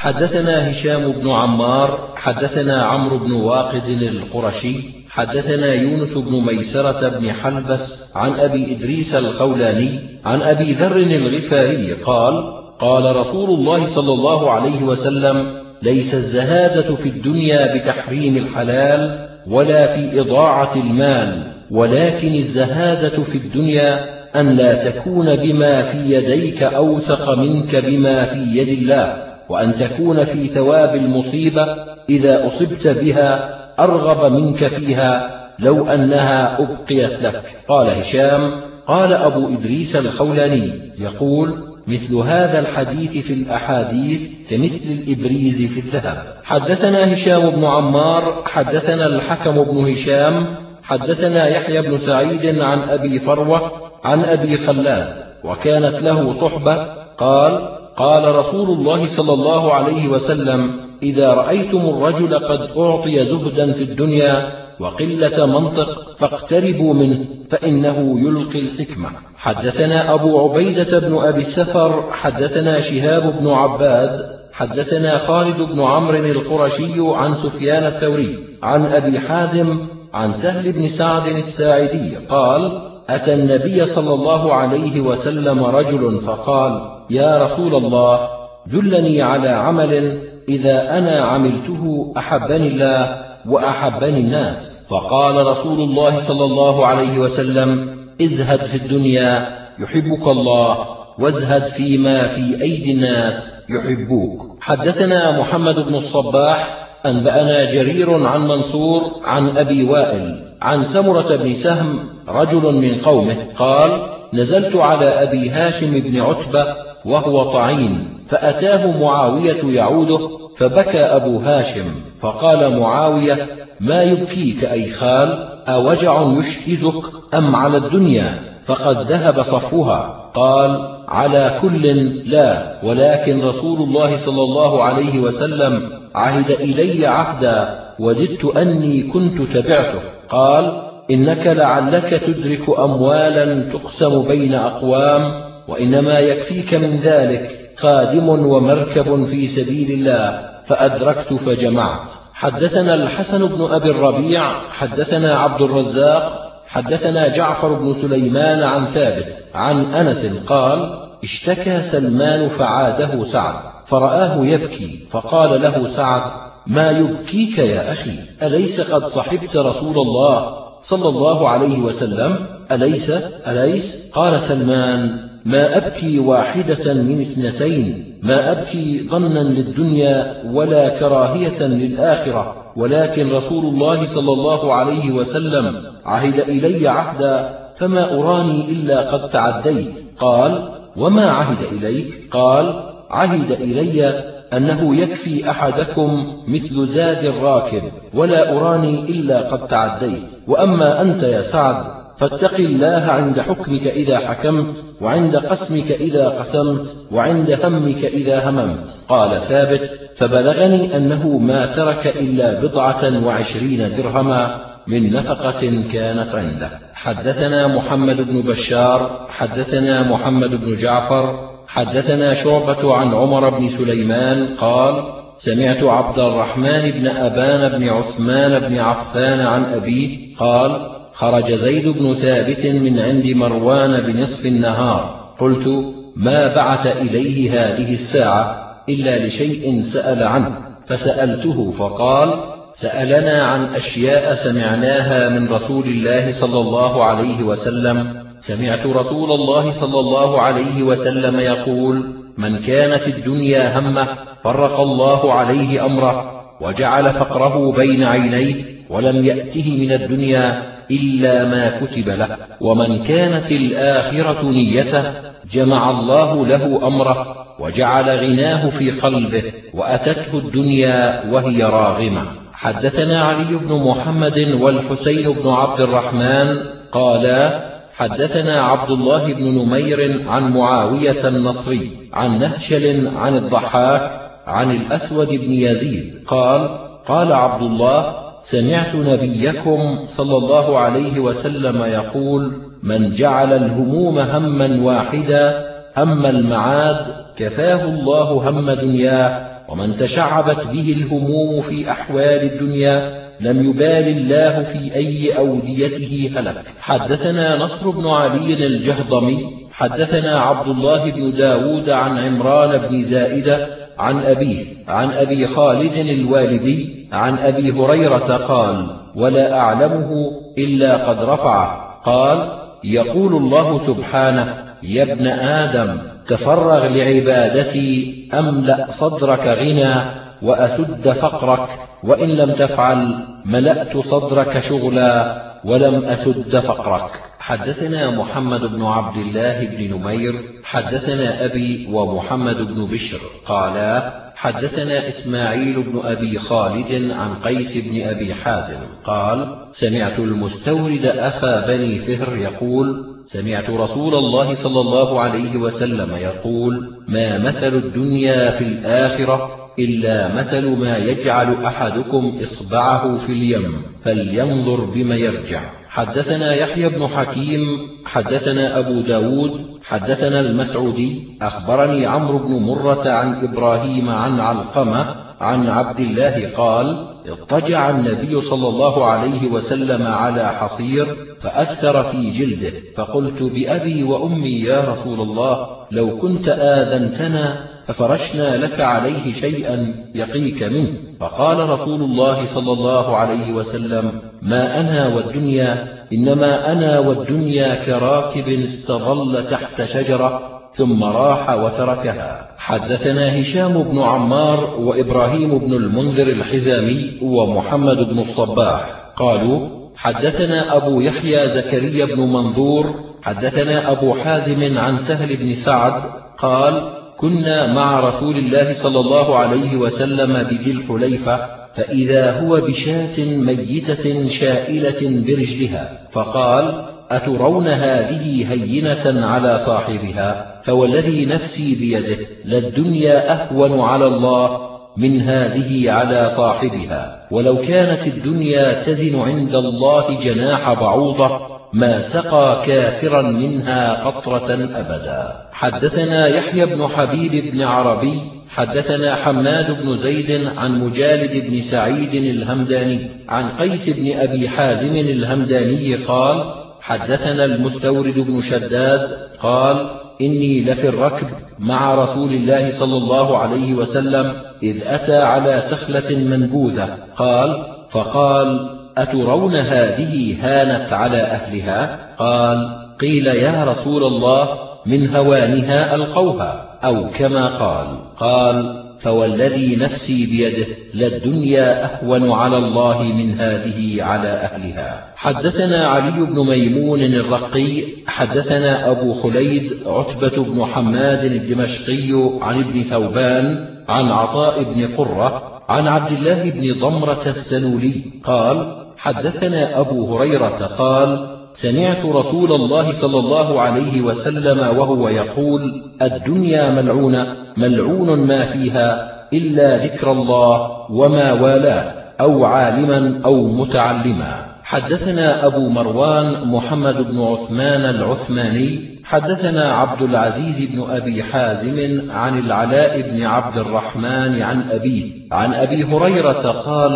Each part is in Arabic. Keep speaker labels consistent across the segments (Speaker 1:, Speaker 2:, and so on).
Speaker 1: حدثنا هشام بن عمار حدثنا عمرو بن واقد القرشي حدثنا يونس بن ميسرة بن حلبس عن أبي إدريس الخولاني عن أبي ذر الغفاري قال قال رسول الله صلى الله عليه وسلم ليس الزهادة في الدنيا بتحريم الحلال ولا في إضاعة المال ولكن الزهادة في الدنيا أن لا تكون بما في يديك أوثق منك بما في يد الله. وأن تكون في ثواب المصيبة إذا أصبت بها أرغب منك فيها لو أنها أبقيت لك. قال هشام قال أبو إدريس الخولاني يقول مثل هذا الحديث في الأحاديث كمثل الإبريز في الذهب. حدثنا هشام بن عمار حدثنا الحكم بن هشام حدثنا يحيى بن سعيد عن أبي فروة عن أبي خلاد وكانت له صحبة قال قال رسول الله صلى الله عليه وسلم إذا رأيتم الرجل قد أعطي زهدا في الدنيا وقلة منطق فاقتربوا منه فإنه يلقي الحكمة. حدثنا أبو عبيدة بن أبي السفر حدثنا شهاب بن عباد حدثنا خالد بن عمرو القرشي عن سفيان الثوري عن أبي حازم عن سهل بن سعد الساعدي قال أتى النبي صلى الله عليه وسلم رجل فقال يا رسول الله دلني على عمل إذا أنا عملته أحبني الله وأحبني الناس. فقال رسول الله صلى الله عليه وسلم ازهد في الدنيا يحبك الله وازهد فيما في أيدي الناس يحبوك. حدثنا محمد بن الصباح أنبأنا جرير عن منصور عن أبي وائل عن سمرة بن سهم رجل من قومه قال نزلت على أبي هاشم بن عتبة وهو طعين فأتاه معاوية يعوده فبكى أبو هاشم فقال معاوية ما يبكيك أي خال؟ أوجع يشهدك أم على الدنيا؟ فقد ذهب صفوها. قال على كل لا ولكن رسول الله صلى الله عليه وسلم عهد إلي عهدا وددت أني كنت تبعته. قال إنك لعلك تدرك أموالا تقسم بين أقوام وإنما يكفيك من ذلك خادم ومركب في سبيل الله فأدركت فجمعت. حدثنا الحسن بن أبي الربيع حدثنا عبد الرزاق حدثنا جعفر بن سليمان عن ثابت عن أنس قال اشتكى سلمان فعاده سعد فرآه يبكي فقال له سعد ما يبكيك يا أخي؟ أليس قد صحبت رسول الله صلى الله عليه وسلم؟ أليس؟ أليس؟ قال سلمان ما أبكي واحدة من اثنتين ما أبكي ظنا للدنيا ولا كراهية للآخرة ولكن رسول الله صلى الله عليه وسلم عهد إلي عهدا فما أراني إلا قد تعديت. قال وما عهد إليك؟ قال عهد إلي أنه يكفي أحدكم مثل زاد الراكب ولا أراني إلا قد تعديت. وأما أنت يا سعد فاتق الله عند حكمك إذا حكمت وعند قسمك إذا قسمت وعند همك إذا هممت. قال ثابت فبلغني أنه ما ترك إلا بضعة وعشرين درهما من نفقة كانت عنده. حدثنا محمد بن بشار حدثنا محمد بن جعفر حدثنا شعبة عن عمر بن سليمان قال سمعت عبد الرحمن بن أبان بن عثمان بن عفان عن أبيه قال خرج زيد بن ثابت من عند مروان بنصف النهار. قلت ما بعث إليه هذه الساعة إلا لشيء سأل عنه. فسألته فقال سألنا عن أشياء سمعناها من رسول الله صلى الله عليه وسلم. سمعت رسول الله صلى الله عليه وسلم يقول من كانت الدنيا همه فرق الله عليه أمره وجعل فقره بين عينيه ولم يأته من الدنيا إلا ما كتب له. ومن كانت الآخرة نيته جمع الله له أمره وجعل غناه في قلبه وأتته الدنيا وهي راغمة. حدثنا علي بن محمد والحسين بن عبد الرحمن قالا حدثنا عبد الله بن نمير عن معاوية النصري عن نهشل عن الضحاك عن الأسود بن يزيد قال قال عبد الله سمعت نبيكم صلى الله عليه وسلم يقول من جعل الهموم هما واحدا هم المعاد كفاه الله هم دنياه ومن تشعبت به الهموم في أحوال الدنيا لم يبال الله في أي أوديته هلك. حدثنا نصر بن علي الجهضمي حدثنا عبد الله بن داود عن عمران بن زائدة عن أبيه عن أبي خالد الوالدي عن أبي هريرة قال ولا أعلمه إلا قد رفعه. قال يقول الله سبحانه يا ابن آدم تفرغ لعبادتي أملأ صدرك غنى وأسد فقرك وإن لم تفعل ملأت صدرك شغلا ولم أسد فقرك. حدثنا محمد بن عبد الله بن نمير حدثنا أبي ومحمد بن بشر قالا حدثنا إسماعيل بن أبي خالد عن قيس بن أبي حازم قال سمعت المستورد أخا بني فهر يقول سمعت رسول الله صلى الله عليه وسلم يقول ما مثل الدنيا في الآخرة إلا مثل ما يجعل أحدكم إصبعه في اليم فلينظر بما يرجع. حدثنا يحيى بن حكيم حدثنا أبو داود حدثنا المسعودي أخبرني عمرو بن مرة عن إبراهيم عن علقمة عن عبد الله قال اضطجع النبي صلى الله عليه وسلم على حصير فأثر في جلده فقلت بأبي وأمي يا رسول الله لو كنت آذنتنا ففرشنا لك عليه شيئا يقيك منه؟ فقال رسول الله صلى الله عليه وسلم ما أنا والدنيا إنما أنا والدنيا كراكب استظل تحت شجرة ثم راح وتركها. حدثنا هشام بن عمار وإبراهيم بن المنذر الحزامي ومحمد بن الصباح. قالوا حدثنا أبو يحيى زكريا بن منظور حدثنا أبو حازم عن سهل بن سعد قال كنا مع رسول الله صلى الله عليه وسلم بذي الحليفة فإذا هو بشاة ميتة شائلة برجلها فقال أترون هذه هينة على صاحبها؟ فوالذي نفسي بيده للدنيا أهون على الله من هذه على صاحبها ولو كانت الدنيا تزن عند الله جناح بعوضة ما سقى كافرا منها قطرة أبدا. حدثنا يحيى بن حبيب بن عربي حدثنا حماد بن زيد عن مجالد بن سعيد الهمداني عن قيس بن أبي حازم الهمداني قال حدثنا المستورد بن شداد قال إني لفي الركب مع رسول الله صلى الله عليه وسلم إذ أتى على سخلة منبوذة قال فقال أترون هذه هانت على أهلها؟ قال قيل يا رسول الله من هوانها ألقوها أو كما قال. قال فوالذي نفسي بيده للدنيا أهون على الله من هذه على أهلها. حدثنا علي بن ميمون الرقي حدثنا أبو خليد عتبة بن حماد الدمشقي عن ابن ثوبان عن عطاء بن قرة عن عبد الله بن ضمرة السلولي قال حدثنا أبو هريرة قال سمعت رسول الله صلى الله عليه وسلم وهو يقول الدنيا ملعونة ملعون ما فيها إلا ذكر الله وما والاه أو عالما أو متعلما. حدثنا أبو مروان محمد بن عثمان العثماني حدثنا عبد العزيز بن أبي حازم عن العلاء بن عبد الرحمن عن أبيه عن أبي هريرة قال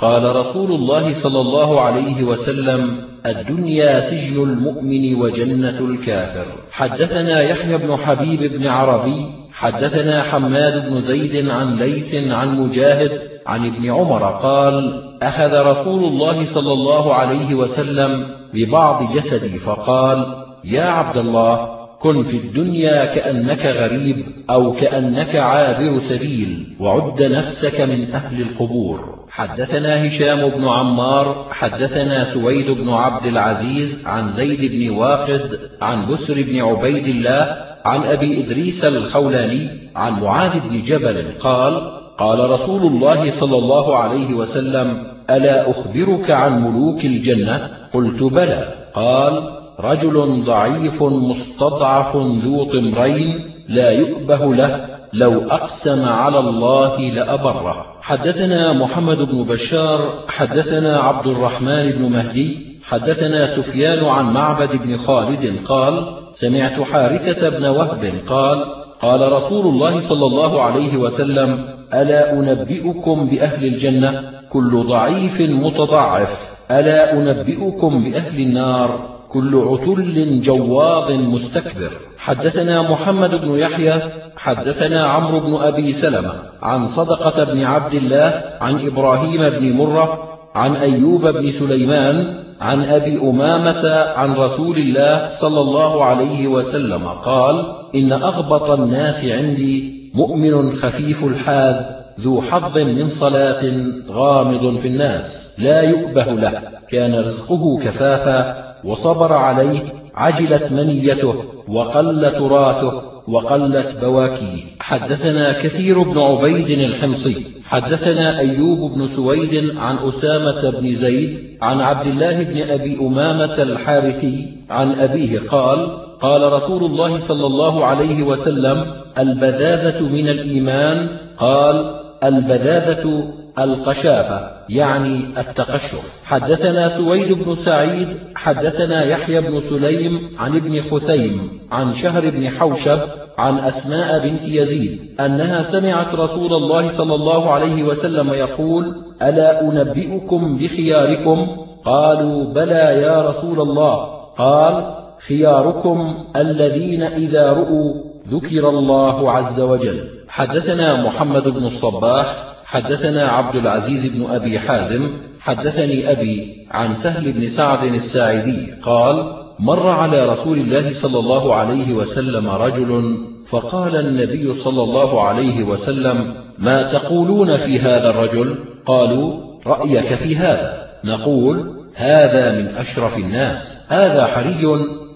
Speaker 1: قال رسول الله صلى الله عليه وسلم الدنيا سجن المؤمن وجنة الكافر. حدثنا يحيى بن حبيب بن عربي حدثنا حماد بن زيد عن ليث عن مجاهد عن ابن عمر قال أخذ رسول الله صلى الله عليه وسلم ببعض جسدي فقال يا عبد الله كن في الدنيا كأنك غريب أو كأنك عابر سبيل وعد نفسك من أهل القبور. حدثنا هشام بن عمار حدثنا سويد بن عبد العزيز عن زيد بن واقد عن بسر بن عبيد الله عن أبي إدريس الخولاني عن معاذ بن جبل قال قال رسول الله صلى الله عليه وسلم ألا أخبرك عن ملوك الجنة؟ قلت بلى. قال رجل ضعيف مستضعف ذو طمرين لا يؤبه له لو أقسم على الله لأبره. حدثنا محمد بن بشار حدثنا عبد الرحمن بن مهدي حدثنا سفيان عن معبد بن خالد قال سمعت حارثة بن وهب قال قال رسول الله صلى الله عليه وسلم ألا أنبئكم بأهل الجنة؟ كل ضعيف متضعف. ألا أنبئكم بأهل النار؟ كل عتل جواظ مستكبر. حدثنا محمد بن يحيى حدثنا عمرو بن أبي سلمة عن صدقة بن عبد الله عن إبراهيم بن مرة عن أيوب بن سليمان عن أبي أمامة عن رسول الله صلى الله عليه وسلم قال إن أغبط الناس عندي مؤمن خفيف الحاذ ذو حظ من صلاة غامض في الناس لا يؤبه له. كان رزقه كفافا وصبر عليه عجلت منيته وقل تراثه وقلت بواكيه. حدثنا كثير بن عبيد الحمصي حدثنا أيوب بن سويد عن أسامة بن زيد عن عبد الله بن أبي أمامة الحارثي عن أبيه قال قال رسول الله صلى الله عليه وسلم البذاذة من الإيمان؟ قال البذاذة القشافة يعني التقشف. حدثنا سويد بن سعيد حدثنا يحيى بن سليم عن ابن خثيم عن شهر بن حوشب عن أسماء بنت يزيد أنها سمعت رسول الله صلى الله عليه وسلم يقول ألا أنبئكم بخياركم؟ قالوا بلى يا رسول الله. قال خياركم الذين إذا رؤوا ذكر الله عز وجل. حدثنا محمد بن الصباح حدثنا عبد العزيز بن أبي حازم حدثني أبي عن سهل بن سعد الساعدي قال مر على رسول الله صلى الله عليه وسلم رجل فقال النبي صلى الله عليه وسلم ما تقولون في هذا الرجل؟ قالوا رأيك في هذا. نقول هذا من أشرف الناس هذا حري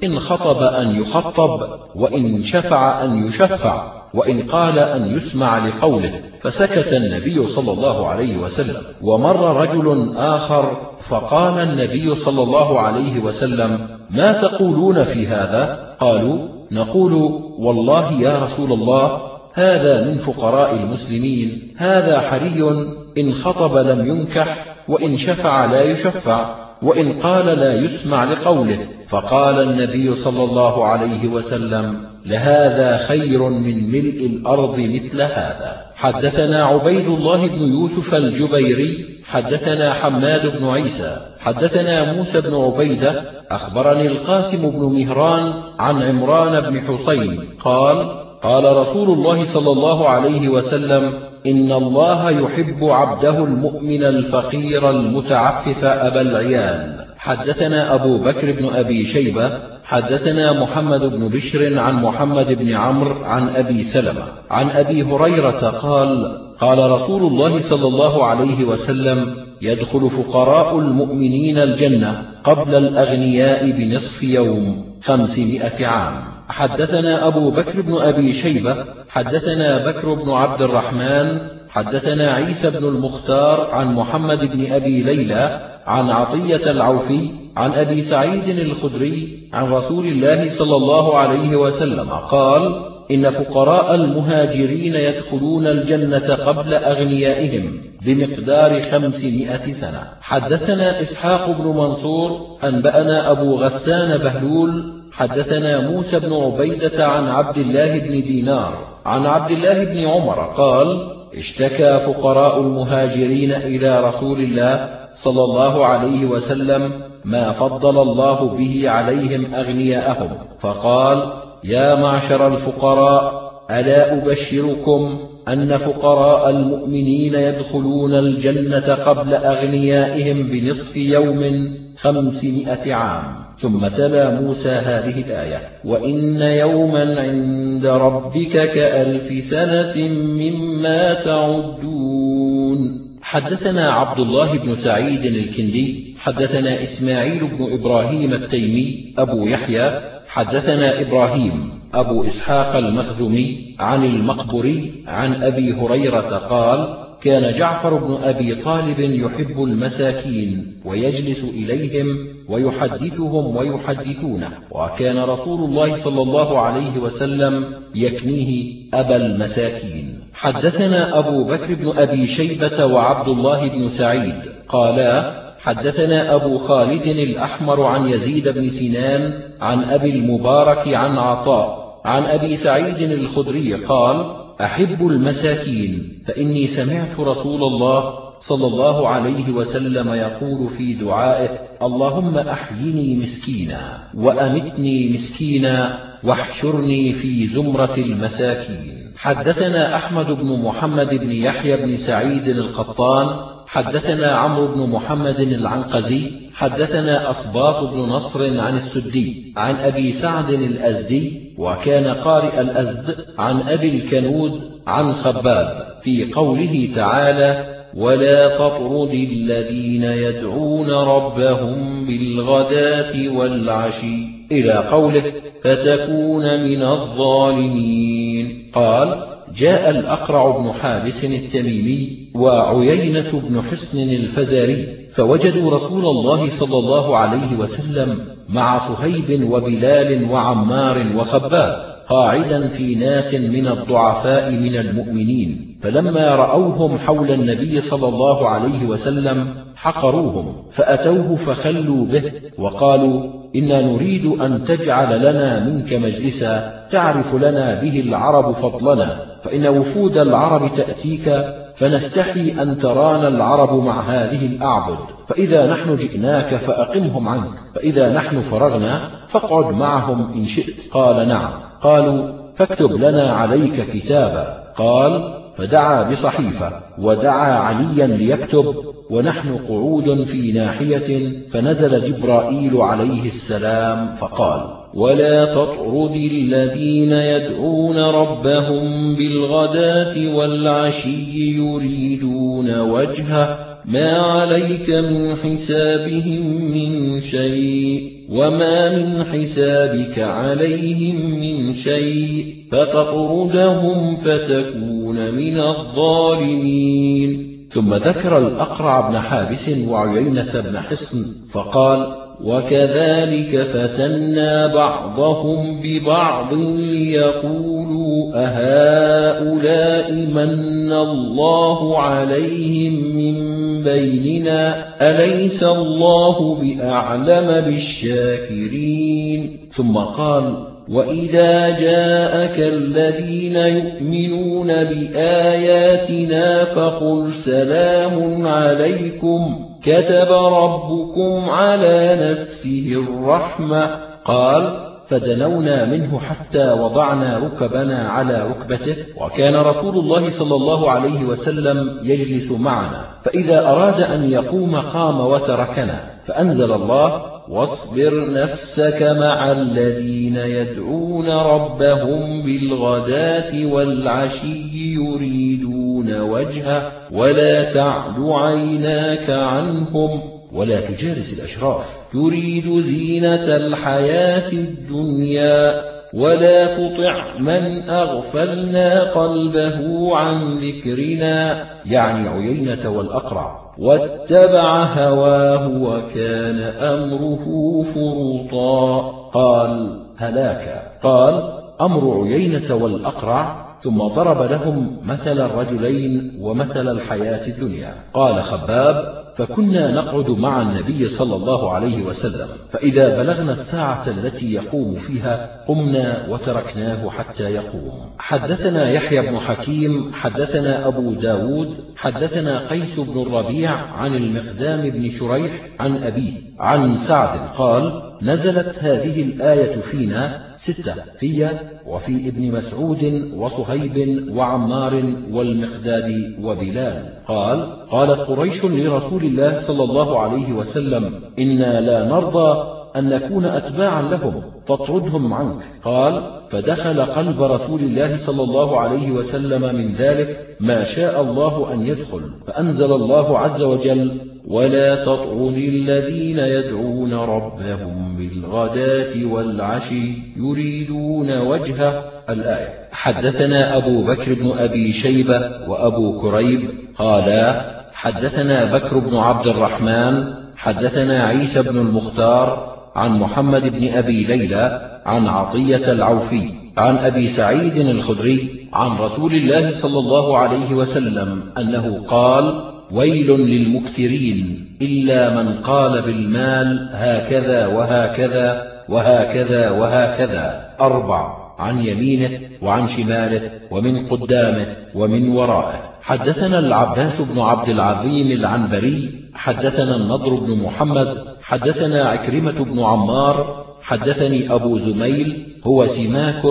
Speaker 1: إن خطب أن يخطب وإن شفع أن يشفع. وإن قال أن يسمع لقوله فسكت النبي صلى الله عليه وسلم. ومر رجل آخر فقال النبي صلى الله عليه وسلم ما تقولون في هذا؟ قالوا نقول والله يا رسول الله هذا من فقراء المسلمين هذا حري إن خطب لم ينكح وإن شفع لا يشفع وإن قال لا يسمع لقوله. فقال النبي صلى الله عليه وسلم لهذا خير من ملء الأرض مثل هذا. حدثنا عبيد الله بن يوسف الجبيري حدثنا حماد بن عيسى حدثنا موسى بن عبيدة أخبرني القاسم بن مهران عن عمران بن حسين قال قال رسول الله صلى الله عليه وسلم إن الله يحب عبده المؤمن الفقير المتعفف أبا العيال. حدثنا أبو بكر بن أبي شيبة حدثنا محمد بن بشر عن محمد بن عمرو عن أبي سلمة. عن أبي هريرة قال قال رسول الله صلى الله عليه وسلم يدخل فقراء المؤمنين الجنة قبل الأغنياء بنصف يوم خمسمائة عام. حدثنا أبو بكر بن أبي شيبة حدثنا بكر بن عبد الرحمن حدثنا عيسى بن المختار عن محمد بن أبي ليلى عن عطية العوفي عن أبي سعيد الخدري عن رسول الله صلى الله عليه وسلم قال إن فقراء المهاجرين يدخلون الجنة قبل أغنيائهم بمقدار خمسمائة سنة. حدثنا إسحاق بن منصور أنبأنا أبو غسان بهلول حدثنا موسى بن عبيدة عن عبد الله بن دينار عن عبد الله بن عمر قال اشتكى فقراء المهاجرين إلى رسول الله صلى الله عليه وسلم ما فضل الله به عليهم أغنياءهم فقال يا معشر الفقراء ألا أبشركم أن فقراء المؤمنين يدخلون الجنة قبل أغنيائهم بنصف يوم خمسمائة عام؟ ثم تلا موسى هذه الآية. وإن يوما عند ربك كألف سنة مما تعدون. حدثنا عبد الله بن سعيد الكندي حدثنا إسماعيل بن إبراهيم التيمي أبو يحيى حدثنا إبراهيم أبو إسحاق المخزومي عن المقبري عن أبي هريرة قال كان جعفر بن أبي طالب يحب المساكين ويجلس إليهم ويحدثهم ويحدثونه. وكان رسول الله صلى الله عليه وسلم يكنيه أبا المساكين. حدثنا أبو بكر بن أبي شيبة وعبد الله بن سعيد. قالا حدثنا أبو خالد الأحمر عن يزيد بن سنان عن أبي المبارك عن عطاء عن أبي سعيد الخدري قال أحب المساكين فإني سمعت رسول الله صلى الله عليه وسلم يقول في دعائه اللهم أحيني مسكينا وأمتني مسكينا واحشرني في زمرة المساكين. حدثنا أحمد بن محمد بن يحيى بن سعيد القطان حدثنا عمرو بن محمد العنقزي حدثنا أصباط بن نصر عن السدي عن أبي سعد الأزدي وكان قارئ الأزد عن أبي الكنود عن خباب في قوله تعالى ولا تطرد الذين يدعون ربهم بالغداة والعشي. إلى قوله فتكون من الظالمين قال جاء الأقرع بن حابس التميمي وعيينة بن حصن الفزاري فوجدوا رسول الله صلى الله عليه وسلم مع صهيب وبلال وعمار وخباب قاعدا في ناس من الضعفاء من المؤمنين فلما رأوهم حول النبي صلى الله عليه وسلم حقروهم فأتوه فخلوا به وقالوا إنا نريد أن تجعل لنا منك مجلسا تعرف لنا به العرب فضلنا فإن وفود العرب تأتيك فنستحي أن ترانا العرب مع هذه الأعبد فإذا نحن جئناك فأقمهم عنك فإذا نحن فرغنا فاقعد معهم إن شئت. قال نعم. قالوا فاكتب لنا عليك كتابا. قال فدعا بصحيفة ودعا عليا ليكتب ونحن قعود في ناحية فنزل جبرائيل عليه السلام فقال ولا تطرد الذين يدعون ربهم بالغداة والعشي يريدون وجهه ما عليك من حسابهم من شيء وما من حسابك عليهم من شيء فتطردهم فتكون من الظالمين. ثم ذكر الأقرع بن حابس وعيينة بن حصن فقال وكذلك فتنا بعضهم ببعض ليقولوا أهؤلاء من الله عليهم من بيننا أليس الله بأعلم بالشاكرين؟ ثم قال وإذا جاءك الذين يؤمنون بآياتنا فقل سلام عليكم كتب ربكم على نفسه الرحمة قال فدنونا منه حتى وضعنا ركبنا على ركبته وكان رسول الله صلى الله عليه وسلم يجلس معنا. فإذا أراد أن يقوم قام وتركنا. فأنزل الله واصبر نفسك مع الذين يدعون ربهم بالغداة والعشي يريدون وجهه ولا تعد عيناك عنهم ولا تجالس الأشراف. تريد زينة الحياة الدنيا ولا تطع من أغفلنا قلبه عن ذكرنا. يعني عيينة والأقرع. واتبع هواه وكان أمره فرطا. قال هلاك. قال أمر عيينة والأقرع. ثم ضرب لهم مثل الرجلين ومثل الحياة الدنيا. قال خباب فكنا نقعد مع النبي صلى الله عليه وسلم فإذا بلغنا الساعة التي يقوم فيها قمنا وتركناه حتى يقوم. حدثنا يحيى بن حكيم حدثنا أبو داود حدثنا قيس بن الربيع عن المقدام بن شريح عن أبيه. عن سعد قال نزلت هذه الآية فينا ستة في وفي ابن مسعود وصهيب وعمار والمقداد وبلال. قال قالت قريش لرسول الله صلى الله عليه وسلم إنا لا نرضى أن نكون أتباعا لهم فاطردهم عنك. قال فدخل قلب رسول الله صلى الله عليه وسلم من ذلك ما شاء الله أن يدخل فأنزل الله عز وجل ولا تطرد الذين يدعون ربهم بالغداة والعشي يريدون وجهه. الآية حدثنا أبو بكر بن أبي شيبة وأبو كريب قالا حدثنا بكر بن عبد الرحمن حدثنا عيسى بن المختار عن محمد بن أبي ليلى عن عطية العوفي عن أبي سعيد الخدري عن رسول الله صلى الله عليه وسلم أنه قال ويل للمكثرين إلا من قال بالمال هكذا وهكذا وهكذا وهكذا. أربع عن يمينه وعن شماله ومن قدامه ومن ورائه. حدثنا العباس بن عبد العظيم العنبري حدثنا النضر بن محمد حدثنا عكرمة بن عمار حدثني أبو زميل هو سماك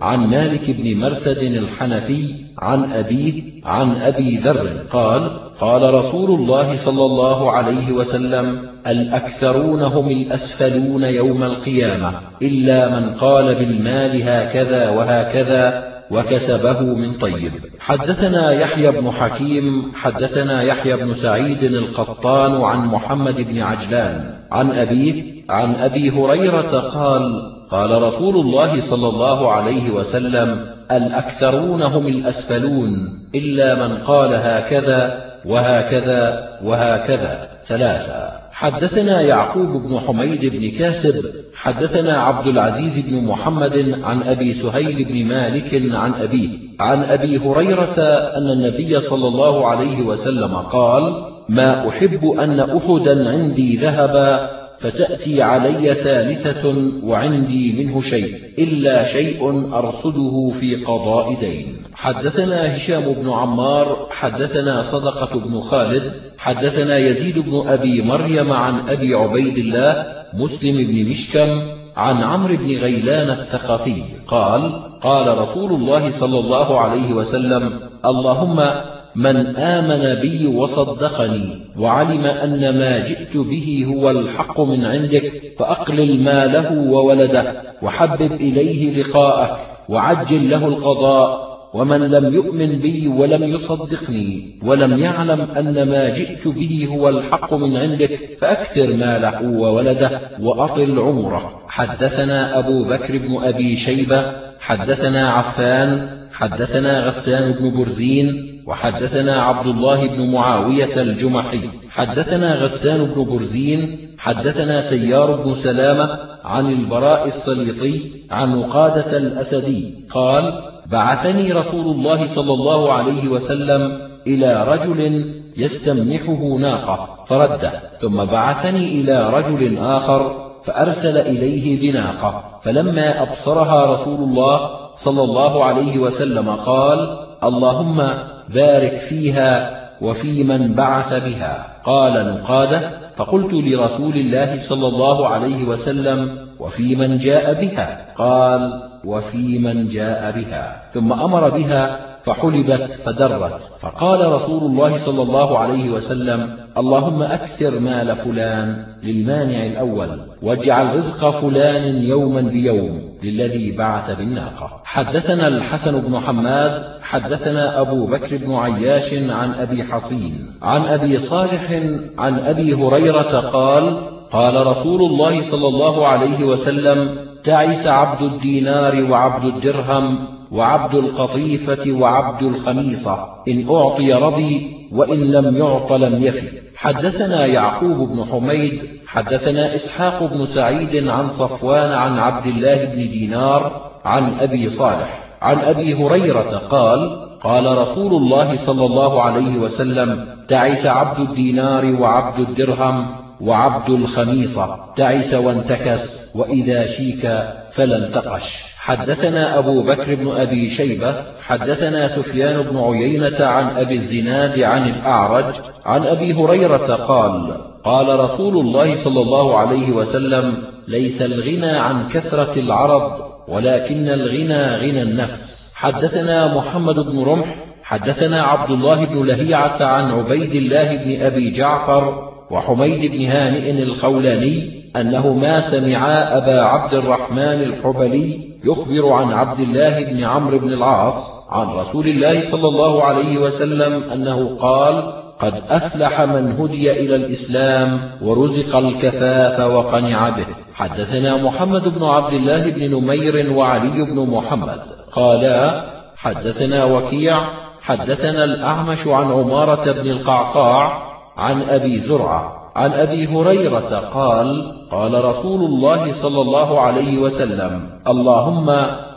Speaker 1: عن مالك بن مرثد الحنفي عن أبيه عن أبي ذر قال قال رسول الله صلى الله عليه وسلم الأكثرون هم الأسفلون يوم القيامة إلا من قال بالمال هكذا وهكذا وكسبه من طيب. حدثنا يحيى بن حكيم حدثنا يحيى بن سعيد القطان عن محمد بن عجلان عن أبيه عن أبي هريرة قال قال رسول الله صلى الله عليه وسلم الأكثرون هم الأسفلون إلا من قال هكذا وهكذا وهكذا. ثلاثة. حدثنا يعقوب بن حميد بن كاسب حدثنا عبد العزيز بن محمد عن أبي سهيل بن مالك عن أبيه عن أبي هريرة أن النبي صلى الله عليه وسلم قال ما أحب أن أحدا عندي ذهبا فتأتي علي ثالثة وعندي منه شيء إلا شيء أرصده في قضاء دين. حدثنا هشام بن عمار حدثنا صدقة بن خالد حدثنا يزيد بن أبي مريم عن أبي عبيد الله مسلم بن مشكم عن عمرو بن غيلان الثقفي قال قال رسول الله صلى الله عليه وسلم اللهم من آمن بي وصدقني وعلم أن ما جئت به هو الحق من عندك فأقلل ماله وولده وحبب إليه لقاءك وعجل له القضاء. ومن لم يؤمن بي ولم يصدقني ولم يعلم أن ما جئت به هو الحق من عندك فأكثر ماله وولده وأطل عمره. حدثنا أبو بكر بن أبي شيبة حدثنا عفان حدثنا غسان بن برزين وحدثنا عبد الله بن معاوية الجمحي حدثنا غسان بن برزين حدثنا سيار بن سلامة عن البراء السليطي عن قادة الأسدي قال بعثني رسول الله صلى الله عليه وسلم إلى رجل يستمنحه ناقة فرده ثم بعثني إلى رجل آخر فأرسل إليه بناقة فلما أبصرها رسول الله صلى الله عليه وسلم قال اللهم بارك فيها وفي من بعث بها. قال نقادة فقلت لرسول الله صلى الله عليه وسلم وفي من جاء بها؟ قال وفي من جاء بها. ثم أمر بها فحلبت فدرت. فقال رسول الله صلى الله عليه وسلم اللهم أكثر مال فلان للمانع الأول واجعل رزق فلان يوما بيوم. للذي بعث بالناقة. حدثنا الحسن بن حماد حدثنا أبو بكر بن عياش عن أبي حصين عن أبي صالح عن أبي هريرة قال قال رسول الله صلى الله عليه وسلم تعس عبد الدينار وعبد الدرهم وعبد القطيفة وعبد الخميصة إن أعطي رضي وإن لم يعط لم يفي. حدثنا يعقوب بن حميد حدثنا إسحاق بن سعيد عن صفوان عن عبد الله بن دينار عن أبي صالح. عن أبي هريرة قال قال رسول الله صلى الله عليه وسلم تعس عبد الدينار وعبد الدرهم وعبد الخميصة. تعس وانتكس وإذا شيك فلا انتقش حدثنا أبو بكر بن أبي شيبة. حدثنا سفيان بن عيينة عن أبي الزناد عن الأعرج. عن أبي هريرة قال قال رسول الله صلى الله عليه وسلم ليس الغنى عن كثرة العرض ولكن الغنى غنى النفس. حدثنا محمد بن رمح حدثنا عبد الله بن لهيعة عن عبيد الله بن أبي جعفر وحميد بن هانئ الخولاني أنه ما سمعا أبا عبد الرحمن الحبلي يخبر عن عبد الله بن عمرو بن العاص عن رسول الله صلى الله عليه وسلم أنه قال قد أفلح من هدي إلى الإسلام ورزق الكفاف وقنع به. حدثنا محمد بن عبد الله بن نمير وعلي بن محمد. قالا حدثنا وكيع حدثنا الأعمش عن عمارة بن القعقاع عن أبي زرعة. عن أبي هريرة قال قال رسول الله صلى الله عليه وسلم اللهم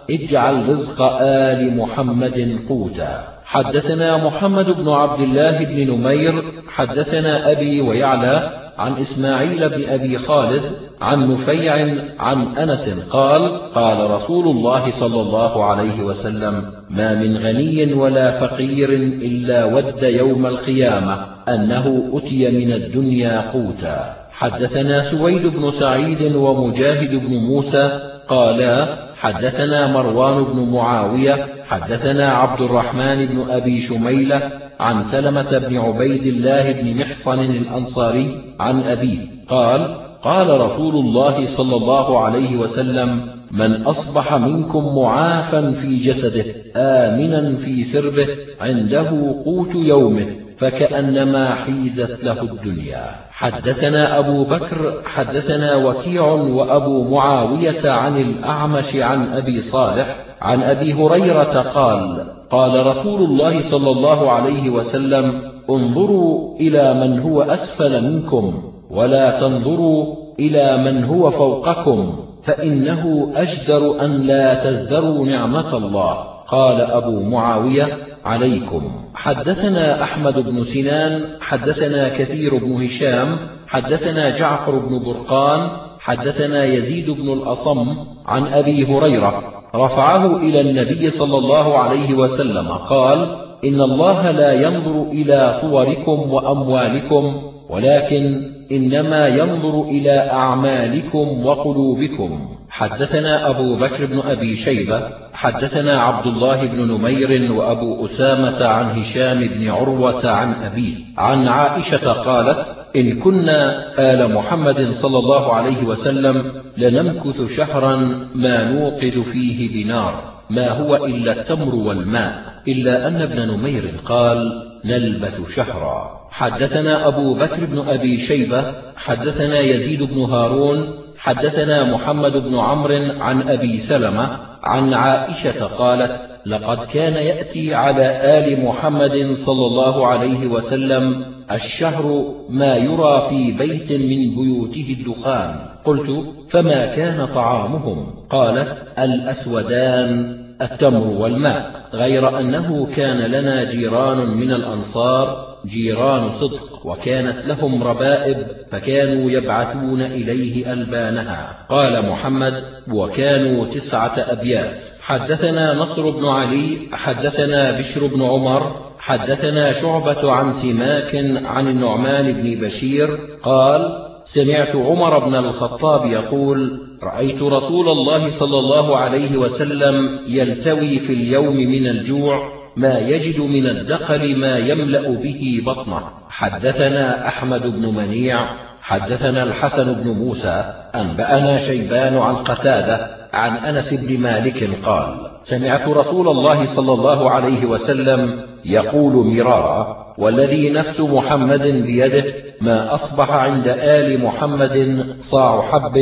Speaker 1: اجعل رزق آل محمد قوتا. حدثنا محمد بن عبد الله بن نمير حدثنا أبي ويعلى عن إسماعيل بن أبي خالد عن نفيع عن أنس قال قال رسول الله صلى الله عليه وسلم ما من غني ولا فقير إلا ود يوم القيامة أنه أتي من الدنيا قوتا. حدثنا سويد بن سعيد ومجاهد بن موسى قالا حدثنا مروان بن معاوية حدثنا عبد الرحمن بن أبي شميلة عن سلمة بن عبيد الله بن محصن الأنصاري عن أبيه قال قال رسول الله صلى الله عليه وسلم من أصبح منكم معافا في جسده آمنا في سربه عنده قوت يومه. فكأنما حيزت له الدنيا. حدثنا أبو بكر حدثنا وكيع وأبو معاوية عن الأعمش عن أبي صالح عن أبي هريرة قال قال رسول الله صلى الله عليه وسلم انظروا إلى من هو أسفل منكم ولا تنظروا إلى من هو فوقكم فإنه أجدر أن لا تزدروا نعمة الله. قال أبو معاوية عليكم. حدثنا أحمد بن سنان حدثنا كثير بن هشام حدثنا جعفر بن برقان حدثنا يزيد بن الأصم عن أبي هريرة رفعه إلى النبي صلى الله عليه وسلم قال إن الله لا ينظر إلى صوركم وأموالكم ولكن إنما ينظر إلى أعمالكم وقلوبكم. حدثنا أبو بكر بن أبي شيبة حدثنا عبد الله بن نمير وأبو أسامة عن هشام بن عروة عن أبيه عن عائشة قالت إن كنا آل محمد صلى الله عليه وسلم لنمكث شهرا ما نوقد فيه بنار ما هو إلا التمر والماء إلا أن ابن نمير قال نلبث شهرا. حدثنا أبو بكر بن أبي شيبة حدثنا يزيد بن هارون حدثنا محمد بن عمرو عن أبي سلمة عن عائشة قالت لقد كان يأتي على آل محمد صلى الله عليه وسلم الشهر ما يرى في بيت من بيوته الدخان. قلت فما كان طعامهم؟ قالت الأسودان التمر والماء. غير أنه كان لنا جيران من الأنصار جيران صدق وكانت لهم ربائب فكانوا يبعثون إليه ألبانها. قال محمد وكانوا تسعة أبيات. حدثنا نصر بن علي حدثنا بشر بن عمر حدثنا شعبة عن سماك عن النعمان بن بشير قال سمعت عمر بن الخطاب يقول رأيت رسول الله صلى الله عليه وسلم يلتوي في اليوم من الجوع ما يجد من الدقل ما يملأ به بطنه. حدثنا أحمد بن منيع حدثنا الحسن بن موسى أنبأنا شيبان عن قتادة عن أنس بن مالك قال سمعت رسول الله صلى الله عليه وسلم يقول مرارا والذي نفس محمد بيده ما أصبح عند آل محمد صاع حب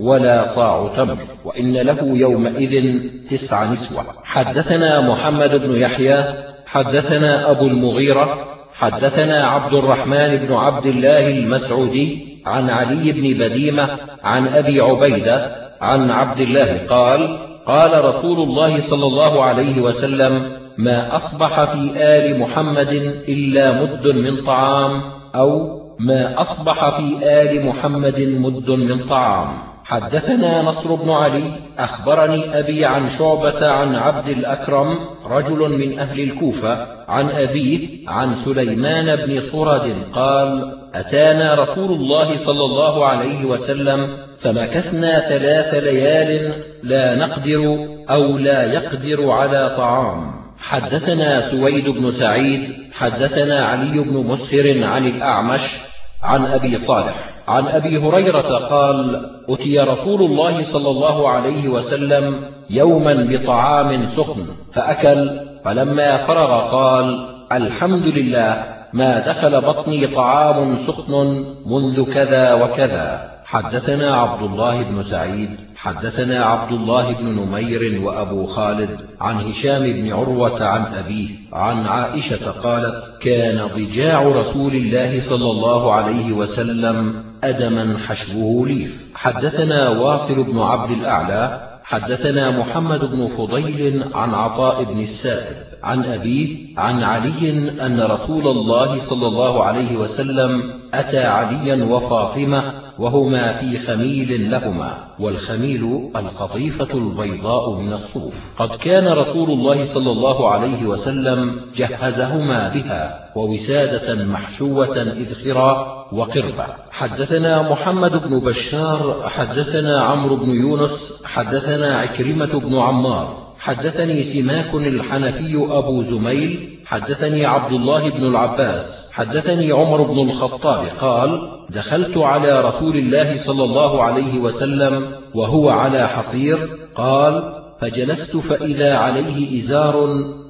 Speaker 1: ولا صاع تمر وإن له يومئذ تسع نسوة. حدثنا محمد بن يحيى حدثنا أبو المغيرة حدثنا عبد الرحمن بن عبد الله المسعودي عن علي بن بديمة عن أبي عبيدة عن عبد الله قال قال رسول الله صلى الله عليه وسلم ما أصبح في آل محمد إلا مد من طعام أو ما أصبح في آل محمد مد من طعام. حدثنا نصر بن علي أخبرني أبي عن شعبة عن عبد الأكرم رجل من أهل الكوفة عن أبيه عن سليمان بن صرد قال أتانا رسول الله صلى الله عليه وسلم فمكثنا ثلاث ليال لا نقدر أو لا يقدر على طعام. حدثنا سويد بن سعيد حدثنا علي بن مسهر عن الأعمش عن أبي صالح. عن أبي هريرة قال أتي رسول الله صلى الله عليه وسلم يوما بطعام سخن فأكل فلما فرغ قال الحمد لله ما دخل بطني طعام سخن منذ كذا وكذا. حدثنا عبد الله بن سعيد حدثنا عبد الله بن نمير وأبو خالد عن هشام بن عروة عن أبيه عن عائشة قالت كان ضجاع رسول الله صلى الله عليه وسلم أدما حشوه ليف. حدثنا واصل بن عبد الأعلى حدثنا محمد بن فضيل عن عطاء بن السائب عن أبيه عن علي أن رسول الله صلى الله عليه وسلم أتى عليا وفاطمة وهما في خميل لهما والخميل القطيفة البيضاء من الصوف. قد كان رسول الله صلى الله عليه وسلم جهزهما بها ووسادة محشوة إذخرا وقربة حدثنا محمد بن بشار حدثنا عمرو بن يونس حدثنا عكرمة بن عمار. حدثني سماك الحنفي أبو زميل حدثني عبد الله بن العباس حدثني عمر بن الخطاب قال دخلت على رسول الله صلى الله عليه وسلم وهو على حصير قال فجلست فإذا عليه إزار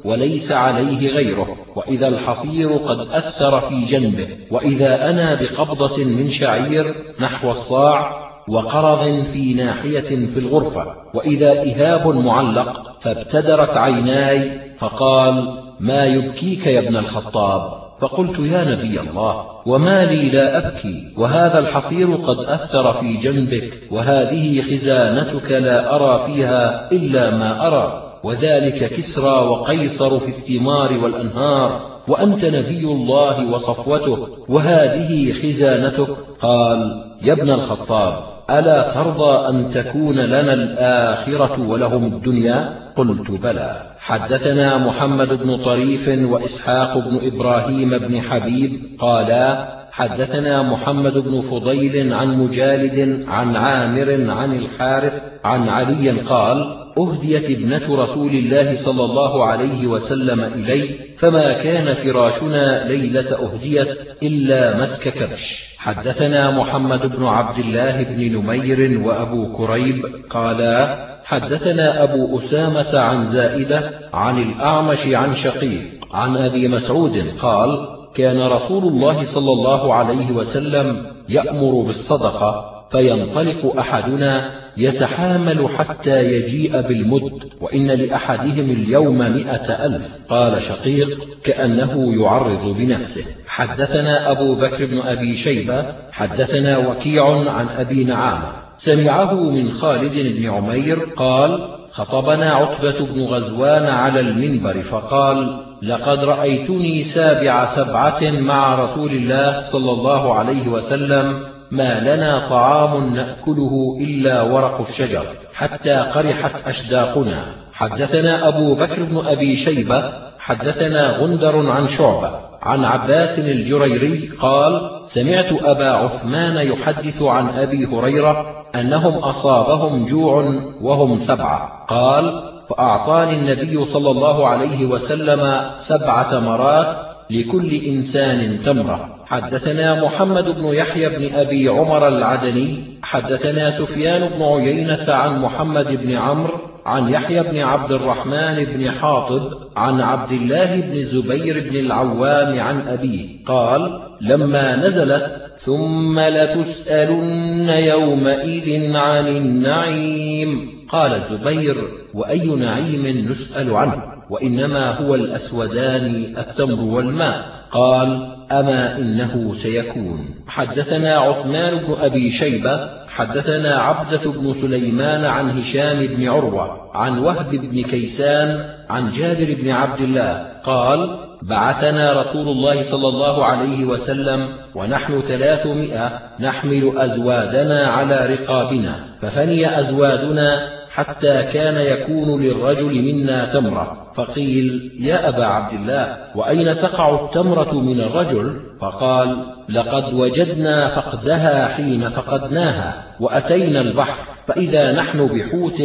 Speaker 1: وليس عليه غيره وإذا الحصير قد أثر في جنبه وإذا أنا بقبضة من شعير نحو الصاع وقرض في ناحية في الغرفة وإذا إهاب معلق فابتدرت عيناي فقال ما يبكيك يا ابن الخطاب؟ فقلت يا نبي الله وما لي لا أبكي وهذا الحصير قد أثر في جنبك وهذه خزانتك لا أرى فيها إلا ما أرى وذلك كسرى وقيصر في الثمار والأنهار وأنت نبي الله وصفوته وهذه خزانتك. قال يا ابن الخطاب ألا ترضى أن تكون لنا الآخرة ولهم الدنيا؟ قلت بلى. حدثنا محمد بن طريف وإسحاق بن إبراهيم بن حبيب قالا حدثنا محمد بن فضيل عن مجالد عن عامر عن الحارث عن علي قال أهديت ابنة رسول الله صلى الله عليه وسلم إلي فما كان فراشنا ليلة أهديت إلا مسك كبش. حدثنا محمد بن عبد الله بن نمير وأبو كريب قالا حدثنا أبو أسامة عن زائدة عن الأعمش عن شقيق عن أبي مسعود قال كان رسول الله صلى الله عليه وسلم يأمر بالصدقة فينطلق أحدنا يتحامل حتى يجيء بالمد وإن لأحدهم اليوم مئة ألف. قال شقيق كأنه يعرض بنفسه. حدثنا أبو بكر بن أبي شيبة حدثنا وكيع عن أبي نعامة. سمعه من خالد بن عمير قال خطبنا عتبة بن غزوان على المنبر فقال لقد رأيتني سابع سبعة مع رسول الله صلى الله عليه وسلم ما لنا طعام نأكله إلا ورق الشجر حتى قرحت أشداقنا. حدثنا أبو بكر بن أبي شيبة حدثنا غندر عن شعبة عن عباس الجريري قال سمعت أبا عثمان يحدث عن أبي هريرة أنهم أصابهم جوع وهم سبعة. قال فأعطاني النبي صلى الله عليه وسلم سبع تمرات لكل إنسان تمرة. حدثنا محمد بن يحيى بن أبي عمر العدني حدثنا سفيان بن عيينة عن محمد بن عمرو عن يحيى بن عبد الرحمن بن حاطب عن عبد الله بن زبير بن العوام عن أبيه قال لما نزلت ثم لتسألن يومئذ عن النعيم. قال الزبير وأي نعيم نسأل عنه؟ وإنما هو الأسودان التمر والماء. قال أما إنه سيكون. حدثنا عثمان بن أبي شيبة حدثنا عبدة بن سليمان عن هشام بن عروة عن وهب بن كيسان عن جابر بن عبد الله قال بعثنا رسول الله صلى الله عليه وسلم ونحن ثلاثمائة نحمل أزوادنا على رقابنا ففني أزوادنا حتى كان يكون للرجل منا تمرة. فقيل يا أبا عبد الله وأين تقع التمرة من الرجل؟ فقال لقد وجدنا فقدها حين فقدناها وأتينا البحر فإذا نحن بحوت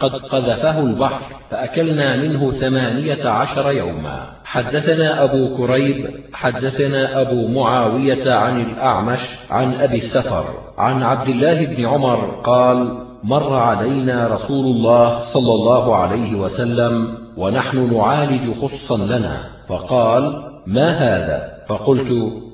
Speaker 1: قد قذفه البحر فأكلنا منه ثمانية عشر يوما. حدثنا أبو كريب حدثنا أبو معاوية عن الأعمش عن أبي السفر عن عبد الله بن عمر قال مر علينا رسول الله صلى الله عليه وسلم ونحن نعالج خصا لنا فقال ما هذا؟ فقلت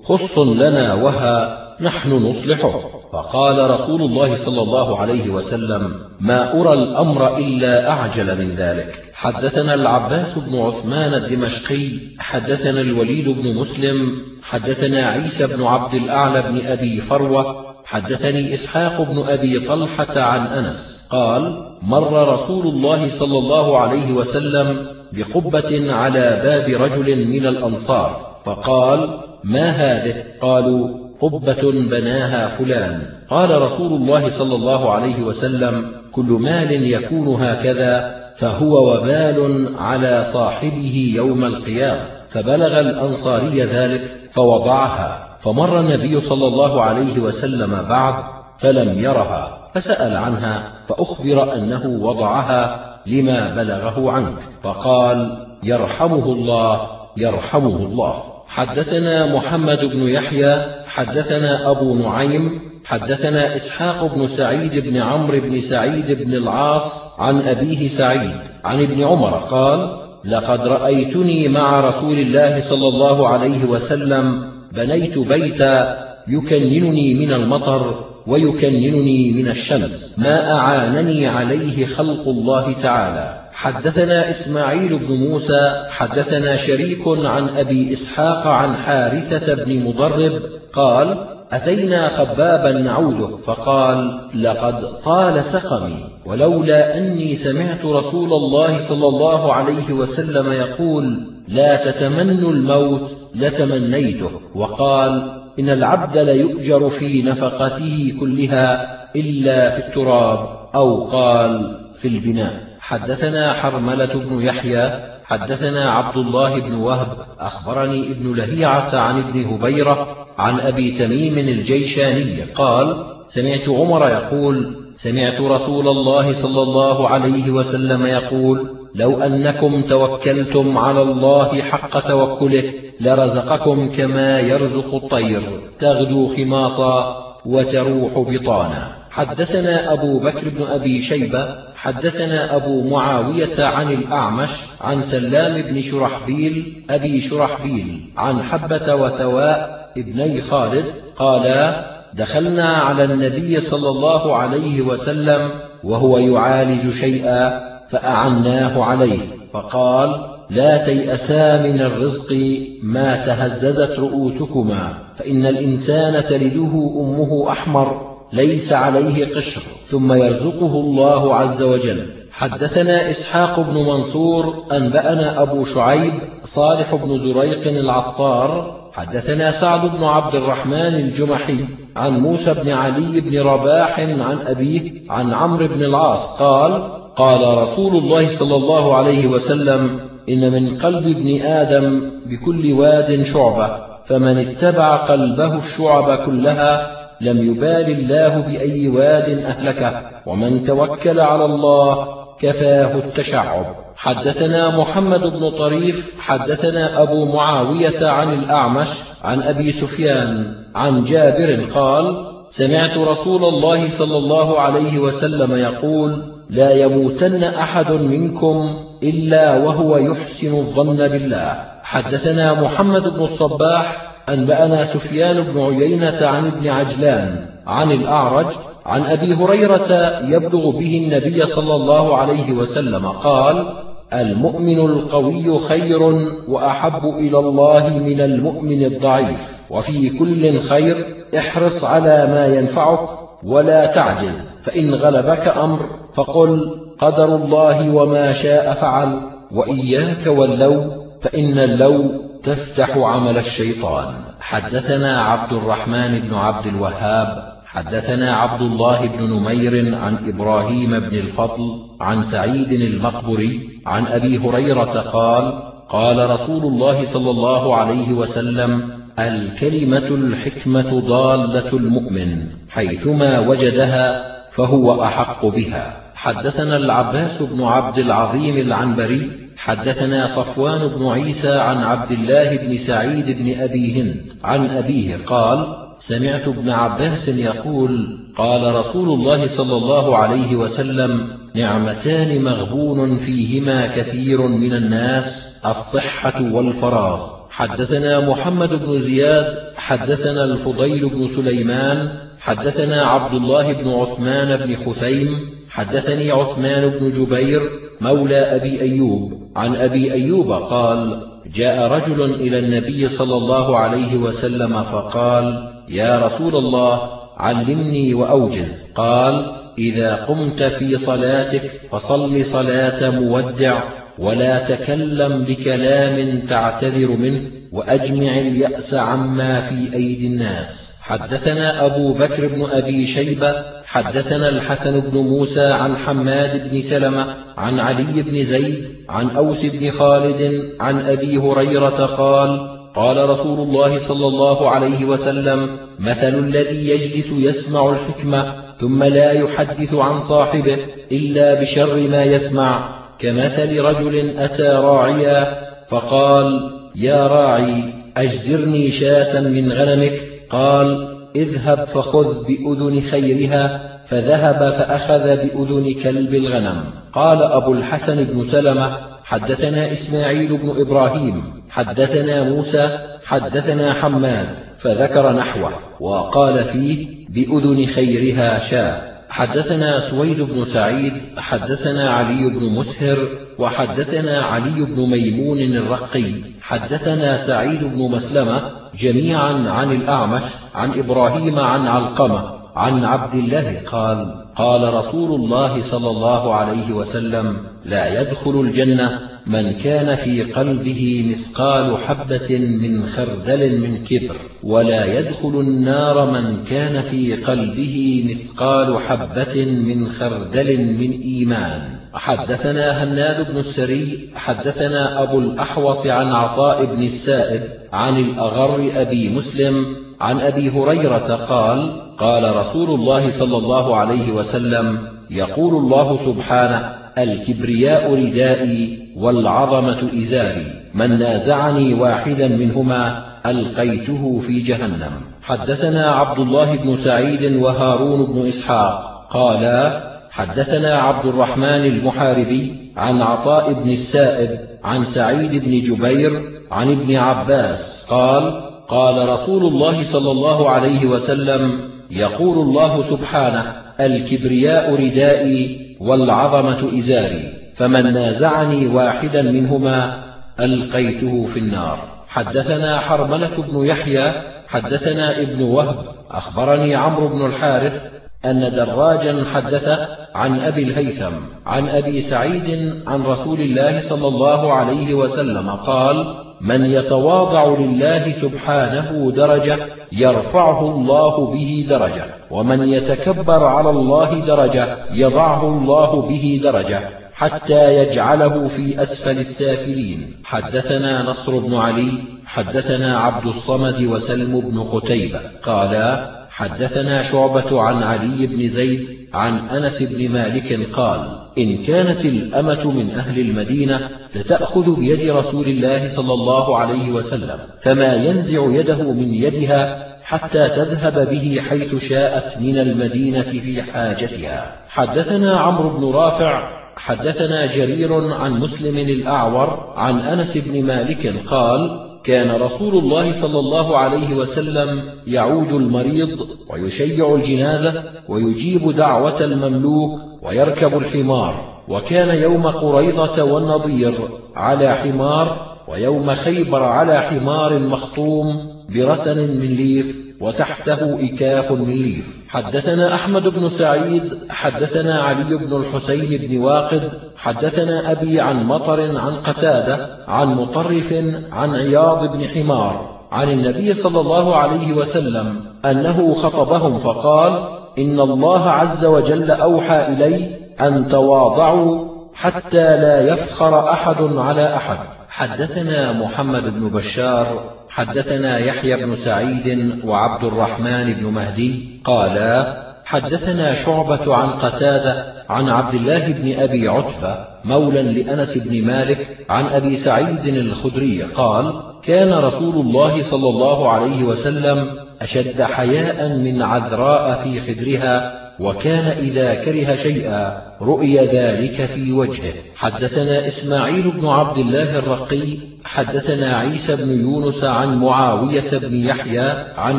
Speaker 1: خص لنا وها نحن نصلحه. فقال رسول الله صلى الله عليه وسلم ما أرى الأمر إلا أعجل من ذلك. حدثنا العباس بن عثمان الدمشقي حدثنا الوليد بن مسلم حدثنا عيسى بن عبد الأعلى بن أبي فروة حدثني إسحاق بن أبي طلحة عن أنس قال مر رسول الله صلى الله عليه وسلم بقبة على باب رجل من الأنصار فقال ما هذه؟ قالوا قبة بناها فلان. قال رسول الله صلى الله عليه وسلم كل مال يكون هكذا فهو وبال على صاحبه يوم القيامة. فبلغ الأنصاري ذلك فوضعها. فمر النبي صلى الله عليه وسلم بعد فلم يرها فسأل عنها فأخبر أنه وضعها لما بلغه عنك فقال يرحمه الله يرحمه الله. حدثنا محمد بن يحيى حدثنا أبو نعيم حدثنا إسحاق بن سعيد بن عمرو بن سعيد بن العاص عن أبيه سعيد عن ابن عمر قال لقد رأيتني مع رسول الله صلى الله عليه وسلم بنيت بيتا يكننني من المطر ويكننني من الشمس. ما أعانني عليه خلق الله تعالى. حدثنا إسماعيل بن موسى حدثنا شريك عن أبي إسحاق عن حارثة بن مضرب قال أتينا خبابا نعوده فقال لقد طال سقمي. ولولا أني سمعت رسول الله صلى الله عليه وسلم يقول لا تتمنوا الموت لتمنيته وقال إن العبد ليؤجر في نفقته كلها إلا في التراب أو قال في البناء. حدثنا حرملة بن يحيى حدثنا عبد الله بن وهب أخبرني ابن لهيعة عن ابن هبيرة عن أبي تميم الجيشاني قال سمعت عمر يقول سمعت رسول الله صلى الله عليه وسلم يقول لو أنكم توكلتم على الله حق توكله لرزقكم كما يرزق الطير. تغدو خماصا وتروح بطانا. حدثنا أبو بكر بن أبي شيبة حدثنا أبو معاوية عن الأعمش عن سلام بن شرحبيل أبي شرحبيل عن حبة وسواء ابني خالد قالا دخلنا على النبي صلى الله عليه وسلم وهو يعالج شيئا فأعناه عليه فقال لا تيأسا من الرزق ما تهززت رؤوسكما فإن الإنسان تلده أمه أحمر ليس عليه قشر ثم يرزقه الله عز وجل. حدثنا إسحاق بن منصور أنبأنا أبو شعيب صالح بن زريق العطار حدثنا سعد بن عبد الرحمن الجمحي عن موسى بن علي بن رباح عن أبيه عن عمرو بن العاص قال قال رسول الله صلى الله عليه وسلم إن من قلب ابن آدم بكل واد شعبة فمن اتبع قلبه الشعب كلها لم يبال الله بأي واد أهلكه ومن توكل على الله كفاه التشعب. حدثنا محمد بن طريف حدثنا أبو معاوية عن الأعمش عن أبي سفيان عن جابر قال سمعت رسول الله صلى الله عليه وسلم يقول لا يموتن أحد منكم إلا وهو يحسن الظن بالله. حدثنا محمد بن الصباح أنبأنا سفيان بن عيينة عن ابن عجلان عن الأعرج عن أبي هريرة يبلغ به النبي صلى الله عليه وسلم قال المؤمن القوي خير وأحب إلى الله من المؤمن الضعيف وفي كل خير احرص على ما ينفعك ولا تعجز فإن غلبك أمر فقل قدر الله وما شاء فعل وإياك واللو فإن اللو تفتح عمل الشيطان. حدثنا عبد الرحمن بن عبد الوهاب حدثنا عبد الله بن نمير عن إبراهيم بن الفضل عن سعيد المقبري عن أبي هريرة قال قال رسول الله صلى الله عليه وسلم الكلمة الحكمة ضالة المؤمن حيثما وجدها فهو أحق بها. حدثنا العباس بن عبد العظيم العنبري حدثنا صفوان بن عيسى عن عبد الله بن سعيد بن أبي هند عن أبيه قال سمعت ابن عباس يقول قال رسول الله صلى الله عليه وسلم نعمتان مغبون فيهما كثير من الناس الصحة والفراغ. حدثنا محمد بن زياد حدثنا الفضيل بن سليمان حدثنا عبد الله بن عثمان بن خثيم حدثني عثمان بن جبير مولى أبي أيوب. عن أبي أيوب قال جاء رجل إلى النبي صلى الله عليه وسلم فقال يا رسول الله علمني وأوجز. قال إذا قمت في صلاتك فصل صلاة مودع ولا تكلم بكلام تعتذر منه. وأجمع اليأس عما في أيدي الناس. حدثنا أبو بكر بن أبي شيبة حدثنا الحسن بن موسى عن حماد بن سلمة عن علي بن زيد عن أوس بن خالد عن أبي هريرة قال قال رسول الله صلى الله عليه وسلم مثل الذي يجلس يسمع الحكمة ثم لا يحدث عن صاحبه إلا بشر ما يسمع كمثل رجل أتى راعيا فقال يا راعي أجزرني شاة من غنمك. قال اذهب فخذ بأذن خيرها فذهب فأخذ بأذن كلب الغنم. قال أبو الحسن بن سلمة حدثنا إسماعيل بن إبراهيم حدثنا موسى حدثنا حماد فذكر نحوه وقال فيه بأذن خيرها شاة. حدثنا سويد بن سعيد حدثنا علي بن مسهر وحدثنا علي بن ميمون الرقي. حدثنا سعيد بن مسلمة جميعا عن الأعمش عن إبراهيم عن علقمة. عن عبد الله قال قال رسول الله صلى الله عليه وسلم لا يدخل الجنة من كان في قلبه مثقال حبة من خردل من كبر ولا يدخل النار من كان في قلبه مثقال حبة من خردل من إيمان. حدثنا هناد بن السري حدثنا أبو الأحوص عن عطاء بن السائب عن الأغر أبي مسلم عن أبي هريرة قال قال رسول الله صلى الله عليه وسلم يقول الله سبحانه الكبرياء ردائي والعظمة إزاري من نازعني واحدا منهما ألقيته في جهنم. حدثنا عبد الله بن سعيد وهارون بن إسحاق قالا حدثنا عبد الرحمن المحاربي عن عطاء بن السائب عن سعيد بن جبير عن ابن عباس قال قال رسول الله صلى الله عليه وسلم يقول الله سبحانه الكبرياء ردائي والعظمة إزاري فمن نازعني واحدا منهما ألقيته في النار. حدثنا حرملة بن يحيى حدثنا ابن وهب أخبرني عمرو بن الحارث أن دراجا حدث عن أبي الهيثم عن أبي سعيد عن رسول الله صلى الله عليه وسلم قال من يتواضع لله سبحانه درجة يرفعه الله به درجة. ومن يتكبر على الله درجة يضعه الله به درجة. حتى يجعله في أسفل السافلين. حدثنا نصر بن علي حدثنا عبد الصمد وسلم بن قتيبة. قالا حدثنا شعبة عن علي بن زيد عن أنس بن مالك قال إن كانت الأمة من أهل المدينة لتأخذ بيد رسول الله صلى الله عليه وسلم فما ينزع يده من يدها حتى تذهب به حيث شاءت من المدينة في حاجتها. حدثنا عمرو بن رافع حدثنا جرير عن مسلم الأعور عن أنس بن مالك قال كان رسول الله صلى الله عليه وسلم يعود المريض ويشيع الجنازة ويجيب دعوة المملوك ويركب الحمار. وكان يوم قريضة والنضير على حمار ويوم خيبر على حمار مخطوم برسن من ليف. وتحته إكاف من ليف حدثنا أحمد بن سعيد حدثنا علي بن الحسين بن واقد حدثنا أبي عن مطر عن قتادة عن مطرف عن عياض بن حمار عن النبي صلى الله عليه وسلم أنه خطبهم فقال إن الله عز وجل أوحى إلي أن تواضعوا حتى لا يفخر أحد على أحد. حدثنا محمد بن بشار حدثنا يحيى بن سعيد وعبد الرحمن بن مهدي قالا حدثنا شعبة عن قتادة عن عبد الله بن أبي عتبة مولى لأنس بن مالك عن أبي سعيد الخدري قال كان رسول الله صلى الله عليه وسلم أشد حياء من عذراء في خدرها وكان إذا كره شيئا رؤي ذلك في وجهه. حدثنا إسماعيل بن عبد الله الرقي حدثنا عيسى بن يونس عن معاوية بن يحيى عن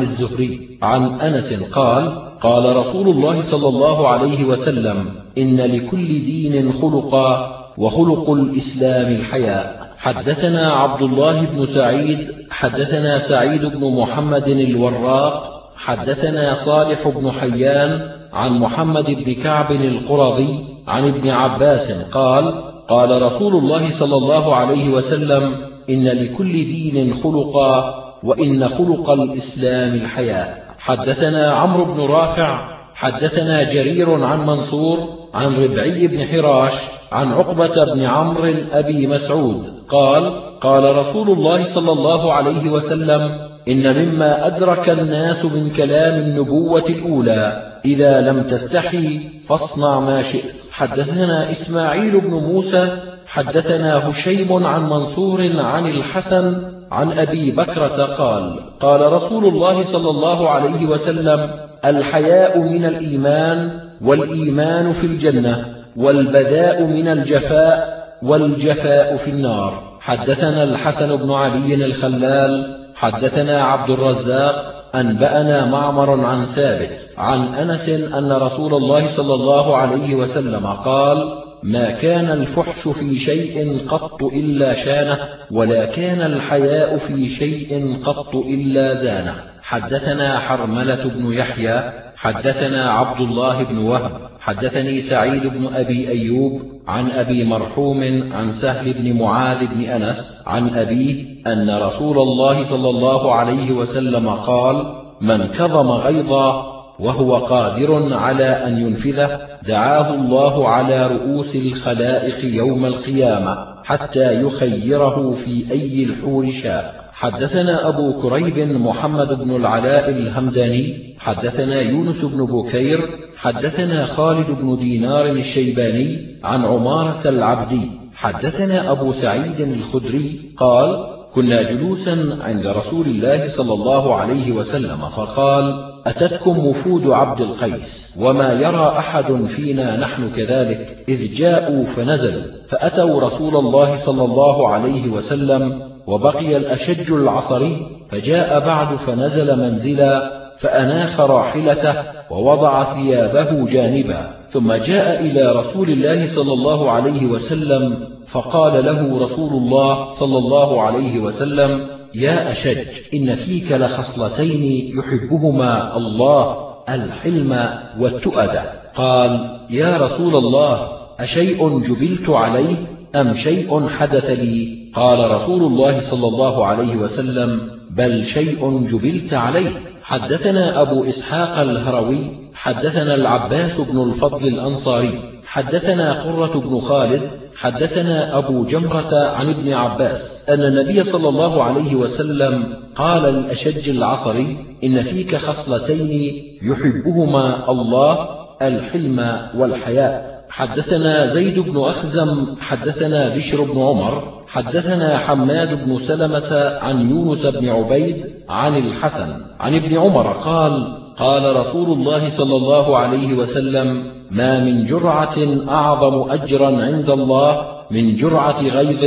Speaker 1: الزهري عن أنس قال قال رسول الله صلى الله عليه وسلم إن لكل دين خلقا وخلق الإسلام الحياء. حدثنا عبد الله بن سعيد حدثنا سعيد بن محمد الوراق حدثنا صالح بن حيان عن محمد بن كعب القرظي عن ابن عباس قال قال رسول الله صلى الله عليه وسلم إن لكل دين خلقا وإن خلق الإسلام الحياء حدثنا عمرو بن رافع حدثنا جرير عن منصور عن ربعي بن حراش عن عقبة بن عمرو أبي مسعود. قال قال رسول الله صلى الله عليه وسلم إن مما أدرك الناس من كلام النبوة الأولى إذا لم تستحي فاصنع ما شئت. حدثنا إسماعيل بن موسى حدثنا هشيم عن منصور عن الحسن عن أبي بكرة قال قال رسول الله صلى الله عليه وسلم الحياء من الإيمان والإيمان في الجنة والبذاء من الجفاء والجفاء في النار. حدثنا الحسن بن علي الخلال حدثنا عبد الرزاق أنبأنا معمر عن ثابت عن أنس أن رسول الله صلى الله عليه وسلم قال ما كان الفحش في شيء قط إلا شانه ولا كان الحياء في شيء قط إلا زانه. حدثنا حرملة بن يحيى حدثنا عبد الله بن وهب حدثني سعيد بن أبي أيوب عن أبي مرحوم عن سهل بن معاذ بن أنس عن أبيه أن رسول الله صلى الله عليه وسلم قال من كظم غيظا وهو قادر على أن ينفذه دعاه الله على رؤوس الخلائق يوم القيامة. حتى يخيره في أي الحور شاء. حدثنا أبو كريب محمد بن العلاء الهمداني حدثنا يونس بن بكير حدثنا خالد بن دينار الشيباني عن عمارة العبدي. حدثنا أبو سعيد الخدري قال كنا جلوسا عند رسول الله صلى الله عليه وسلم فقال أتتكم وفود عبد القيس وما يرى أحد فينا نحن كذلك إذ جاءوا فنزلوا فأتوا رسول الله صلى الله عليه وسلم وبقي الأشج العصري فجاء بعد فنزل منزلا فأناخ راحلته ووضع ثيابه جانبا ثم جاء إلى رسول الله صلى الله عليه وسلم فقال له رسول الله صلى الله عليه وسلم يا أشج إن فيك لخصلتين يحبهما الله الحلم والتؤدة قال يا رسول الله أشيء جبلت عليه أم شيء حدث لي؟ قال رسول الله صلى الله عليه وسلم بل شيء جبلت عليه. حدثنا أبو إسحاق الهروي حدثنا العباس بن الفضل الأنصاري حدثنا قرة بن خالد حدثنا أبو جمرة عن ابن عباس أن النبي صلى الله عليه وسلم قال للأشج العصري إن فيك خصلتين يحبهما الله الحلم والحياء. حدثنا زيد بن أخزم حدثنا بشر بن عمر حدثنا حماد بن سلمة عن يونس بن عبيد عن الحسن عن ابن عمر قال قال رسول الله صلى الله عليه وسلم ما من جرعة أعظم أجرا عند الله من جرعة غيظ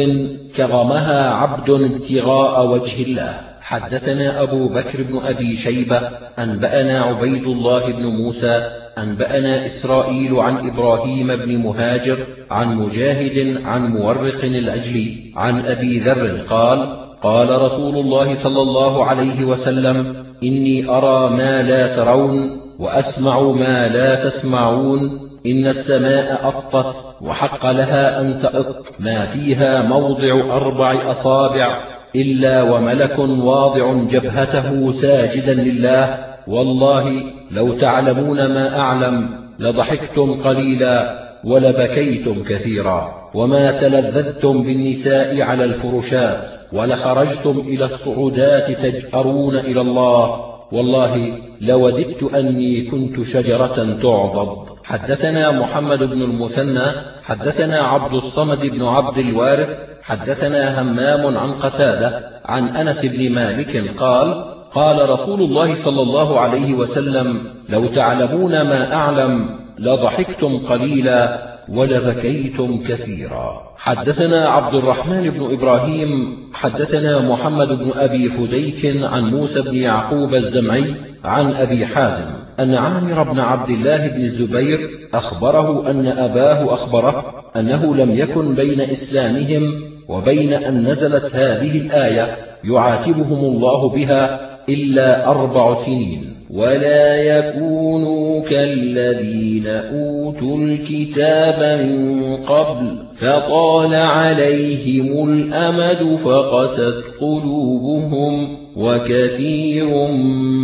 Speaker 1: كظمها عبد ابتغاء وجه الله. حدثنا أبو بكر بن أبي شيبة أنبأنا عبيد الله بن موسى أنبأنا إسرائيل عن إبراهيم بن مهاجر عن مجاهد عن مورق الأجلي عن أبي ذر قال قال رسول الله صلى الله عليه وسلم إني أرى ما لا ترون وأسمع ما لا تسمعون. إن السماء أطت وحق لها أن تأط. ما فيها موضع أربع أصابع إلا وملك واضع جبهته ساجدا لله. والله لو تعلمون ما أعلم لضحكتم قليلا ولبكيتم كثيرا. وما تلذذتم بالنساء على الفرشات ولخرجتم إلى الصعودات تجأرون إلى الله. والله لوددت أني كنت شجرة تعضد. حدثنا محمد بن المثنى حدثنا عبد الصمد بن عبد الوارث حدثنا همام عن قتادة عن أنس بن مالك قال قال رسول الله صلى الله عليه وسلم لو تعلمون ما أعلم لضحكتم قليلا. ولبكيتم كثيرا. حدثنا عبد الرحمن بن إبراهيم حدثنا محمد بن أبي فديك عن موسى بن يعقوب الزمعي عن أبي حازم أن عامر بن عبد الله بن الزبير أخبره أن أباه أخبره أنه لم يكن بين إسلامهم وبين أن نزلت هذه الآية يعاتبهم الله بها إلا أربع سنين. ولا يكونوا كالذين أوتوا الكتاب من قبل فطال عليهم الأمد فقست قلوبهم وكثير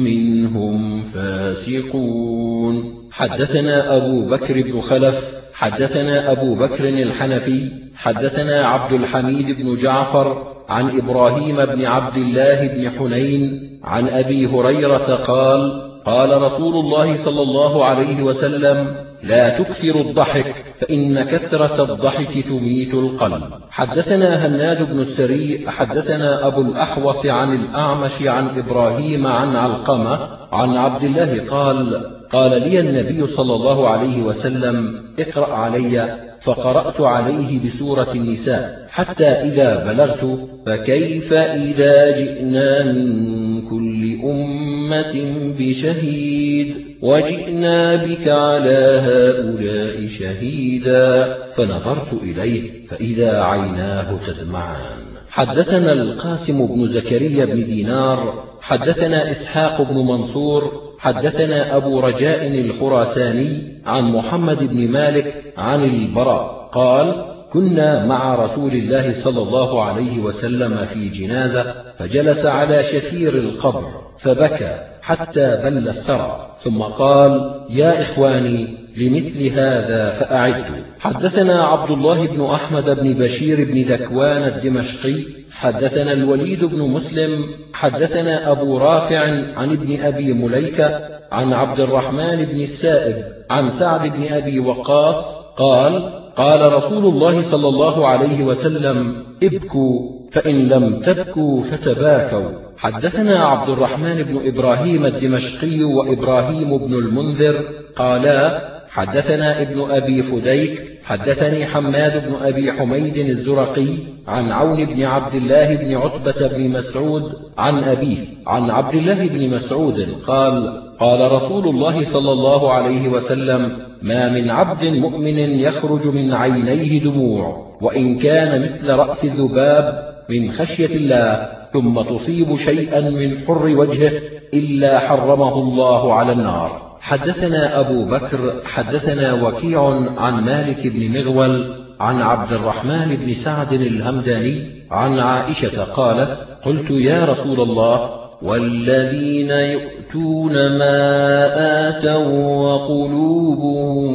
Speaker 1: منهم فاسقون. حدثنا أبو بكر بن خلف حدثنا أبو بكر الحنفي حدثنا عبد الحميد بن جعفر عن إبراهيم بن عبد الله بن حنين عن أبي هريرة قال قال رسول الله صلى الله عليه وسلم لا تكثر الضحك فإن كثرة الضحك تميت القلب. حدثنا هناد بن السري حدثنا أبو الأحوص عن الأعمش عن إبراهيم عن علقمة عن عبد الله قال قال لي النبي صلى الله عليه وسلم اقرأ علي فقرأت عليه بسورة النساء حتى إذا بلغت فكيف إذا جئنا من كل أمة بشهيد؟ وجئنا بك على هؤلاء شهيدا. فنظرت إليه فإذا عيناه تدمعان. حدثنا القاسم بن زكريا بن دينار حدثنا إسحاق بن منصور حدثنا أبو رجاء الخراساني عن محمد بن مالك عن البراء. قال كنا مع رسول الله صلى الله عليه وسلم في جنازة فجلس على شفير القبر فبكى حتى بل الثرى. ثم قال يا إخواني لمثل هذا فأعدوا. حدثنا عبد الله بن أحمد بن بشير بن ذكوان الدمشقي حدثنا الوليد بن مسلم حدثنا أبو رافع عن ابن أبي مليكة عن عبد الرحمن بن السائب عن سعد بن أبي وقاص قال قال رسول الله صلى الله عليه وسلم ابكوا فإن لم تبكوا فتباكوا. حدثنا عبد الرحمن بن إبراهيم الدمشقي وإبراهيم بن المنذر قالا حدثنا ابن أبي فديك حدثني حماد بن أبي حميد الزرقي عن عون بن عبد الله بن عتبة بن مسعود عن أبيه عن عبد الله بن مسعود قال قال رسول الله صلى الله عليه وسلم ما من عبد مؤمن يخرج من عينيه دموع وإن كان مثل رأس الذباب من خشية الله ثم تصيب شيئا من حر وجهه إلا حرمه الله على النار. حدثنا أبو بكر حدثنا وكيع عن مالك بن مغول عن عبد الرحمن بن سعد الهمداني عن عائشة قالت قلت يا رسول الله والذين يؤتون ما آتوا وقلوبهم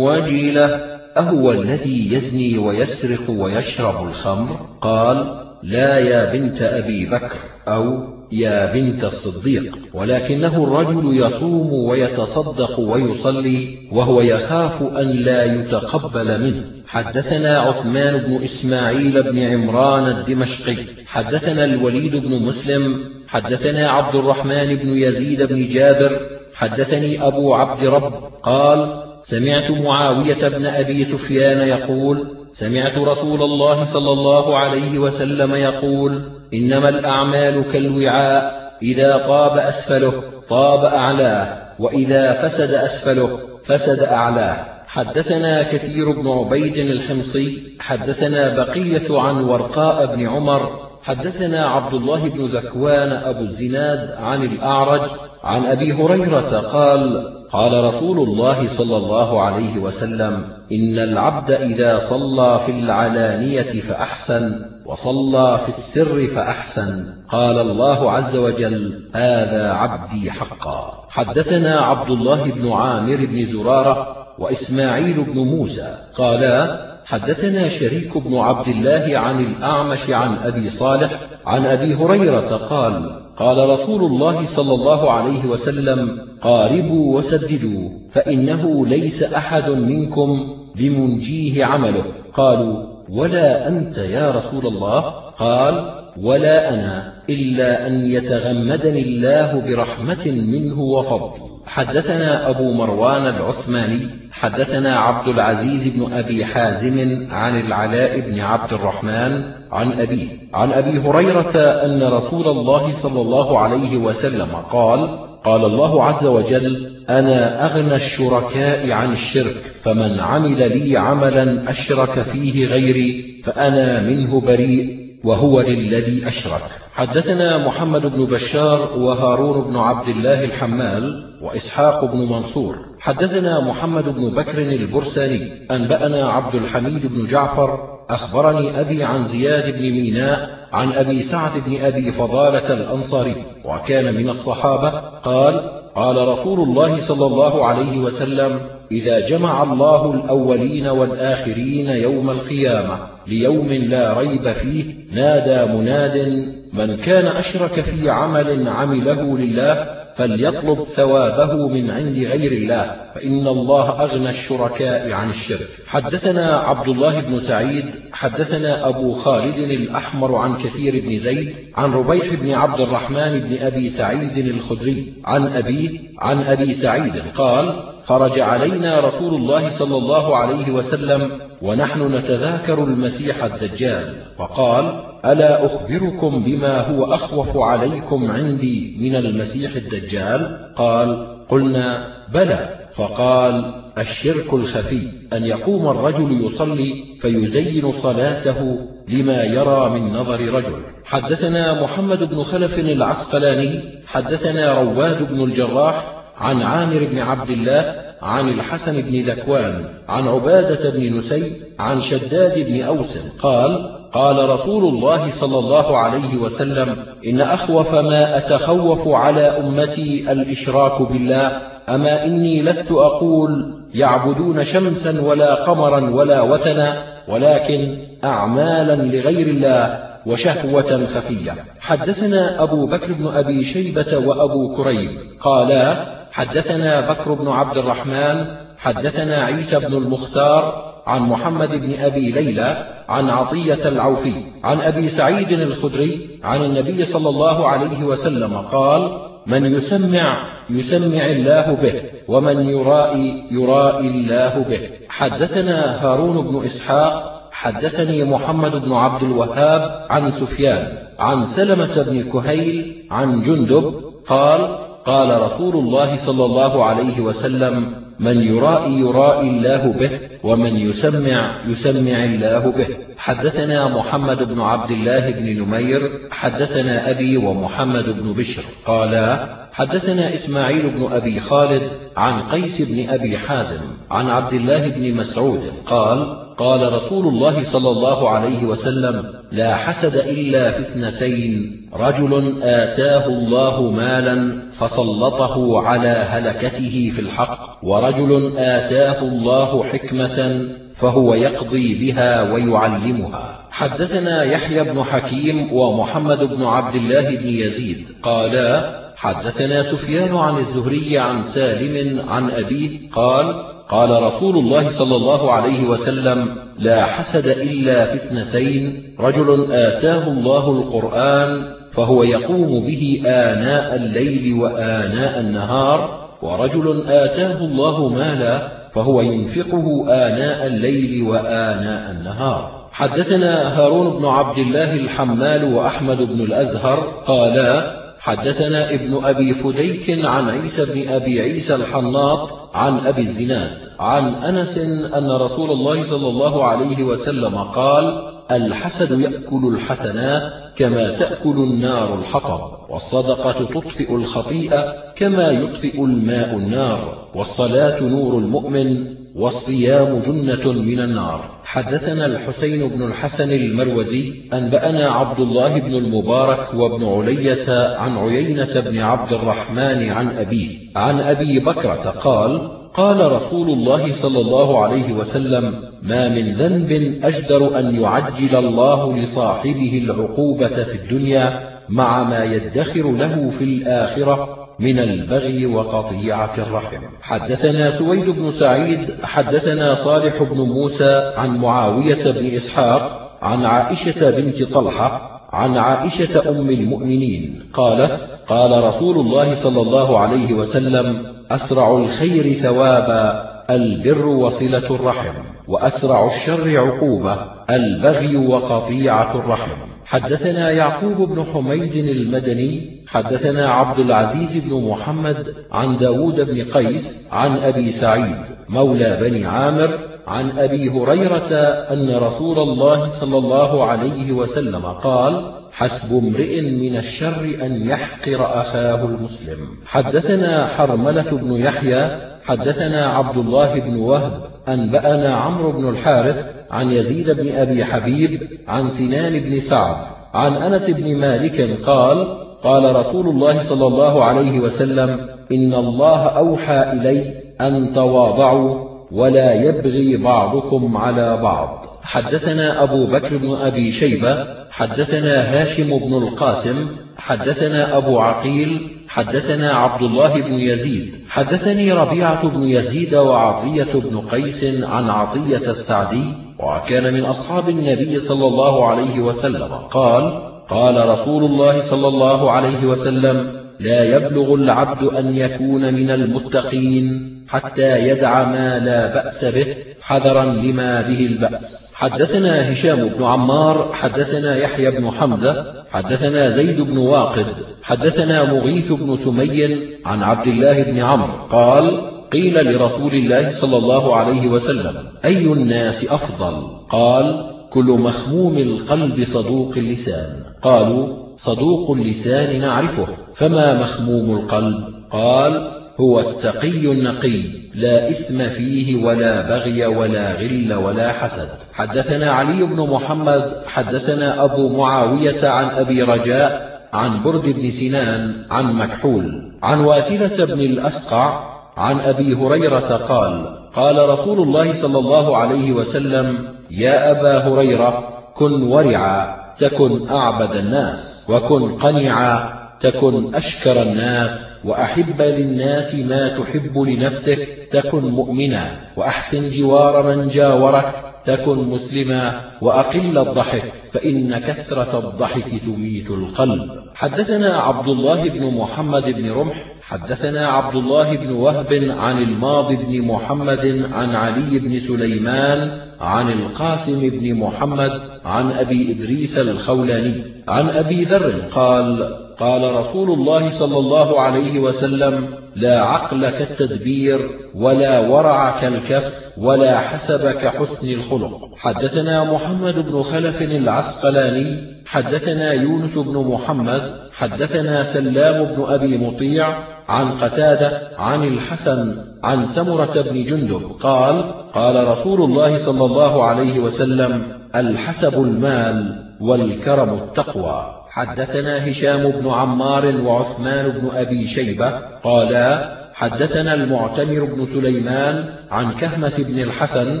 Speaker 1: وجلة أهو الذي يزني ويسرق ويشرب الخمر؟ قال لا يا بنت أبي بكر أو يا بنت الصديق ولكنه الرجل يصوم ويتصدق ويصلي وهو يخاف أن لا يتقبل منه. حدثنا عثمان بن إسماعيل بن عمران الدمشقي حدثنا الوليد بن مسلم حدثنا عبد الرحمن بن يزيد بن جابر حدثني أبو عبد رب قال سمعت معاوية بن أبي سفيان يقول سمعت رسول الله صلى الله عليه وسلم يقول إنما الأعمال كالوعاء إذا طاب أسفله طاب أعلاه وإذا فسد أسفله فسد أعلاه. حدثنا كثير بن عبيد الحمصي حدثنا بقية عن ورقاء بن عمر حدثنا عبد الله بن ذكوان أبو الزناد عن الأعرج عن أبي هريرة قال قال رسول الله صلى الله عليه وسلم إن العبد إذا صلى في العلانية فأحسن وصلى في السر فأحسن. قال الله عز وجل هذا عبدي حقا. حدثنا عبد الله بن عامر بن زرارة وإسماعيل بن موسى. قالا حدثنا شريك بن عبد الله عن الأعمش عن أبي صالح عن أبي هريرة قال قال رسول الله صلى الله عليه وسلم قاربوا وسددوا فإنه ليس أحد منكم بمنجيه عمله. قالوا ولا أنت يا رسول الله؟ قال ولا أنا إلا أن يتغمدني الله برحمة منه وفضل. حدثنا أبو مروان العثماني حدثنا عبد العزيز بن أبي حازم عن العلاء بن عبد الرحمن عن أبيه عن أبي هريرة أن رسول الله صلى الله عليه وسلم قال قال الله عز وجل أنا أغنى الشركاء عن الشرك فمن عمل لي عملا أشرك فيه غيري فأنا منه بريء. وهو للذي أشرك. حدثنا محمد بن بشار وهارون بن عبد الله الحمال وإسحاق بن منصور. حدثنا محمد بن بكر البرساني أنبأنا عبد الحميد بن جعفر أخبرني أبي عن زياد بن ميناء عن أبي سعد بن أبي فضالة الأنصاري وكان من الصحابة قال قال رسول الله صلى الله عليه وسلم إذا جمع الله الأولين والآخرين يوم القيامة ليوم لا ريب فيه نادى مناد من كان أشرك في عمل عمله لله فليطلب ثوابه من عند غير الله فإن الله أغنى الشركاء عن الشرك. حدثنا عبد الله بن سعيد حدثنا أبو خالد الأحمر عن كثير بن زيد عن ربيح بن عبد الرحمن بن أبي سعيد الخدري عن أبيه عن أبي سعيد قال خرج علينا رسول الله صلى الله عليه وسلم ونحن نتذاكر المسيح الدجال فقال ألا أخبركم بما هو أخوف عليكم عندي من المسيح الدجال؟ قال قلنا بلى. فقال الشرك الخفي أن يقوم الرجل يصلي فيزين صلاته لما يرى من نظر رجل. حدثنا محمد بن خلف العسقلاني حدثنا رواد بن الجراح عن عامر بن عبد الله عن الحسن بن ذكوان عن عبادة بن نسي عن شداد بن أوس قال قال رسول الله صلى الله عليه وسلم إن أخوف ما أتخوف على أمتي الإشراك بالله أما إني لست أقول يعبدون شمسا ولا قمرا ولا وثنا ولكن أعمالا لغير الله وشهوة خفية. حدثنا أبو بكر بن أبي شيبة وأبو كريب قالا حدثنا بكر بن عبد الرحمن حدثنا عيسى بن المختار عن محمد بن أبي ليلى عن عطية العوفي عن أبي سعيد الخدري عن النبي صلى الله عليه وسلم قال من يسمع يسمع الله به ومن يرائي يرائي الله به. حدثنا هارون بن إسحاق حدثني محمد بن عبد الوهاب عن سفيان عن سلمة بن كهيل عن جندب قال قال رسول الله صلى الله عليه وسلم من يرائي يرائي الله به ومن يسمع يسمع الله به. حدثنا محمد بن عبد الله بن نمير حدثنا أبي ومحمد بن بشر. قالا حدثنا إسماعيل بن أبي خالد عن قيس بن أبي حازم عن عبد الله بن مسعود. قال قال رسول الله صلى الله عليه وسلم لا حسد إلا في اثنتين رجل آتاه الله مالا فسلطه على هلكته في الحق ورجل آتاه الله حكمة فهو يقضي بها ويعلمها. حدثنا يحيى بن حكيم ومحمد بن عبد الله بن يزيد قالا حدثنا سفيان عن الزهري عن سالم عن أبيه قال قال رسول الله صلى الله عليه وسلم لا حسد إلا في اثنتين رجل آتاه الله القرآن فهو يقوم به آناء الليل وآناء النهار ورجل آتاه الله مالا فهو ينفقه آناء الليل وآناء النهار. حدثنا هارون بن عبد الله الحمال وأحمد بن الأزهر قالا حدثنا ابن أبي فديك عن عيسى بن أبي عيسى الحناط عن أبي الزناد عن أنس أن رسول الله صلى الله عليه وسلم قال الحسد يأكل الحسنات كما تأكل النار الحطب والصدقة تطفئ الخطيئة كما يطفئ الماء النار والصلاة نور المؤمن والصيام جنة من النار. حدثنا الحسين بن الحسن المروزي أنبأنا عبد الله بن المبارك وابن علية عن عيينة بن عبد الرحمن عن أبيه عن أبي بكرة قال قال رسول الله صلى الله عليه وسلم ما من ذنب أجدر أن يعجل الله لصاحبه العقوبة في الدنيا مع ما يدخر له في الآخرة من البغي وقطيعة الرحم. حدثنا سويد بن سعيد حدثنا صالح بن موسى عن معاوية بن إسحاق عن عائشة بنت طلحة عن عائشة أم المؤمنين قالت قال رسول الله صلى الله عليه وسلم أسرع الخير ثوابا البر وصلة الرحم. وأسرع الشر عقوبة البغي وقطيعة الرحم. حدثنا يعقوب بن حميد المدني حدثنا عبد العزيز بن محمد عن داود بن قيس عن أبي سعيد مولى بني عامر عن أبي هريرة أن رسول الله صلى الله عليه وسلم قال حسب امرئ من الشر أن يحقر أخاه المسلم. حدثنا حرملة بن يحيى حدثنا عبد الله بن وهب أنبأنا عمرو بن الحارث عن يزيد بن أبي حبيب عن سنان بن سعد عن أنس بن مالك قال قال رسول الله صلى الله عليه وسلم إن الله أوحى إلي أن تواضعوا ولا يبغي بعضكم على بعض. حدثنا أبو بكر بن أبي شيبة حدثنا هاشم بن القاسم حدثنا أبو عقيل حدثنا عبد الله بن يزيد. حدثني ربيعة بن يزيد وعطية بن قيس عن عطية السعدي وكان من أصحاب النبي صلى الله عليه وسلم. قال قال رسول الله صلى الله عليه وسلم لا يبلغ العبد أن يكون من المتقين. حتى يدع ما لا بأس به حذرا لما به البأس. حدثنا هشام بن عمار حدثنا يحيى بن حمزة حدثنا زيد بن واقد حدثنا مغيث بن سمي عن عبد الله بن عمرو قال قيل لرسول الله صلى الله عليه وسلم أي الناس أفضل؟ قال كل مخموم القلب صدوق اللسان. قالوا صدوق اللسان نعرفه فما مخموم القلب؟ قال هو التقي النقي لا إثم فيه ولا بغي ولا غل ولا حسد. حدثنا علي بن محمد حدثنا أبو معاوية عن أبي رجاء عن برد بن سنان عن مكحول. عن واثلة بن الأسقع عن أبي هريرة قال قال رسول الله صلى الله عليه وسلم يا أبا هريرة كن ورعا تكن أعبد الناس وكن قنعا تكن أشكر الناس وأحب للناس ما تحب لنفسك تكن مؤمنا وأحسن جوار من جاورك تكن مسلما وأقل الضحك فإن كثرة الضحك تميت القلب. حدثنا عبد الله بن محمد بن رمح حدثنا عبد الله بن وهب عن الماضي بن محمد عن علي بن سليمان عن القاسم بن محمد عن أبي إدريس الخولاني عن أبي ذر قال قال رسول الله صلى الله عليه وسلم لا عقل كالتدبير ولا ورع كالكف ولا حسب كحسن الخلق. حدثنا محمد بن خلف العسقلاني حدثنا يونس بن محمد حدثنا سلام بن أبي مطيع عن قتادة عن الحسن عن سمرة بن جندب قال قال رسول الله صلى الله عليه وسلم الحسب المال والكرم التقوى. حدثنا هشام بن عمار وعثمان بن أبي شيبة قالا حدثنا المعتمر بن سليمان عن كهمس بن الحسن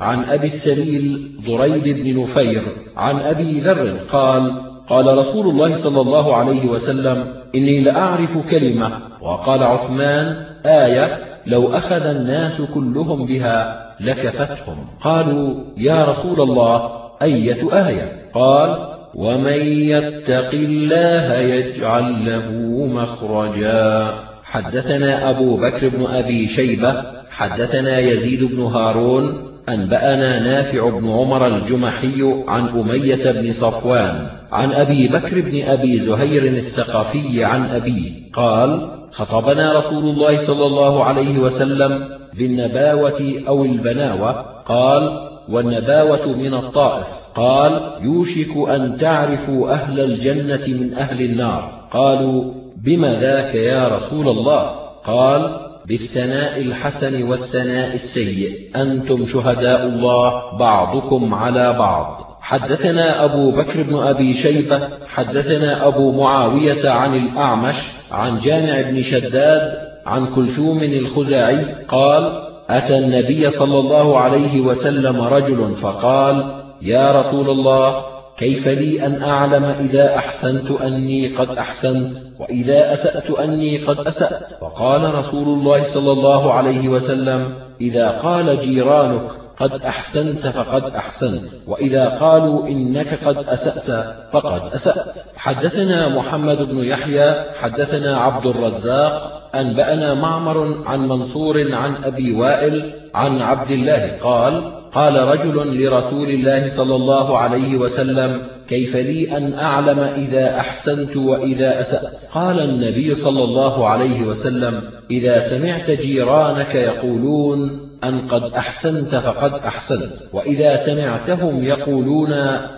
Speaker 1: عن أبي السليل ضريب بن نفير عن أبي ذر قال قال رسول الله صلى الله عليه وسلم إني لأعرف كلمة. وقال عثمان آية لو أخذ الناس كلهم بها لكفتهم. قالوا يا رسول الله أية آية؟ قال ومن يتق الله يجعل له مخرجا. حدثنا أبو بكر بن أبي شيبة حدثنا يزيد بن هارون أنبأنا نافع بن عمر الجمحي عن أمية بن صفوان عن أبي بكر بن أبي زهير الثقفي عن أبيه قال خطبنا رسول الله صلى الله عليه وسلم بالنباوة أو البناوة قال والنباوة من الطائف. قال يوشك أن تعرفوا أهل الجنة من أهل النار. قالوا بم ذاك يا رسول الله؟ قال بالثناء الحسن والثناء السيء. أنتم شهداء الله بعضكم على بعض. حدثنا أبو بكر بن أبي شيبة حدثنا أبو معاوية عن الأعمش عن جامع بن شداد عن كلثوم الخزاعي قال أتى النبي صلى الله عليه وسلم رجل فقال يا رسول الله كيف لي أن أعلم إذا أحسنت أني قد أحسنت وإذا أسأت أني قد أسأت؟ فقال رسول الله صلى الله عليه وسلم إذا قال جيرانك قد أحسنت فقد أحسنت وإذا قالوا إنك قد أسأت فقد أسأت. حدثنا محمد بن يحيى حدثنا عبد الرزاق أنبأنا معمر عن منصور عن أبي وائل عن عبد الله قال قال رجل لرسول الله صلى الله عليه وسلم كيف لي أن أعلم إذا أحسنت وإذا أسأت؟ قال النبي صلى الله عليه وسلم إذا سمعت جيرانك يقولون أن قد أحسنت فقد أحسنت وإذا سمعتهم يقولون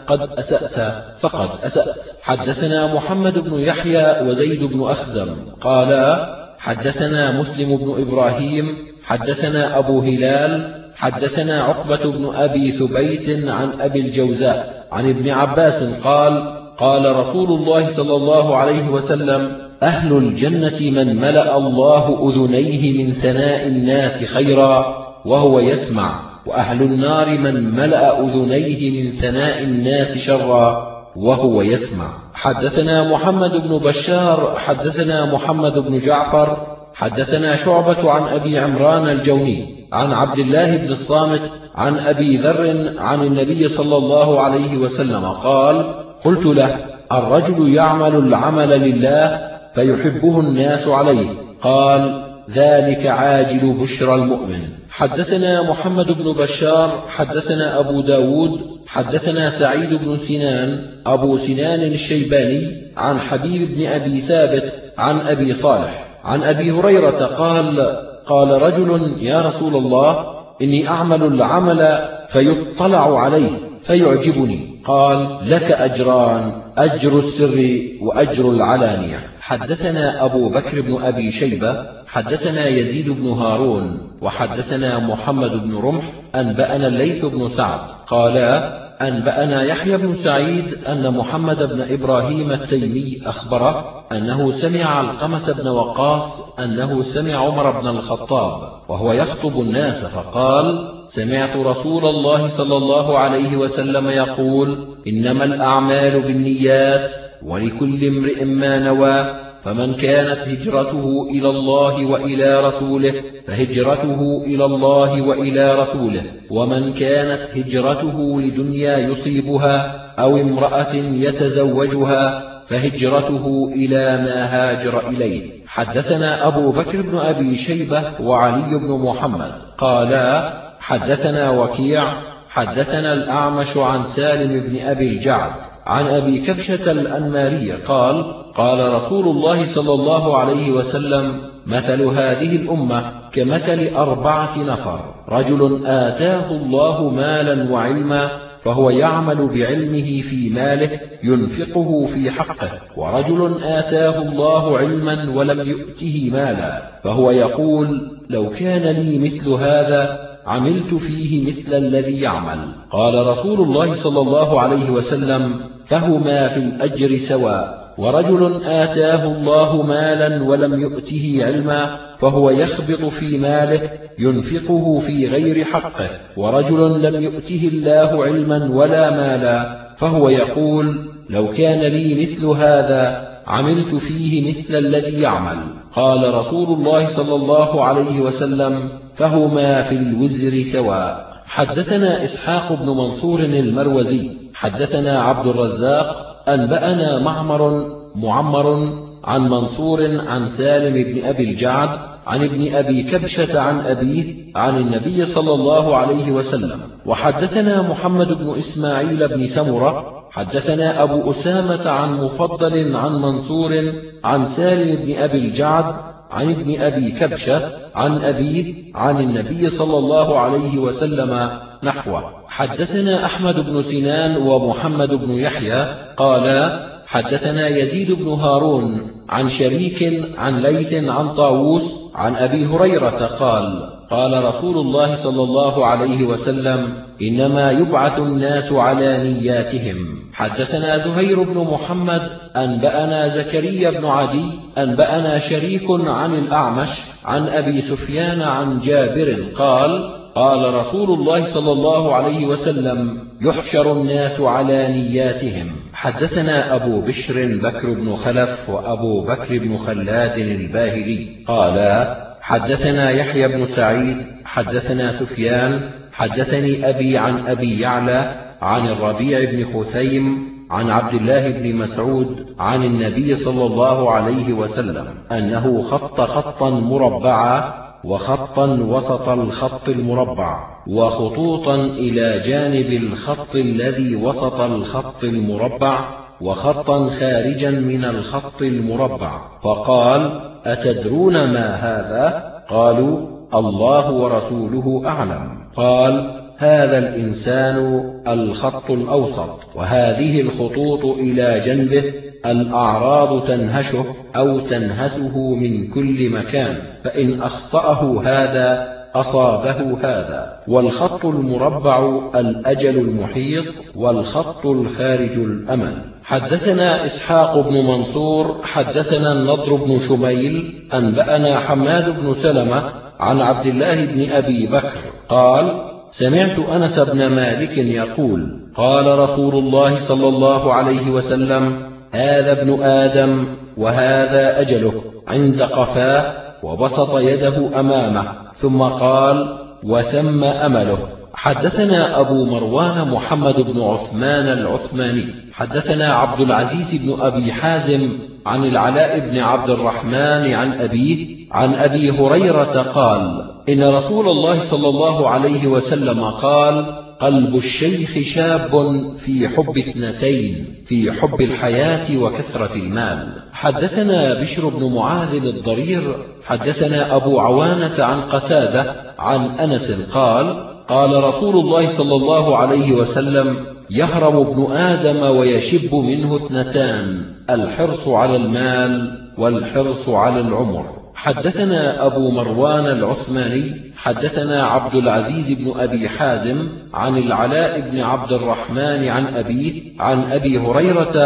Speaker 1: قد أسأت فقد أسأت. حدثنا محمد بن يحيى وزيد بن أخزم قالا حدثنا مسلم بن إبراهيم حدثنا أبو هلال حدثنا عقبة بن أبي ثبيت عن أبي الجوزاء عن ابن عباس قال قال رسول الله صلى الله عليه وسلم أهل الجنة من ملأ الله أذنيه من ثناء الناس خيرا وهو يسمع وأهل النار من ملأ أذنيه من ثناء الناس شرا وهو يسمع. حدثنا محمد بن بشار حدثنا محمد بن جعفر حدثنا شعبة عن أبي عمران الجوني عن عبد الله بن الصامت عن أبي ذر عن النبي صلى الله عليه وسلم قال قلت له الرجل يعمل العمل لله فيحبه الناس عليه. قال ذلك عاجل بشرى المؤمن. حدثنا محمد بن بشار حدثنا أبو داود حدثنا سعيد بن سنان أبو سنان الشيباني عن حبيب بن أبي ثابت عن أبي صالح. عن أبي هريرة قال قال رجل يا رسول الله إني أعمل العمل فيطلع عليه فيعجبني. قال لك أجران أجر السر وأجر العلانية. حدثنا أبو بكر بن أبي شيبة حدثنا يزيد بن هارون وحدثنا محمد بن رمح أنبأنا الليث بن سعد. قالا أنبأنا يحيى بن سعيد أن محمد بن إبراهيم التيمي أخبره أنه سمع علقمة بن وقاص أنه سمع عمر بن الخطاب وهو يخطب الناس فقال سمعت رسول الله صلى الله عليه وسلم يقول إنما الأعمال بالنيات ولكل امرئ ما نوى فمن كانت هجرته إلى الله وإلى رسوله فهجرته إلى الله وإلى رسوله. ومن كانت هجرته لدنيا يصيبها أو امرأة يتزوجها فهجرته إلى ما هاجر إليه. حدثنا أبو بكر بن أبي شيبة وعلي بن محمد. قالا حدثنا وكيع حدثنا الأعمش عن سالم بن أبي الجعد. عن أبي كبشة الأنماري قال قال رسول الله صلى الله عليه وسلم مثل هذه الأمة كمثل أربعة نفر. رجل آتاه الله مالا وعلما فهو يعمل بعلمه في ماله ينفقه في حقه. ورجل آتاه الله علما ولم يؤته مالا فهو يقول لو كان لي مثل هذا عملت فيه مثل الذي يعمل. قال رسول الله صلى الله عليه وسلم فهما في الأجر سواء ورجل آتاه الله مالا ولم يؤته علما فهو يخبط في ماله ينفقه في غير حقه. ورجل لم يؤته الله علما ولا مالا فهو يقول لو كان لي مثل هذا عملت فيه مثل الذي يعمل. قال رسول الله صلى الله عليه وسلم فهما في الوزر سواء حدثنا إسحاق بن منصور المروزي. حدثنا عبد الرزاق أنبأنا معمر معمر عن منصور عن سالم بن أبي الجعد عن ابن أبي كبشة عن أبيه عن النبي صلى الله عليه وسلم. وحدثنا محمد بن إسماعيل بن سمرة حدثنا أبو أسامة عن مفضل عن منصور عن سالم بن أبي الجعد عن ابن أبي كبشة عن أبيه عن النبي صلى الله عليه وسلم نحوه حدثنا أحمد بن سنان ومحمد بن يحيى قالا حدثنا يزيد بن هارون عن شريك عن ليث عن طاووس عن أبي هريرة قال قال رسول الله صلى الله عليه وسلم إنما يبعث الناس على نياتهم. حدثنا زهير بن محمد أنبأنا زكريا بن عدي أنبأنا شريك عن الأعمش عن أبي سفيان عن جابر قال قال رسول الله صلى الله عليه وسلم يحشر الناس على نياتهم. حدثنا أبو بشر بكر بن خلف وأبو بكر بن خلاد الباهلي. قالا حدثنا يحيى بن سعيد حدثنا سفيان حدثني أبي عن أبي يعلى عن الربيع بن خثيم عن عبد الله بن مسعود عن النبي صلى الله عليه وسلم أنه خط خطا مربعا وخطا وسط الخط المربع وخطوطا إلى جانب الخط الذي وسط الخط المربع وخطا خارجا من الخط المربع فقال أتدرون ما هذا؟ قالوا الله ورسوله أعلم قال هذا الإنسان الخط الأوسط وهذه الخطوط إلى جنبه الأعراض تنهشه أو تنهسه من كل مكان فإن أخطأه هذا أصابه هذا. والخط المربع الأجل المحيط والخط الخارج الأمل. حدثنا إسحاق بن منصور حدثنا النضر بن شميل أنبأنا حماد بن سلمة عن عبد الله بن أبي بكر قال سمعت أنس بن مالك يقول قال رسول الله صلى الله عليه وسلم هذا ابن آدم وهذا أجله عند قفاه وبسط يده أمامه ثم قال وثم أمله. حدثنا أبو مروان محمد بن عثمان العثماني حدثنا عبد العزيز بن أبي حازم عن العلاء بن عبد الرحمن عن أبيه عن أبي هريرة قال إن رسول الله صلى الله عليه وسلم قال قلب الشيخ شاب في حب اثنتين في حب الحياة وكثرة المال. حدثنا بشر بن معاذ الضرير حدثنا أبو عوانة عن قتادة عن أنس قال قال رسول الله صلى الله عليه وسلم يهرم ابن آدم ويشب منه اثنتان الحرص على المال والحرص على العمر. حدثنا أبو مروان العثماني حدثنا عبد العزيز بن أبي حازم عن العلاء بن عبد الرحمن عن أبيه عن أبي هريرة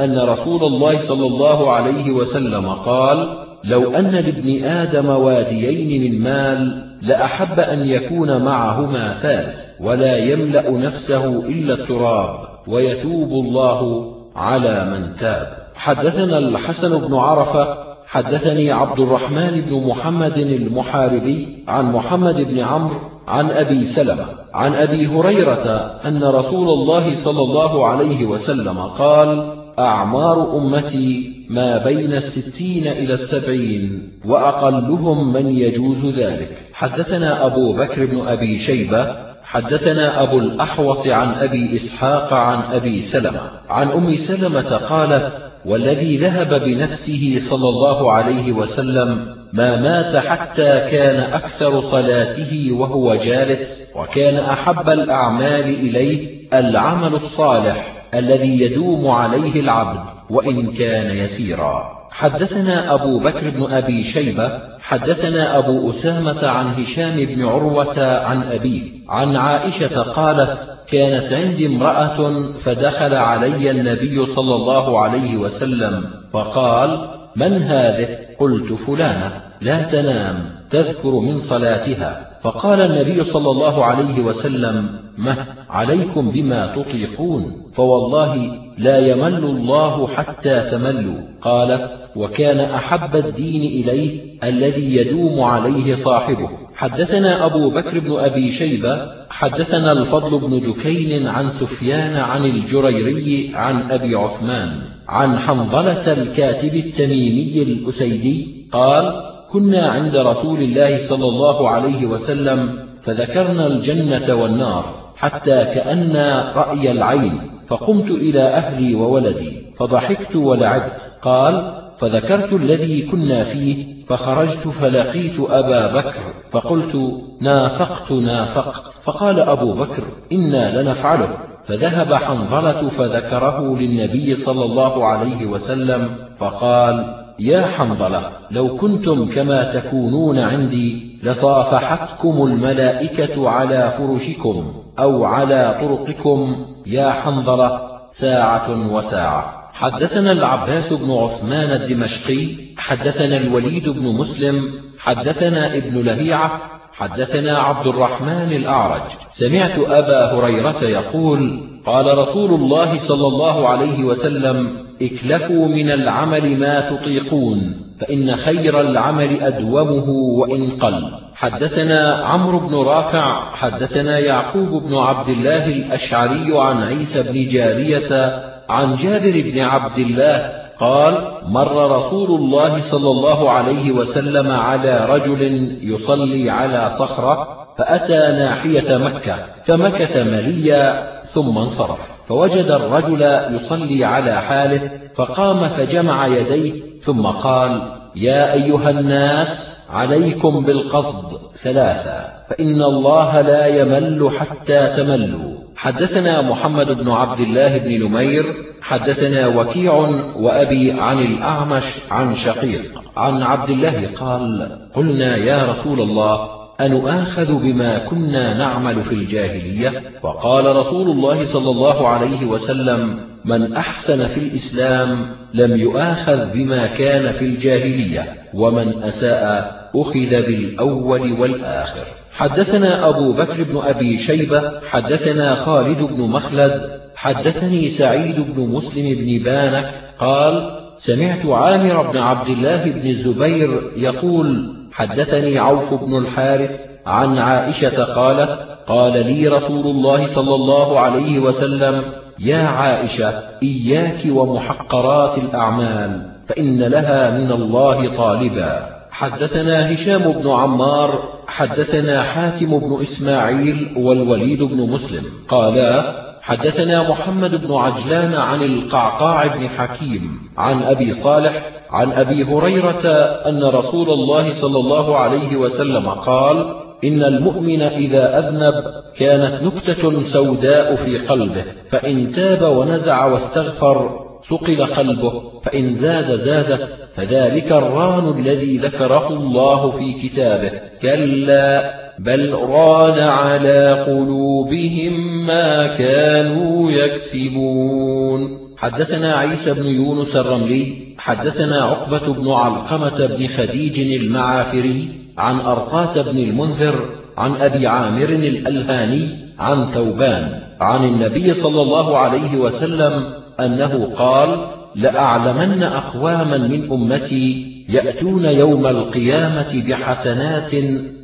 Speaker 1: أن رسول الله صلى الله عليه وسلم قال لو أن لابن آدم واديين من مال لأحب أن يكون معهما ثالث ولا يملأ نفسه إلا التراب ويتوب الله على من تاب. حدثنا الحسن بن عرفة حدثني عبد الرحمن بن محمد المحاربي عن محمد بن عمرو عن أبي سلمة عن أبي هريرة أن رسول الله صلى الله عليه وسلم قال أعمار أمتي ما بين الستين إلى السبعين وأقلهم من يجوز ذلك. حدثنا أبو بكر بن أبي شيبة حدثنا أبو الأحوص عن أبي إسحاق عن أبي سلمة. عن أم سلمة قالت والذي ذهب بنفسه صلى الله عليه وسلم ما مات حتى كان أكثر صلاته وهو جالس وكان أحب الأعمال إليه العمل الصالح. الذي يدوم عليه العبد وإن كان يسيرا. حدثنا أبو بكر بن أبي شيبة حدثنا أبو أسامة عن هشام بن عروة عن أبيه عن عائشة قالت كانت عندي امرأة فدخل علي النبي صلى الله عليه وسلم فقال من هذه؟ قلت فلانة لا تنام تذكر من صلاتها. فقال النبي صلى الله عليه وسلم مه عليكم بما تطيقون فوالله لا يمل الله حتى تملوا. قالت وكان أحب الدين إليه الذي يدوم عليه صاحبه. حدثنا أبو بكر بن أبي شيبة حدثنا الفضل بن دكين عن سفيان عن الجريري عن أبي عثمان عن حنظلة الكاتب التميمي الأسيدي قال كنا عند رسول الله صلى الله عليه وسلم فذكرنا الجنة والنار حتى كأن رأي العين فقمت إلى أهلي وولدي فضحكت ولعبت قال فذكرت الذي كنا فيه فخرجت فلقيت أبا بكر فقلت نافقت نافقت فقال أبو بكر إنا لنفعله فذهب حنظلة فذكره للنبي صلى الله عليه وسلم فقال يا حنظلة لو كنتم كما تكونون عندي لصافحتكم الملائكة على فرشكم أو على طرقكم يا حنظلة ساعة وساعة. حدثنا العباس بن عثمان الدمشقي حدثنا الوليد بن مسلم حدثنا ابن لهيعة حدثنا عبد الرحمن الأعرج. سمعت أبا هريرة يقول قال رسول الله صلى الله عليه وسلم اكلفوا من العمل ما تطيقون فإن خير العمل أدومه وإن قل. حدثنا عمرو بن رافع حدثنا يعقوب بن عبد الله الأشعري عن عيسى بن جارية عن جابر بن عبد الله قال مر رسول الله صلى الله عليه وسلم على رجل يصلي على صخرة فأتى ناحية مكة فمكث مليا ثم انصرف. فوجد الرجل يصلي على حاله فقام فجمع يديه ثم قال يا أيها الناس عليكم بالقصد ثلاثة فإن الله لا يمل حتى تملوا. حدثنا محمد بن عبد الله بن نمير حدثنا وكيع وأبي عن الأعمش عن شقيق عن عبد الله قال قلنا يا رسول الله أنؤاخذ بما كنا نعمل في الجاهلية؟ وقال رسول الله صلى الله عليه وسلم من أحسن في الإسلام لم يؤاخذ بما كان في الجاهلية ومن أساء أخذ بالأول والآخر. حدثنا أبو بكر بن أبي شيبة حدثنا خالد بن مخلد حدثني سعيد بن مسلم بن بانك قال سمعت عامر بن عبد الله بن الزبير يقول حدثني عوف بن الحارث عن عائشة قالت قال لي رسول الله صلى الله عليه وسلم يا عائشة إياك ومحقرات الأعمال فإن لها من الله طالبا. حدثنا هشام بن عمار حدثنا حاتم بن إسماعيل والوليد بن مسلم قالا حدثنا محمد بن عجلان عن القعقاع بن حكيم عن أبي صالح عن أبي هريرة أن رسول الله صلى الله عليه وسلم قال إن المؤمن إذا أذنب كانت نكتة سوداء في قلبه فإن تاب ونزع واستغفر ثقل قلبه فإن زاد زادت فذلك الران الذي ذكره الله في كتابه. كلا بل ران على قلوبهم ما كانوا يكسبون. حدثنا عيسى بن يونس الرملي حدثنا عقبة بن علقمة بن خديج المعافري عن أرقاة بن المنذر عن أبي عامر الألهاني عن ثوبان عن النبي صلى الله عليه وسلم أنه قال لأعلمن أقواما من أمتي يأتون يوم القيامة بحسنات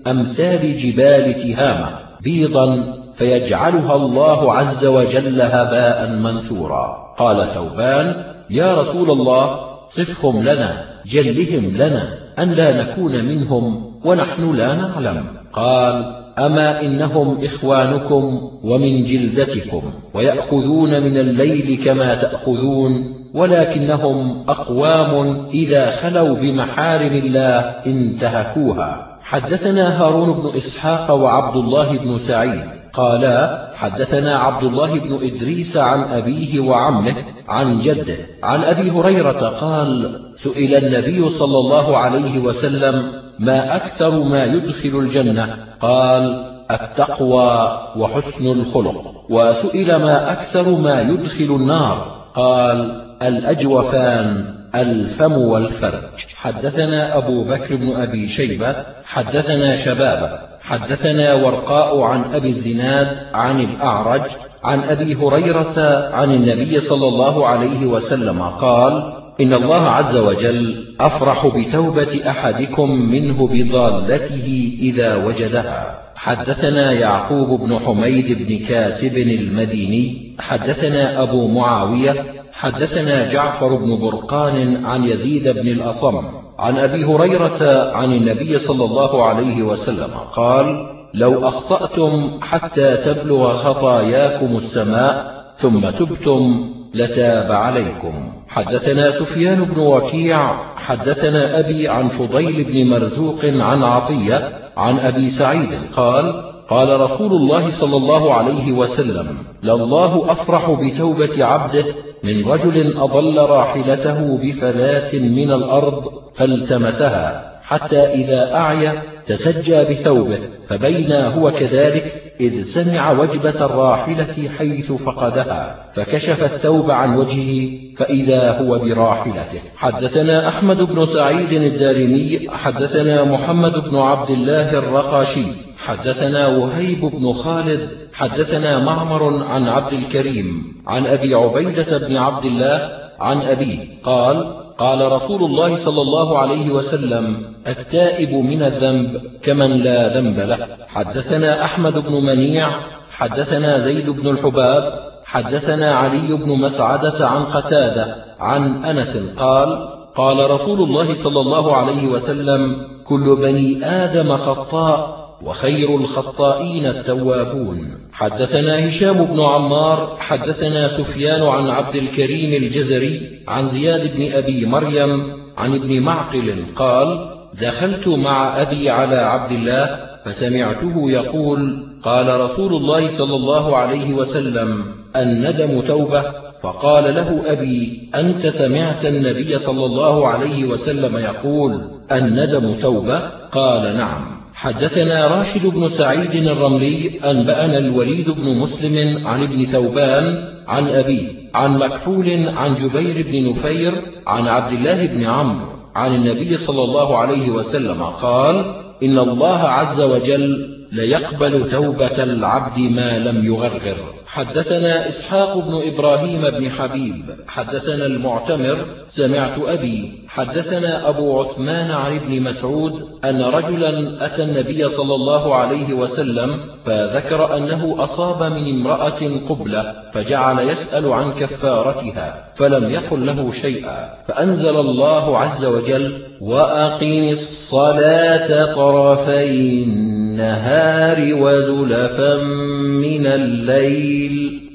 Speaker 1: أمثال جبال تهامة بيضا فيجعلها الله عز وجل هباء منثورا. قال ثوبان يا رسول الله صفهم لنا جلهم لنا أن لا نكون منهم ونحن لا نعلم. قال أما إنهم إخوانكم ومن جلدتكم ويأخذون من الليل كما تأخذون ولكنهم أقوام إذا خلوا بمحارم الله انتهكوها. حدثنا هارون بن إسحاق وعبد الله بن سعيد قالا حدثنا عبد الله بن إدريس عن أبيه وعمه عن جده عن أبي هريرة قال سئل النبي صلى الله عليه وسلم ما أكثر ما يدخل الجنة؟ قال التقوى وحسن الخلق. وسئل ما أكثر ما يدخل النار؟ قال الأجوفان الفم والفرج. حدثنا أبو بكر بن أبي شيبة حدثنا شبابة. حدثنا ورقاء عن أبي الزناد عن الأعرج عن أبي هريرة عن النبي صلى الله عليه وسلم قال إن الله عز وجل أفرح بتوبة أحدكم منه بضالته إذا وجدها. حدثنا يعقوب بن حميد بن كاسب المديني حدثنا أبو معاوية حدثنا جعفر بن برقان عن يزيد بن الأصم. عن أبي هريرة عن النبي صلى الله عليه وسلم قال لو أخطأتم حتى تبلغ خطاياكم السماء ثم تبتم لتاب عليكم. حدثنا سفيان بن وكيع حدثنا أبي عن فضيل بن مرزوق عن عطية عن أبي سعيد قال قال رسول الله صلى الله عليه وسلم لله أفرح بتوبة عبده من رجل أضل راحلته بفلاة من الأرض فالتمسها حتى إذا أعيا تسجى بثوبه فبينا هو كذلك إذ سمع وجبة الراحلة حيث فقدها فكشف الثوب عن وجهه فإذا هو براحلته. حدثنا أحمد بن سعيد الدارمي حدثنا محمد بن عبد الله الرقاشي حدثنا وهيب بن خالد حدثنا معمر عن عبد الكريم عن أبي عبيدة بن عبد الله عن أبيه قال قال رسول الله صلى الله عليه وسلم التائب من الذنب كمن لا ذنب له. حدثنا أحمد بن منيع حدثنا زيد بن الحباب حدثنا علي بن مسعدة عن قتادة عن أنس قال قال رسول الله صلى الله عليه وسلم كل بني آدم خطاء وخير الخطائين التوابون. حدثنا هشام بن عمار حدثنا سفيان عن عبد الكريم الجزري عن زياد بن أبي مريم عن ابن معقل قال دخلت مع أبي على عبد الله فسمعته يقول قال رسول الله صلى الله عليه وسلم الندم توبة. فقال له أبي أنت سمعت النبي صلى الله عليه وسلم يقول الندم توبة؟ قال نعم. حدثنا راشد بن سعيد الرملي أنبأنا الوليد بن مسلم عن ابن ثوبان عن أبيه عن مكحول عن جبير بن نفير عن عبد الله بن عمرو عن النبي صلى الله عليه وسلم قال إن الله عز وجل ليقبل توبة العبد ما لم يغرغر. حدثنا إسحاق بن إبراهيم بن حبيب حدثنا المعتمر سمعت أبي حدثنا أبو عثمان عن ابن مسعود أن رجلا أتى النبي صلى الله عليه وسلم فذكر أنه أصاب من امرأة قبلة فجعل يسأل عن كفارتها فلم يقل له شيئا فأنزل الله عز وجل وأقم الصلاة طرفين النهار وزلفا من الليل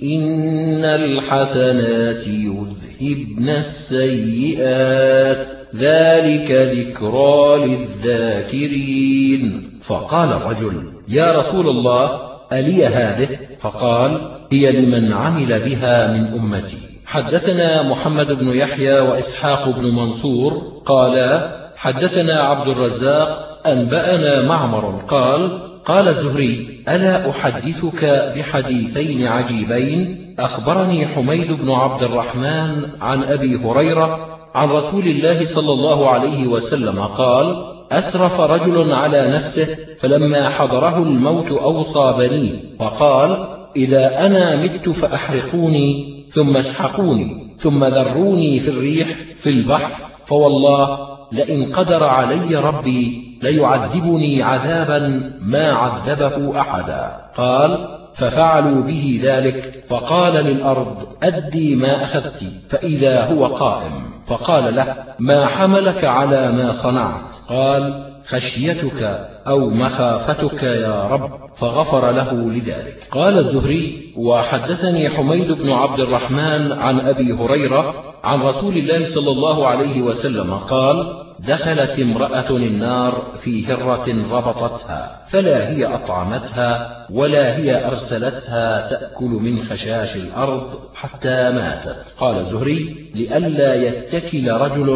Speaker 1: إن الحسنات يذهبن السيئات. ذلك ذكرى للذاكرين. فقال الرجل يا رسول الله ألي هذه؟ فقال هي لمن عمل بها من أمتي. حدثنا محمد بن يحيى وإسحاق بن منصور قالا حدثنا عبد الرزاق أنبأنا معمر قال قال الزهري ألا أحدثك بحديثين عجيبين؟ أخبرني حميد بن عبد الرحمن عن أبي هريرة عن رسول الله صلى الله عليه وسلم قال أسرف رجل على نفسه فلما حضره الموت أوصى بنيه وقال إذا أنا مت فأحرقوني ثم اسحقوني ثم ذروني في الريح في البحر فوالله لئن قدر علي ربي ليعذبني عذابا ما عذبه أحدا. قال ففعلوا به ذلك فقال للأرض أدي ما أخذت فإذا هو قائم. فقال له ما حملك على ما صنعت؟ قال خشيتك أو مخافتك يا رب فغفر له لذلك. قال الزهري وحدثني حميد بن عبد الرحمن عن أبي هريرة عن رسول الله صلى الله عليه وسلم قال دخلت امرأة النار في هرة ربطتها فلا هي أطعمتها ولا هي أرسلتها تأكل من خشاش الأرض حتى ماتت. قال الزهري لئلا يتكل رجل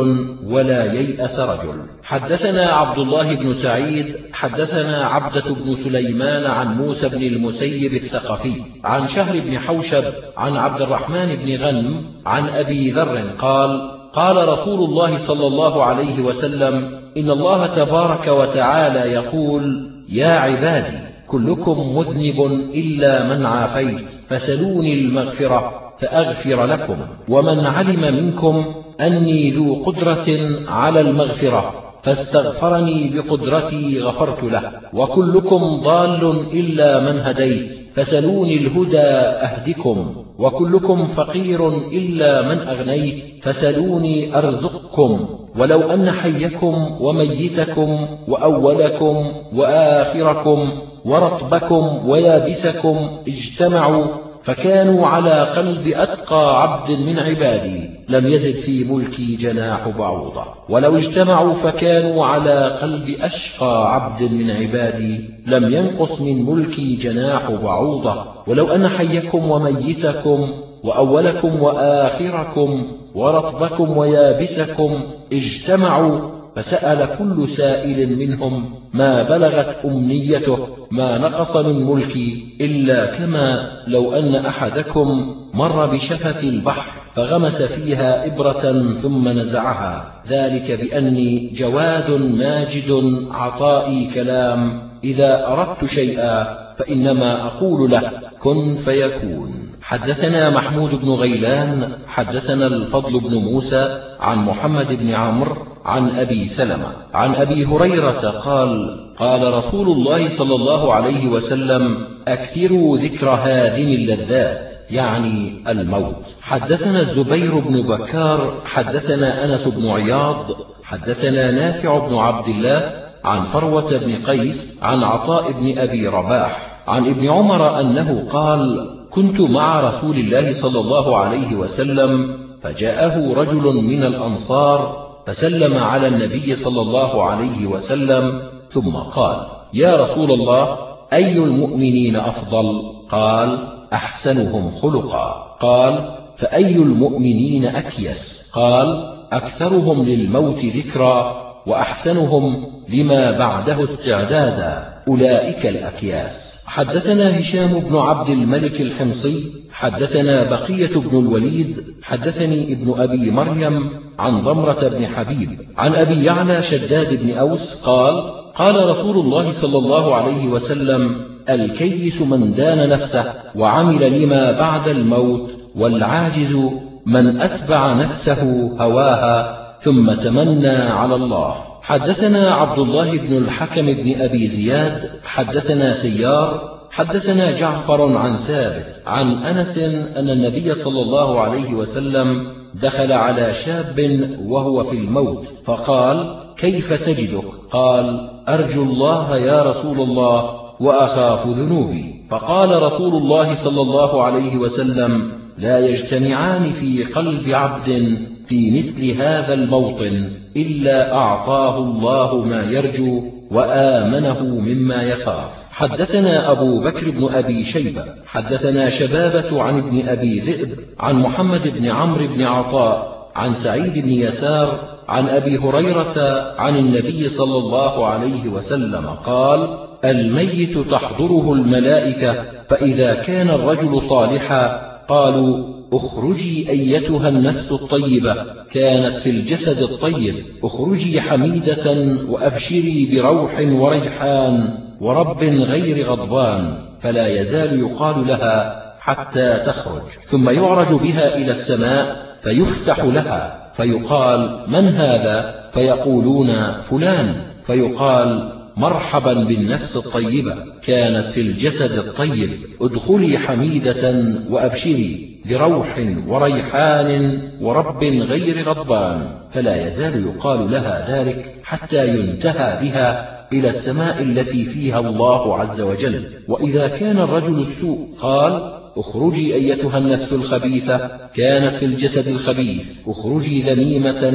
Speaker 1: ولا ييأس رجل. حدثنا عبد الله بن سعيد حدثنا عبدة بن سليمان عن موسى بن المسيب الثقفي عن شهر بن حوشب عن عبد الرحمن بن غنم عن أبي ذر قال قال رسول الله صلى الله عليه وسلم إن الله تبارك وتعالى يقول يا عبادي كلكم مذنب إلا من عافيت فسلوني المغفرة فأغفر لكم ومن علم منكم أني ذو قدرة على المغفرة فاستغفرني بقدرتي غفرت له وكلكم ضال إلا من هديت فسلوني الهدى أهدكم. وكلكم فقير إلا من أغنيت فسلوني أرزقكم ولو أن حيكم وميتكم وأولكم وآخركم ورطبكم ويابسكم اجتمعوا فكانوا على قلب أتقى عبد من عبادي لم يزد في ملكي جناح بعوضة. ولو اجتمعوا فكانوا على قلب أشقى عبد من عبادي لم ينقص من ملكي جناح بعوضة. ولو أن حيكم وميتكم وأولكم وآخركم ورطبكم ويابسكم اجتمعوا فسأل كل سائل منهم ما بلغت أمنيته ما نقص من ملكي إلا كما لو أن أحدكم مر بشفة البحر فغمس فيها إبرة ثم نزعها. ذلك بأني جواد ماجد عطائي كلام إذا أردت شيئا فإنما أقول له كن فيكون. حدثنا محمود بن غيلان حدثنا الفضل بن موسى عن محمد بن عمرو عن أبي سلمة. عن أبي هريرة قال قال رسول الله صلى الله عليه وسلم أكثروا ذكر هادم اللذات يعني الموت. حدثنا الزبير بن بكار حدثنا أنس بن عياض حدثنا نافع بن عبد الله عن فروة بن قيس عن عطاء بن أبي رباح. عن ابن عمر أنه قال كنت مع رسول الله صلى الله عليه وسلم فجاءه رجل من الأنصار فسلم على النبي صلى الله عليه وسلم ثم قال يا رسول الله أي المؤمنين أفضل؟ قال أحسنهم خلقا. قال فأي المؤمنين أكيس؟ قال أكثرهم للموت ذكرا وأحسنهم لما بعده استعدادا. أولئك الأكياس. حدثنا هشام بن عبد الملك الحمصي حدثنا بقية بن الوليد حدثني ابن أبي مريم عن ضمرة بن حبيب عن أبي يعلى شداد بن أوس قال قال رسول الله صلى الله عليه وسلم الكيس من دان نفسه وعمل لما بعد الموت والعاجز من أتبع نفسه هواها ثم تمنى على الله. حدثنا عبد الله بن الحكم بن أبي زياد حدثنا سيار حدثنا جعفر عن ثابت عن أنس أن النبي صلى الله عليه وسلم دخل على شاب وهو في الموت فقال كيف تجدك؟ قال أرجو الله يا رسول الله وأخاف ذنوبي. فقال رسول الله صلى الله عليه وسلم لا يجتمعان في قلب عبد في مثل هذا الموطن إلا أعطاه الله ما يرجو وآمنه مما يخاف. حدثنا أبو بكر بن أبي شيبة حدثنا شبابة عن ابن أبي ذئب عن محمد بن عمرو بن عطاء عن سعيد بن يسار عن أبي هريرة عن النبي صلى الله عليه وسلم قال الميت تحضره الملائكة فإذا كان الرجل صالحا قالوا اخرجي أيتها النفس الطيبة كانت في الجسد الطيب اخرجي حميدة وأبشري بروح وريحان. ورب غير غضبان فلا يزال يقال لها حتى تخرج. ثم يعرج بها إلى السماء فيفتح لها فيقال من هذا؟ فيقولون فلان. فيقال مرحبا بالنفس الطيبة كانت في الجسد الطيب. ادخلي حميدة وأبشري بروح وريحان ورب غير غضبان. فلا يزال يقال لها ذلك حتى ينتهى بها إلى السماء التي فيها الله عز وجل. وإذا كان الرجل السوء قال اخرجي أيتها النفس الخبيثة كانت في الجسد الخبيث اخرجي ذميمة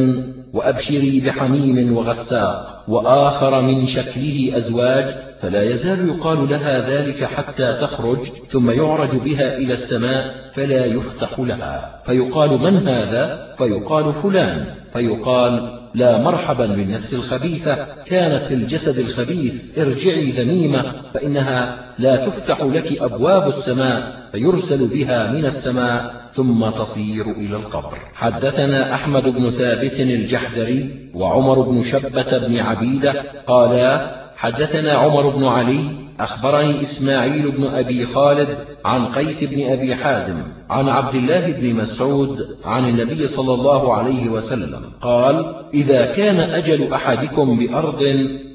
Speaker 1: وأبشري بحميم وغساق وآخر من شكله أزواج فلا يزال يقال لها ذلك حتى تخرج ثم يعرج بها إلى السماء. فلا يفتح لها. فيقال من هذا؟ فيقال فلان. فيقال لا مرحبا بالنفس الخبيثة. كانت في الجسد الخبيث. ارجعي ذميمة. فإنها لا تفتح لك أبواب السماء. فيرسل بها من السماء ثم تصير إلى القبر. حدثنا أحمد بن ثابت الجحدري وعمر بن شبة بن عبيدة قالا حدثنا عمر بن علي أخبرني إسماعيل بن أبي خالد عن قيس بن أبي حازم عن عبد الله بن مسعود عن النبي صلى الله عليه وسلم قال إذا كان أجل أحدكم بأرض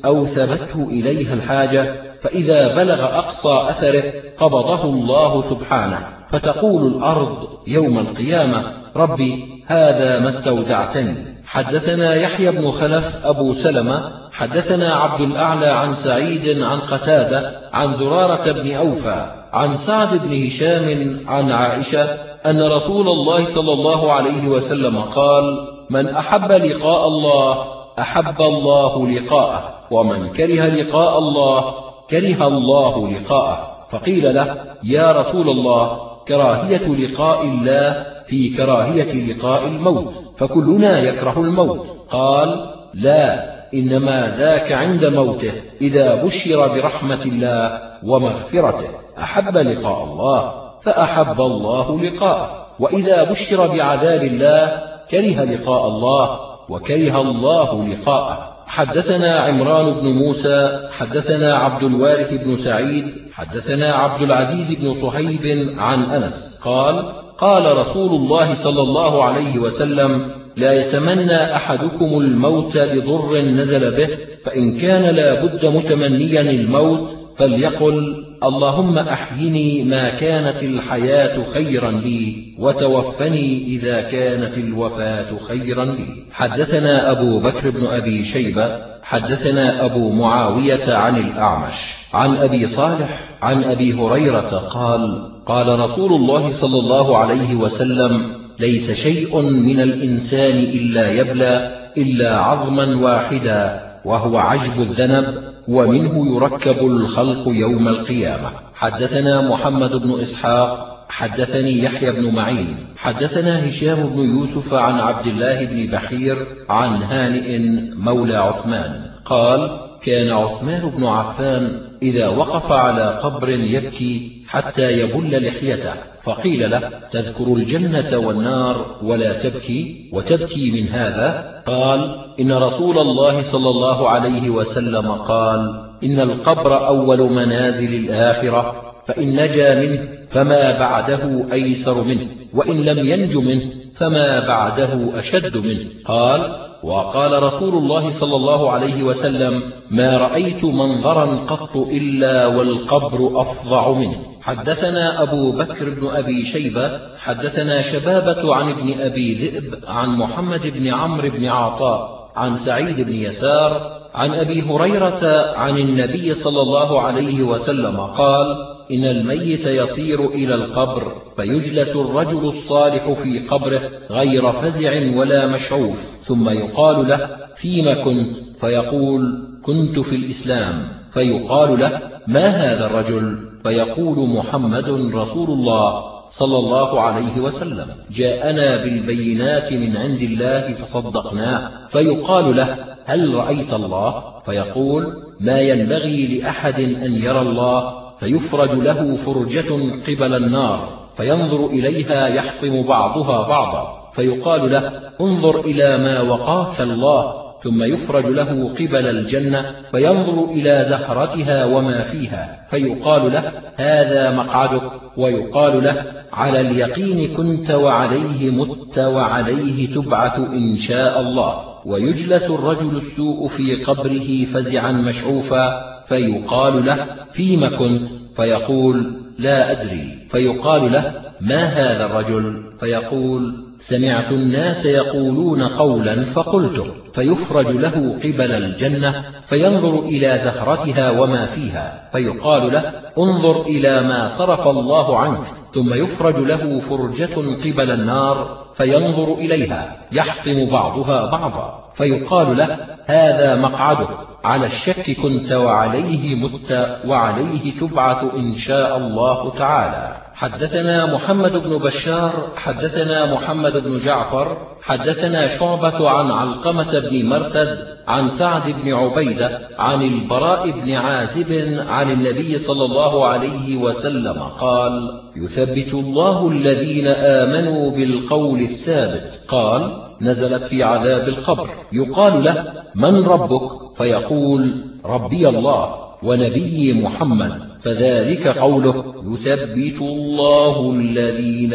Speaker 1: أو ثبته إليها الحاجة فإذا بلغ أقصى أثره قبضه الله سبحانه فتقول الأرض يوم القيامة ربي هذا ما استودعتني حدثنا يحيى بن خلف أبو سلمة حدثنا عبد الأعلى عن سعيد عن قتادة عن زرارة بن أوفى عن سعد بن هشام عن عائشة أن رسول الله صلى الله عليه وسلم قال من أحب لقاء الله أحب الله لقاءه ومن كره لقاء الله كره الله لقاءه. فقيل له يا رسول الله كراهية لقاء الله في كراهية لقاء الموت فكلنا يكره الموت. قال لا إنما ذاك عند موته إذا بشر برحمة الله ومغفرته. أحب لقاء الله فأحب الله لقاءه. وإذا بشر بعذاب الله كره لقاء الله وكره الله لقاءه. حدثنا عمران بن موسى حدثنا عبد الوارث بن سعيد حدثنا عبد العزيز بن صهيب عن أنس. قال قال رسول الله صلى الله عليه وسلم لا يتمنى أحدكم الموت لضر نزل به فإن كان لا بد متمنيا الموت فليقل اللهم أحيني ما كانت الحياة خيرا لي وتوفني إذا كانت الوفاة خيرا لي. حدثنا أبو بكر بن أبي شيبة حدثنا أبو معاوية عن الأعمش عن أبي صالح عن أبي هريرة قال قال رسول الله صلى الله عليه وسلم ليس شيء من الإنسان إلا يبلى إلا عظما واحدا وهو عجب الذنب ومنه يركب الخلق يوم القيامة. حدثنا محمد بن إسحاق حدثني يحيى بن معين حدثنا هشام بن يوسف عن عبد الله بن بحير عن هانئ مولى عثمان. قال كان عثمان بن عفان إذا وقف على قبر يبكي حتى يبل لحيته. فقيل له تذكر الجنة والنار ولا تبكي وتبكي من هذا؟ قال إن رسول الله صلى الله عليه وسلم قال إن القبر أول منازل الآخرة فإن نجا منه فما بعده أيسر منه وإن لم ينج منه فما بعده أشد منه. قال وقال رسول الله صلى الله عليه وسلم ما رأيت منظرا قط إلا والقبر أفظع منه. حدثنا أبو بكر بن أبي شيبة حدثنا شبابة عن ابن أبي ذئب عن محمد بن عمرو بن عطاء عن سعيد بن يسار عن أبي هريرة عن النبي صلى الله عليه وسلم قال إن الميت يصير إلى القبر فيجلس الرجل الصالح في قبره غير فزع ولا مشعوف ثم يقال له فيم كنت؟ فيقول كنت في الإسلام. فيقال له ما هذا الرجل؟ فيقول محمد رسول الله صلى الله عليه وسلم. جاءنا بالبينات من عند الله فصدقناه. فيقال له هل رأيت الله؟ فيقول ما ينبغي لأحد أن يرى الله فيفرج له فرجة قبل النار فينظر إليها يحطم بعضها بعضا فيقال له انظر إلى ما وقاك الله. ثم يفرج له قبل الجنة فينظر إلى زهرتها وما فيها فيقال له هذا مقعدك. ويقال له على اليقين كنت وعليه مت وعليه تبعث إن شاء الله. ويجلس الرجل السوء في قبره فزعا مشعوفا فيقال له فيم كنت؟ فيقول لا أدري. فيقال له ما هذا الرجل؟ فيقول سمعت الناس يقولون قولا فقلته. فيفرج له قبل الجنة فينظر إلى زهرتها وما فيها. فيقال له انظر إلى ما صرف الله عنك. ثم يفرج له فرجة قبل النار فينظر إليها يحطم بعضها بعضا. فيقال له هذا مقعدك على الشك كنت وعليه مت وعليه تبعث إن شاء الله تعالى. حدثنا محمد بن بشار حدثنا محمد بن جعفر حدثنا شعبة عن علقمة بن مرثد عن سعد بن عبيدة عن البراء بن عازب عن النبي صلى الله عليه وسلم قال يثبت الله الذين آمنوا بالقول الثابت. قال نزلت في عذاب القبر. يقال له من ربك؟ فيقول ربي الله ونبي محمد. فذلك قوله يثبت الله الذين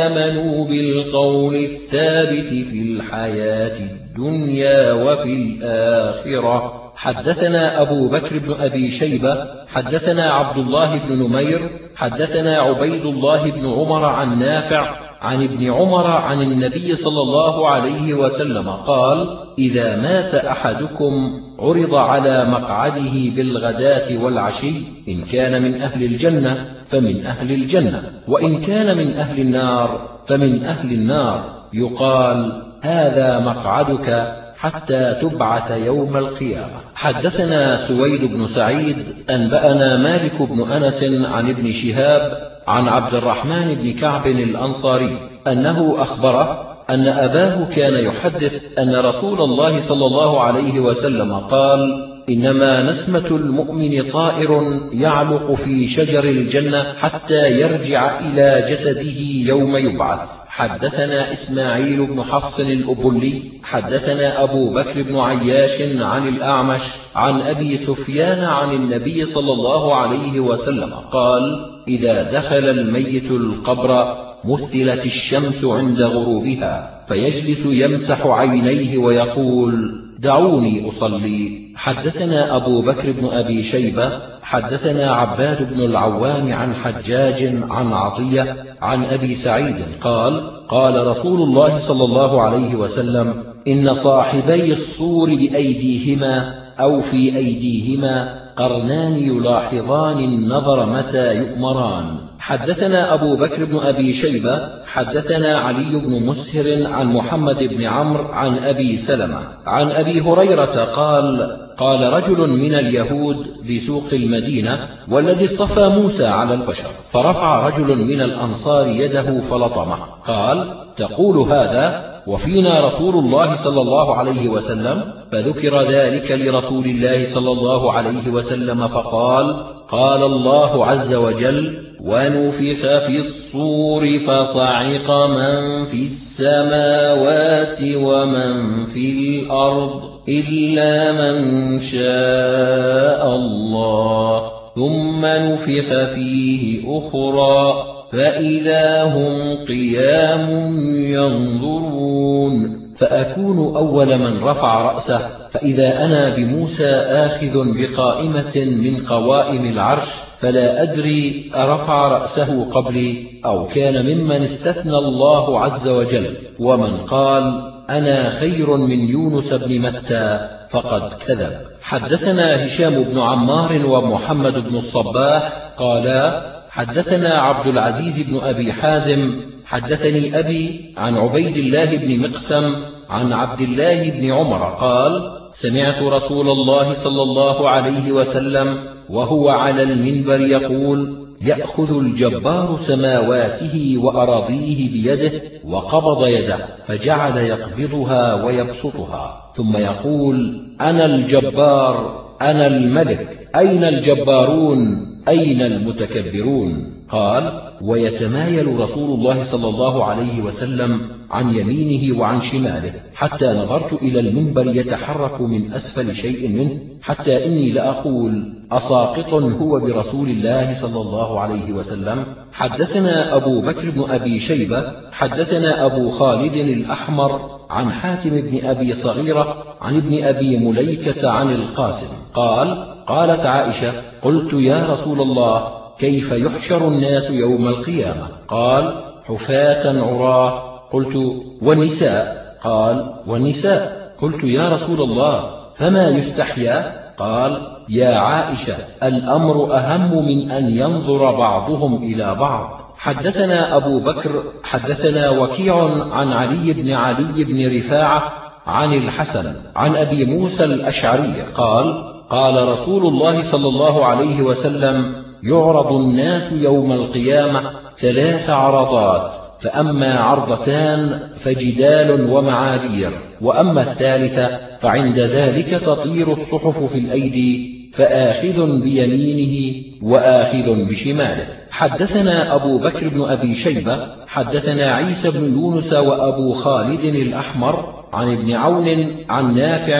Speaker 1: آمنوا بالقول الثابت في الحياة الدنيا وفي الآخرة. حدثنا أبو بكر بن أبي شيبة حدثنا عبد الله بن نمير حدثنا عبيد الله بن عمر عن نافع عن ابن عمر عن النبي صلى الله عليه وسلم قال إذا مات أحدكم عرض على مقعده بالغداة والعشي إن كان من أهل الجنة فمن أهل الجنة وإن كان من أهل النار فمن أهل النار. يقال هذا مقعدك حتى تبعث يوم القيامة. حدثنا سويد بن سعيد أنبأنا مالك بن أنس عن ابن شهاب عن عبد الرحمن بن كعب الأنصاري أنه أخبره أن أباه كان يحدث أن رسول الله صلى الله عليه وسلم قال إنما نسمة المؤمن طائر يعلق في شجر الجنة حتى يرجع إلى جسده يوم يبعث. حدثنا إسماعيل بن حفص الأبلي حدثنا أبو بكر بن عياش عن الأعمش عن أبي سفيان عن النبي صلى الله عليه وسلم قال إذا دخل الميت القبر مثلت الشمس عند غروبها فيجلس يمسح عينيه ويقول دعوني أصلي. حدثنا أبو بكر بن أبي شيبة حدثنا عباد بن العوام عن حجاج عن عطية عن أبي سعيد قال قال رسول الله صلى الله عليه وسلم إن صاحبي الصور بأيديهما أو في أيديهما قرنان يلاحظان النظر متى يؤمران. حدثنا أبو بكر بن أبي شيبة حدثنا علي بن مسهر عن محمد بن عمرو عن أبي سلمة عن أبي هريرة قال قال رجل من اليهود بسوق المدينة والذي اصطفى موسى على البشر فرفع رجل من الأنصار يده فلطمه قال تقول هذا وفينا رسول الله صلى الله عليه وسلم؟ فذكر ذلك لرسول الله صلى الله عليه وسلم فقال قال الله عز وجل ونفخ في الصور فصعق من في السماوات ومن في الأرض إلا من شاء الله ثم نفخ فيه أخرى فإذا هم قيام ينظرون فأكون أول من رفع رأسه فإذا أنا بموسى آخذ بقائمة من قوائم العرش فلا أدري أرفع رأسه قبلي أو كان ممن استثنى الله عز وجل ومن قال أنا خير من يونس بن متى فقد كذب. حدثنا هشام بن عمار ومحمد بن الصباح قالا حدثنا عبد العزيز بن أبي حازم حدثني أبي عن عبيد الله بن مقسم عن عبد الله بن عمر قال سمعت رسول الله صلى الله عليه وسلم وهو على المنبر يقول يأخذ الجبار سماواته وأراضيه بيده وقبض يده فجعل يقبضها ويبسطها. ثم يقول أنا الجبار أنا الملك أين الجبارون؟ أين المتكبرون؟ قال ويتمايل رسول الله صلى الله عليه وسلم عن يمينه وعن شماله حتى نظرت إلى المنبر يتحرك من أسفل شيء منه حتى إني لأقول أساقط هو برسول الله صلى الله عليه وسلم؟ حدثنا أبو بكر بن أبي شيبة حدثنا أبو خالد الأحمر عن حاتم بن أبي صغيرة عن ابن أبي مليكة عن القاسم. قال قالت عائشة قلت يا رسول الله كيف يحشر الناس يوم القيامة؟ قال حفاة عراه. قلت والنساء قال والنساء قلت يا رسول الله فما يستحيا؟ قال يا عائشة الأمر أهم من أن ينظر بعضهم إلى بعض. حدثنا أبو بكر حدثنا وكيع عن علي بن علي بن رفاعة عن الحسن عن أبي موسى الأشعري قال قال رسول الله صلى الله عليه وسلم يعرض الناس يوم القيامة ثلاث عرضات فأما عرضتان فجدال ومعاذير وأما الثالثة فعند ذلك تطير الصحف في الأيدي فآخذ بيمينه وآخذ بشماله. حدثنا أبو بكر بن أبي شيبة حدثنا عيسى بن يونس وأبو خالد الأحمر عن ابن عون عن نافع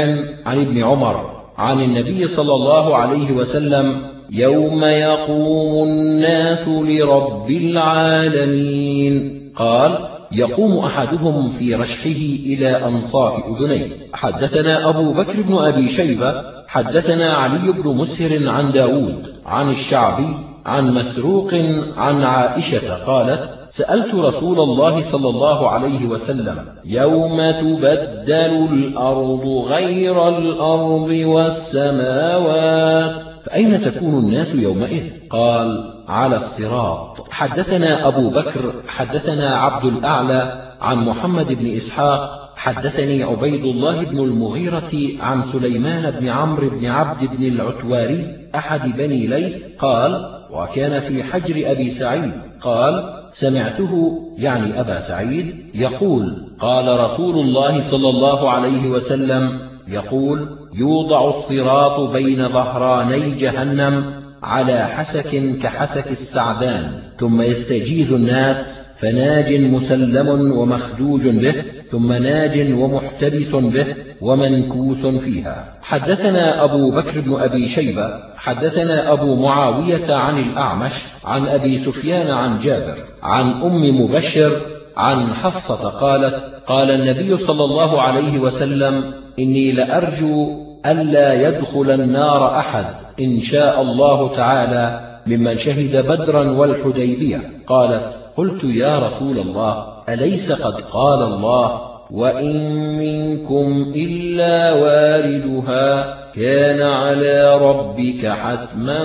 Speaker 1: عن ابن عمر عن النبي صلى الله عليه وسلم يوم يقوم الناس لرب العالمين. قال يقوم أحدهم في رشحه إلى أنصاف أذنيه. حدثنا أبو بكر بن أبي شيبة حدثنا علي بن مسهر عن داود عن الشعبي عن مسروق عن عائشة قالت سألت رسول الله صلى الله عليه وسلم يوم تبدل الأرض غير الأرض والسماوات؟ فأين تكون الناس يومئذ؟ قال على الصراط. حدثنا أبو بكر حدثنا عبد الأعلى عن محمد بن إسحاق حدثني عبيد الله بن المغيرة عن سليمان بن عمرو بن عبد بن العتواري أحد بني ليث قال وكان في حجر أبي سعيد. قال سمعته يعني أبا سعيد يقول قال رسول الله صلى الله عليه وسلم يقول يوضع الصراط بين ظهراني جهنم على حسك كحسك السعدان ثم يستجيز الناس فناج مسلم ومخدوج به ثم ناج ومحتبس به ومنكوس فيها. حدثنا أبو بكر بن أبي شيبة حدثنا أبو معاوية عن الأعمش عن أبي سفيان عن جابر عن أم مبشر عن حفصة قالت قال النبي صلى الله عليه وسلم إني لأرجو ألا يدخل النار أحد إن شاء الله تعالى ممن شهد بدرا والحديبية. قالت قلت يا رسول الله أليس قد قال الله وإن منكم إلا واردها كان على ربك حتما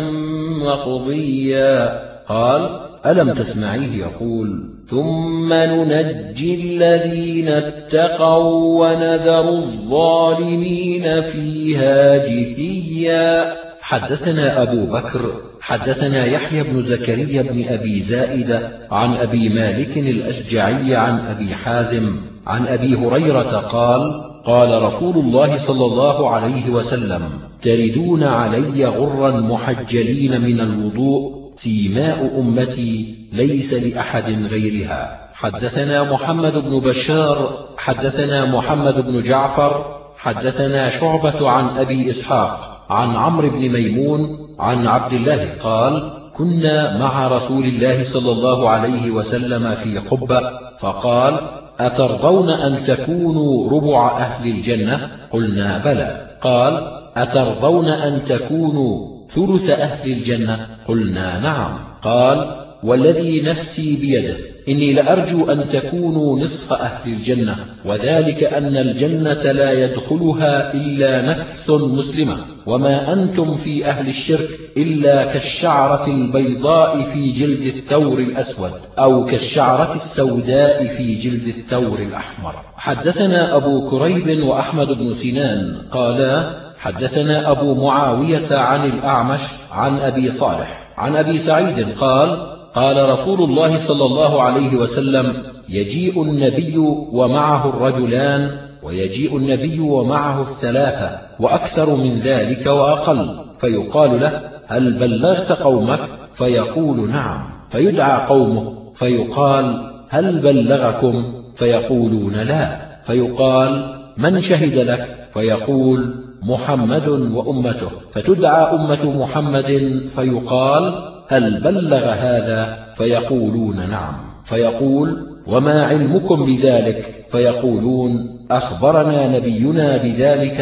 Speaker 1: مقضيا. قال ألم تسمعيه يقول ثم ننجي الذين اتقوا ونذر الظالمين فيها جثيا. حدثنا أبو بكر حدثنا يحيى بن زكريا بن أبي زائدة عن أبي مالك الأشجعي عن أبي حازم عن أبي هريرة قال قال رسول الله صلى الله عليه وسلم تردون علي غرا محجلين من الوضوء سيماء أمتي ليس لأحد غيرها. حدثنا محمد بن بشار حدثنا محمد بن جعفر حدثنا شعبة عن أبي إسحاق عن عمرو بن ميمون عن عبد الله قال كنا مع رسول الله صلى الله عليه وسلم في قبة. فقال أترضون أن تكونوا ربع أهل الجنة؟ قلنا بلى. قال أترضون أن تكونوا ثلث أهل الجنة؟ قلنا نعم. قال والذي نفسي بيده. إني لأرجو أن تكونوا نصف أهل الجنة وذلك أن الجنة لا يدخلها إلا نفس مسلمة. وما أنتم في أهل الشرك إلا كالشعرة البيضاء في جلد الثور الأسود أو كالشعرة السوداء في جلد الثور الأحمر. حدثنا أبو كريب وأحمد بن سنان قالا حدثنا أبو معاوية عن الأعمش عن أبي صالح عن أبي سعيد قال قال رسول الله صلى الله عليه وسلم يجيء النبي ومعه الرجلان ويجيء النبي ومعه الثلاثة وأكثر من ذلك وأقل. فيقال له هل بلغت قومك؟ فيقول نعم. فيدعى قومه فيقال هل بلغكم؟ فيقولون لا. فيقال من شهد لك؟ فيقول محمد وأمته. فتدعى أمة محمد فيقال هل بلغ هذا؟ فيقولون نعم. فيقول وما علمكم بذلك؟ فيقولون أخبرنا نبينا بذلك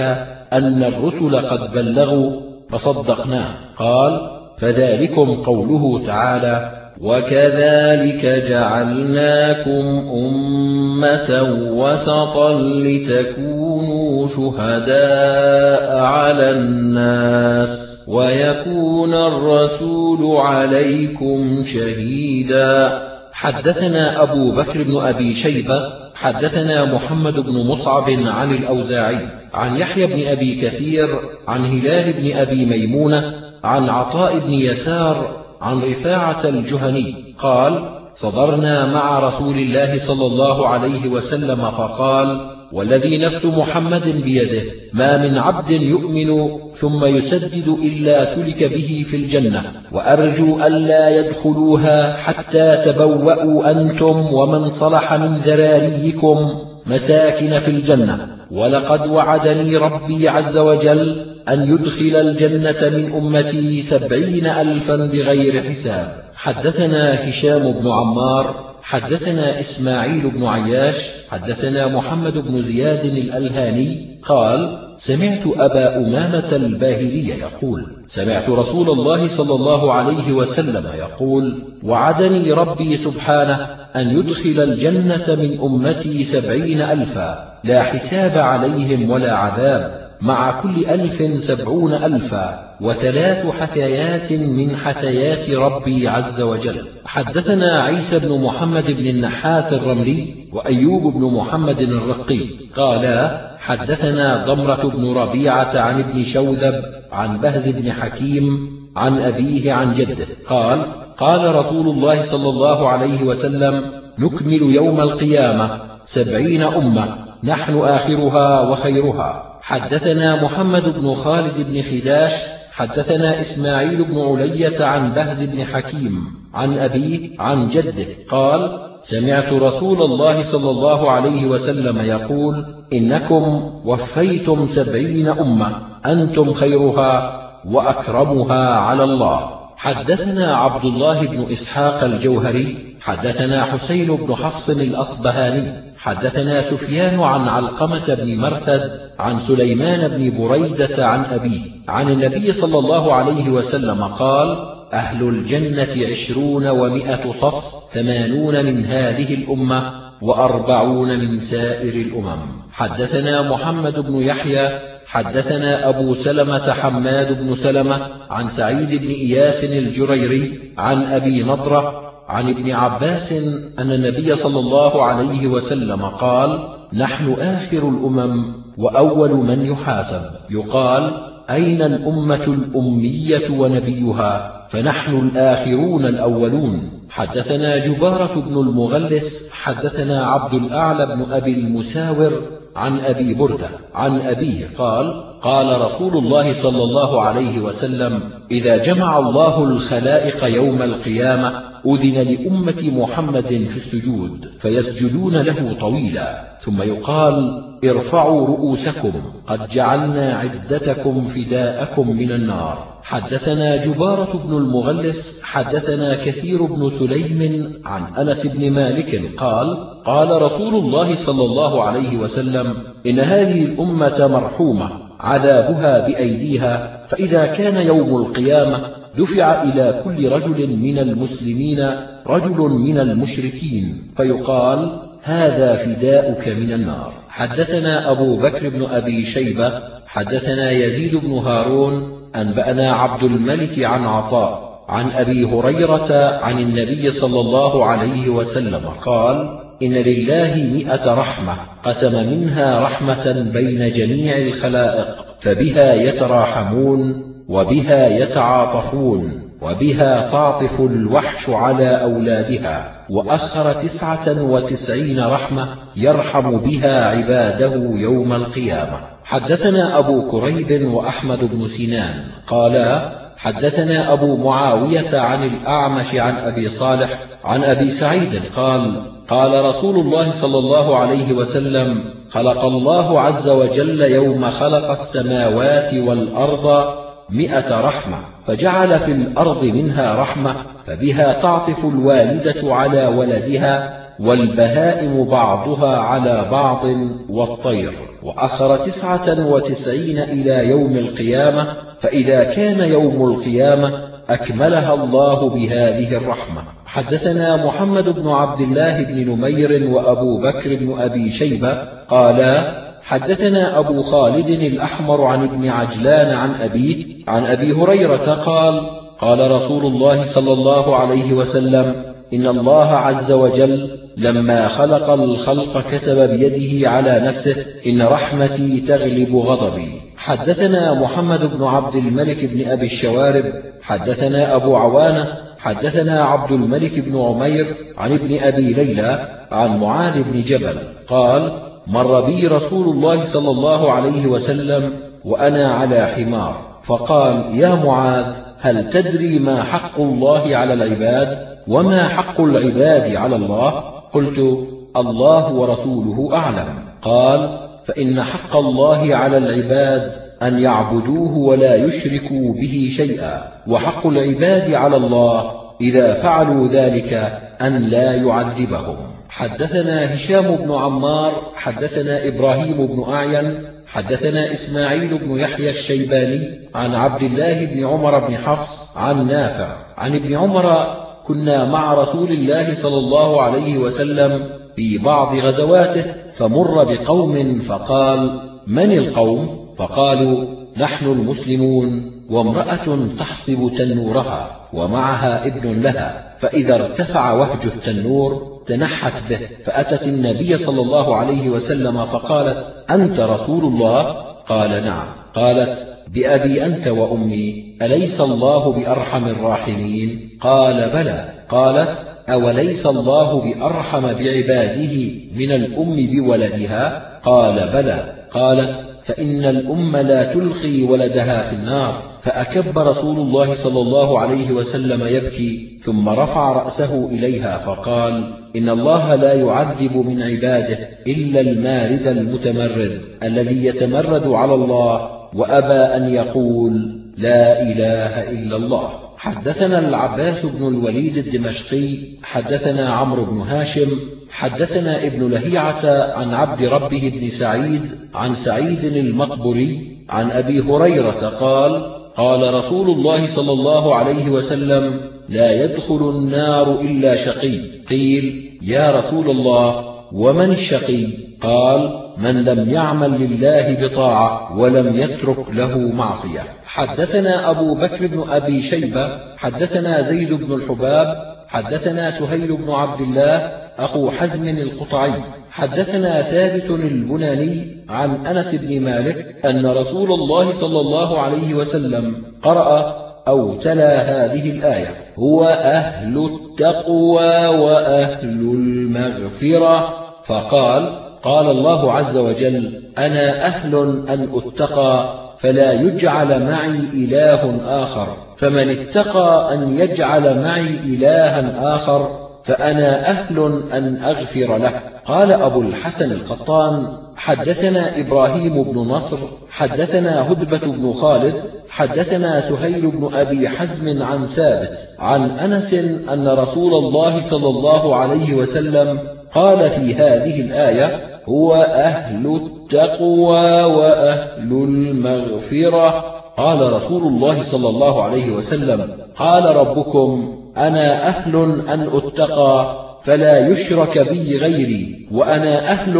Speaker 1: أن الرسل قد بلغوا فصدقناه قال فذلكم قوله تعالى وكذلك جعلناكم أمة وسطا لتكونوا شهداء على الناس. ويكون الرسول عليكم شهيدا. حدثنا أبو بكر بن أبي شيبة حدثنا محمد بن مصعب عن الأوزاعي عن يحيى بن أبي كثير عن هلال بن أبي ميمونة عن عطاء بن يسار عن رفاعة الجهني قال صدرنا مع رسول الله صلى الله عليه وسلم فقال والذي نفس محمد بيده ما من عبد يؤمن ثم يسدد إلا سلك به في الجنة. وأرجو ألا يدخلوها حتى تبوأوا أنتم ومن صلح من ذراريكم مساكن في الجنة. ولقد وعدني ربي عز وجل أن يدخل الجنة من أمتي سبعين ألفا بغير حساب. حدثنا هشام بن عمار حدثنا إسماعيل بن عياش حدثنا محمد بن زياد الألهاني قال سمعت أبا أمامة الباهلي يقول سمعت رسول الله صلى الله عليه وسلم يقول وعدني ربي سبحانه أن يدخل الجنة من أمتي سبعين ألفا لا حساب عليهم ولا عذاب. مع كل ألف سبعون ألفا وثلاث حثيات من حثيات ربي عز وجل. حدثنا عيسى بن محمد بن النحاس الرملي وأيوب بن محمد الرقي. قالا حدثنا ضمرة بن ربيعة عن ابن شوذب عن بهز بن حكيم عن أبيه عن جده. قال قال رسول الله صلى الله عليه وسلم نكمل يوم القيامة سبعين أمة نحن آخرها وخيرها. حدثنا محمد بن خالد بن خداش حدثنا إسماعيل بن علية عن بهز بن حكيم عن أبيه عن جده قال سمعت رسول الله صلى الله عليه وسلم يقول إنكم وفيتم سبعين أمة أنتم خيرها وأكرمها على الله. حدثنا عبد الله بن إسحاق الجوهري حدثنا حسين بن حفص الأصبهاني حدثنا سفيان عن علقمة بن مرثد عن سليمان بن بريدة عن أبيه عن النبي صلى الله عليه وسلم قال أهل الجنة عشرون ومائة صف ثمانون من هذه الأمة وأربعون من سائر الأمم. حدثنا محمد بن يحيى حدثنا أبو سلمة حماد بن سلمة عن سعيد بن إياس الجريري عن أبي نضرة عن ابن عباس أن النبي صلى الله عليه وسلم قال نحن آخر الأمم وأول من يحاسب. يقال أين الأمة الأمية ونبيها؟ فنحن الآخرون الأولون. حدثنا جبارة بن المغلس حدثنا عبد الأعلى بن أبي المساور عن أبي بردة عن أبيه قال قال رسول الله صلى الله عليه وسلم إذا جمع الله الخلائق يوم القيامة أذن لأمة محمد في السجود فيسجدون له طويلا. ثم يقال ارفعوا رؤوسكم قد جعلنا عدتكم فداءكم من النار. حدثنا جبارة بن المغلس حدثنا كثير بن سليم عن أنس بن مالك قال قال رسول الله صلى الله عليه وسلم إن هذه الأمة مرحومة عذابها بأيديها فإذا كان يوم القيامة دفع إلى كل رجل من المسلمين رجل من المشركين فيقال هذا فداؤك من النار. حدثنا أبو بكر بن أبي شيبة حدثنا يزيد بن هارون أنبأنا عبد الملك عن عطاء عن أبي هريرة عن النبي صلى الله عليه وسلم قال إن لله مئة رحمة قسم منها رحمة بين جميع الخلائق فبها يتراحمون وبها يتعاطفون وبها تعطف الوحش على أولادها وأخر تسعة وتسعين رحمة يرحم بها عباده يوم القيامة. حدثنا أبو كريب وأحمد بن سنان قالا حدثنا أبو معاوية عن الأعمش عن أبي صالح عن أبي سعيد قال قال رسول الله صلى الله عليه وسلم خلق الله عز وجل يوم خلق السماوات والأرض مئة رحمة فجعل في الأرض منها رحمة فبها تعطف الوالدة على ولدها والبهائم بعضها على بعض والطير. وأخر تسعة وتسعين إلى يوم القيامة فإذا كان يوم القيامة أكملها الله بهذه الرحمة. حدثنا محمد بن عبد الله بن نمير وأبو بكر بن أبي شيبة قالا حدثنا أبو خالد الأحمر عن ابن عجلان عن أبيه عن أبي هريرة قال قال رسول الله صلى الله عليه وسلم إن الله عز وجل لما خلق الخلق كتب بيده على نفسه إن رحمتي تغلب غضبي. حدثنا محمد بن عبد الملك بن أبي الشوارب حدثنا أبو عوانة حدثنا عبد الملك بن عمير عن ابن أبي ليلى عن معاذ بن جبل قال مر بي رسول الله صلى الله عليه وسلم وأنا على حمار. فقال يا معاذ هل تدري ما حق الله على العباد وما حق العباد على الله؟ قلت الله ورسوله أعلم. قال فإن حق الله على العباد أن يعبدوه ولا يشركوا به شيئا وحق العباد على الله إذا فعلوا ذلك أن لا يعذبهم. حدثنا هشام بن عمار حدثنا إبراهيم بن أعين حدثنا إسماعيل بن يحيى الشيباني عن عبد الله بن عمر بن حفص عن نافع عن ابن عمر كنا مع رسول الله صلى الله عليه وسلم في بعض غزواته فمر بقوم فقال من القوم؟ فقالوا نحن المسلمون وامرأة تحصب تنورها ومعها ابن لها فإذا ارتفع وهج التنور تنحت به فأتت النبي صلى الله عليه وسلم فقالت أنت رسول الله؟ قال نعم. قالت بأبي أنت وأمي أليس الله بأرحم الراحمين؟ قال بلى. قالت أوليس الله بأرحم بعباده من الأم بولدها؟ قال بلى. قالت فإن الأم لا تلقي ولدها في النار. فأكب رسول الله صلى الله عليه وسلم يبكي ثم رفع رأسه إليها فقال إن الله لا يعذب من عباده إلا المارد المتمرد الذي يتمرد على الله وأبى أن يقول لا إله إلا الله. حدثنا العباس بن الوليد الدمشقي حدثنا عمرو بن هاشم حدثنا ابن لهيعة عن عبد ربه بن سعيد عن سعيد المقبري عن أبي هريرة قال قال رسول الله صلى الله عليه وسلم لا يدخل النار إلا شقي. قيل يا رسول الله ومن الشقي؟ قال من لم يعمل لله بطاعة ولم يترك له معصية. حدثنا أبو بكر بن أبي شيبة حدثنا زيد بن الحباب حدثنا سهيل بن عبد الله أخو حزم القطعي. حدثنا ثابت البناني عن أنس بن مالك أن رسول الله صلى الله عليه وسلم قرأ أو تلا هذه الآية هو أهل التقوى وأهل المغفرة فقال قال الله عز وجل أنا أهل أن أتقى فلا يجعل معي إله آخر فمن اتقى أن يجعل معي إلها آخر فأنا أهل أن أغفر له. قال أبو الحسن القطان حدثنا إبراهيم بن نصر حدثنا هدبة بن خالد حدثنا سهيل بن أبي حزم عن ثابت عن أنس أن رسول الله صلى الله عليه وسلم قال في هذه الآية هو أهل التقوى وأهل المغفرة. قال رسول الله صلى الله عليه وسلم قال ربكم أنا أهل أن أتقى فلا يشرك بي غيري وأنا أهل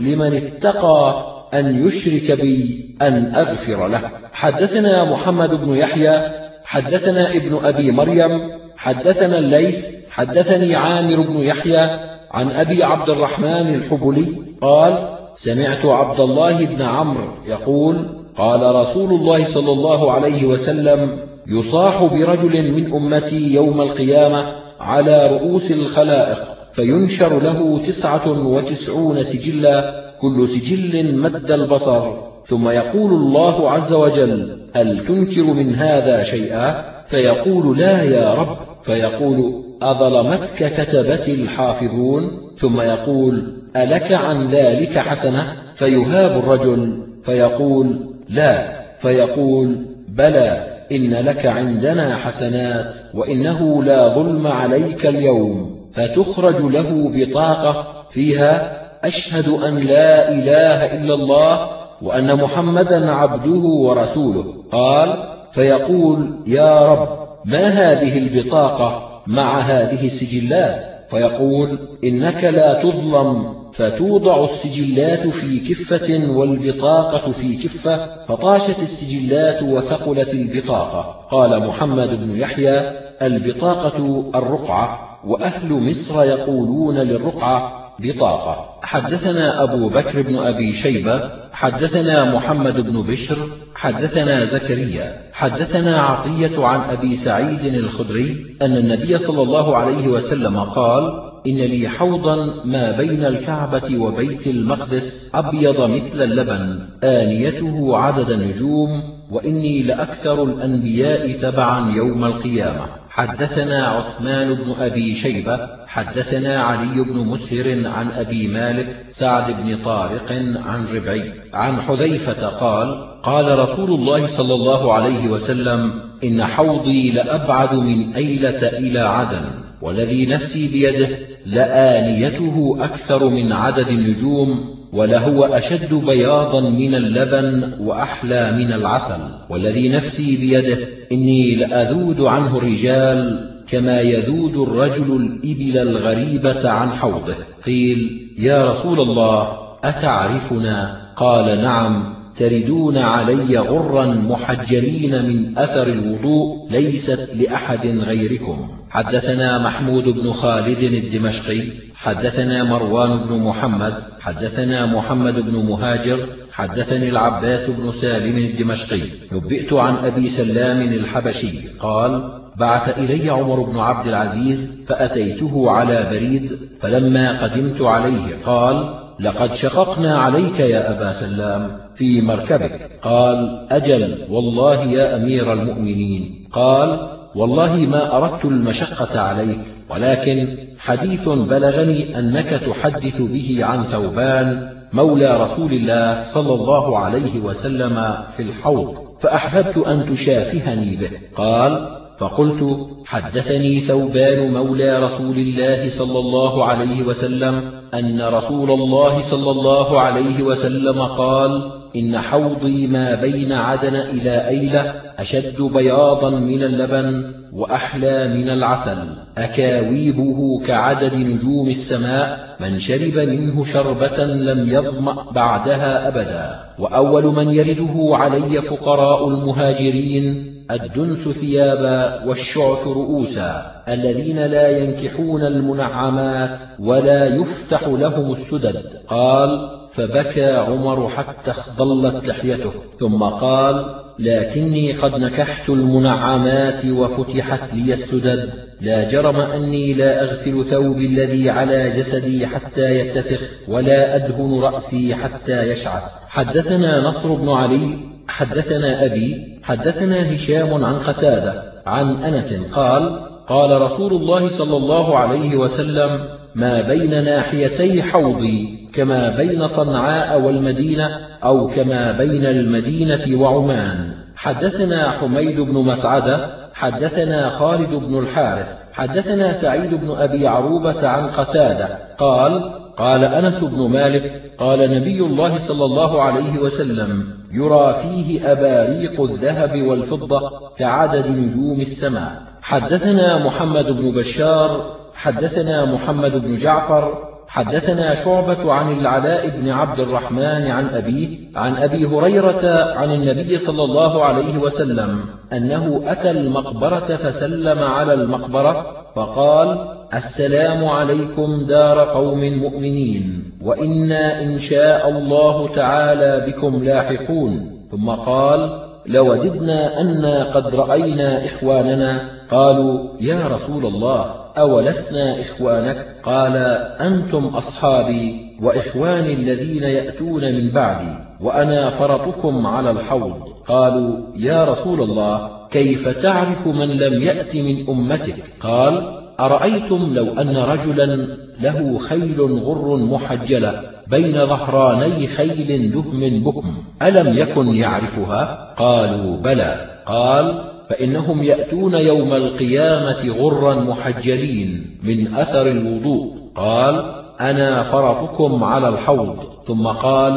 Speaker 1: لمن اتقى أن يشرك بي أن أغفر له. حدثنا محمد بن يحيى حدثنا ابن أبي مريم حدثنا الليث حدثني عامر بن يحيى عن أبي عبد الرحمن الحبلي قال سمعت عبد الله بن عمرو يقول قال رسول الله صلى الله عليه وسلم يصاح برجل من أمتي يوم القيامة على رؤوس الخلائق فينشر له تسعة وتسعون سجلا كل سجل مد البصر. ثم يقول الله عز وجل هل تنكر من هذا شيئا؟ فيقول لا يا رب. فيقول أظلمتك كتبت الحافظون؟ ثم يقول ألك عن ذلك حسنة؟ فيهاب الرجل. فيقول لا. فيقول بلى إن لك عندنا حسنات وإنه لا ظلم عليك اليوم. فتخرج له بطاقة فيها أشهد أن لا إله إلا الله وأن محمدا عبده ورسوله. قال فيقول يا رب ما هذه البطاقة مع هذه السجلات؟ فيقول إنك لا تظلم فتوضع السجلات في كفة والبطاقة في كفة فطاشت السجلات وثقلت البطاقة. قال محمد بن يحيى البطاقة الرقعة وأهل مصر يقولون للرقعة بطاقة. حدثنا أبو بكر بن أبي شيبة حدثنا محمد بن بشر حدثنا زكريا حدثنا عطية عن أبي سعيد الخدري أن النبي صلى الله عليه وسلم قال إن لي حوضا ما بين الكعبة وبيت المقدس أبيض مثل اللبن آنيته عدد نجوم وإني لأكثر الأنبياء تبعا يوم القيامة. حدثنا عثمان بن أبي شيبة حدثنا علي بن مسهر عن أبي مالك سعد بن طارق عن ربعي. عن حذيفة قال قال رسول الله صلى الله عليه وسلم إن حوضي لأبعد من أيلة إلى عدن والذي نفسي بيده لآنيته أكثر من عدد النجوم ولهو أشد بياضا من اللبن وأحلى من العسل. والذي نفسي بيده إني لأذود عنه الرجال كما يذود الرجل الإبل الغريبة عن حوضه. قيل يا رسول الله أتعرفنا؟ قال نعم. تردون علي غرا محجلين من أثر الوضوء ليست لأحد غيركم. حدثنا محمود بن خالد الدمشقي حدثنا مروان بن محمد حدثنا محمد بن مهاجر حدثني العباس بن سالم الدمشقي. نبئت عن أبي سلام الحبشي قال بعث إلي عمر بن عبد العزيز فأتيته على بريد فلما قدمت عليه قال لقد شققنا عليك يا أبا سلام في مركبك. قال أجل والله يا أمير المؤمنين. قال والله ما أردت المشقة عليك ولكن حديث بلغني أنك تحدث به عن ثوبان مولى رسول الله صلى الله عليه وسلم في الحوض فأحببت أن تشافهني به. قال فقلت حدثني ثوبان مولى رسول الله صلى الله عليه وسلم أن رسول الله صلى الله عليه وسلم قال إن حوضي ما بين عدن إلى أيلة أشد بياضا من اللبن وأحلى من العسل أكاويبه كعدد نجوم السماء من شرب منه شربة لم يظمأ بعدها أبدا وأول من يرده علي فقراء المهاجرين الدنس ثيابا والشعث رؤوسا الذين لا ينكحون المنعمات ولا يفتح لهم السدد. قال فبكى عمر حتى اخضلت لحيته ثم قال لكني قد نكحت المنعمات وفتحت لي السدد لا جرم أني لا أغسل ثوبي الذي على جسدي حتى يتسخ ولا أدهن رأسي حتى يشعث. حدثنا نصر بن علي حدثنا أبي حدثنا هشام عن قتادة عن أنس قال قال رسول الله صلى الله عليه وسلم ما بين ناحيتي حوضي كما بين صنعاء والمدينة أو كما بين المدينة وعمان. حدثنا حميد بن مسعدة حدثنا خالد بن الحارث حدثنا سعيد بن أبي عروبة عن قتادة. قال قال أنس بن مالك قال نبي الله صلى الله عليه وسلم يرى فيه أباريق الذهب والفضة كعدد نجوم السماء. حدثنا محمد بن بشار حدثنا محمد بن جعفر حدثنا شعبة عن العلاء بن عبد الرحمن عن أبيه عن أبي هريرة عن النبي صلى الله عليه وسلم أنه أتى المقبرة فسلم على المقبرة فقال السلام عليكم دار قوم مؤمنين وإنا إن شاء الله تعالى بكم لاحقون. ثم قال لوددنا أنا قد رأينا إخواننا. قالوا يا رسول الله. أولسنا إخوانك؟ قال أنتم أصحابي وإخواني الذين يأتون من بعدي وأنا فرطكم على الحوض. قالوا يا رسول الله كيف تعرف من لم يأت من أمتك؟ قال أرأيتم لو أن رجلا له خيل غر محجلة بين ظهراني خيل دهم بكم ألم يكن يعرفها؟ قالوا بلى. قال فإنهم يأتون يوم القيامة غرا محجلين من أثر الوضوء. قال أنا فرطكم على الحوض. ثم قال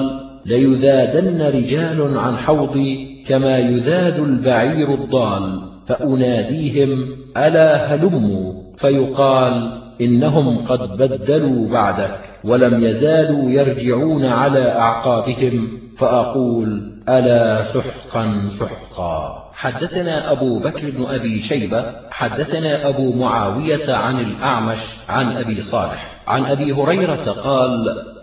Speaker 1: ليذادن رجال عن حوضي كما يذاد البعير الضال فأناديهم ألا هلموا؟ فيقال إنهم قد بدلوا بعدك ولم يزالوا يرجعون على أعقابهم فأقول ألا سحقا سحقا. حدثنا أبو بكر بن أبي شيبة حدثنا أبو معاوية عن الأعمش عن أبي صالح. عن أبي هريرة قال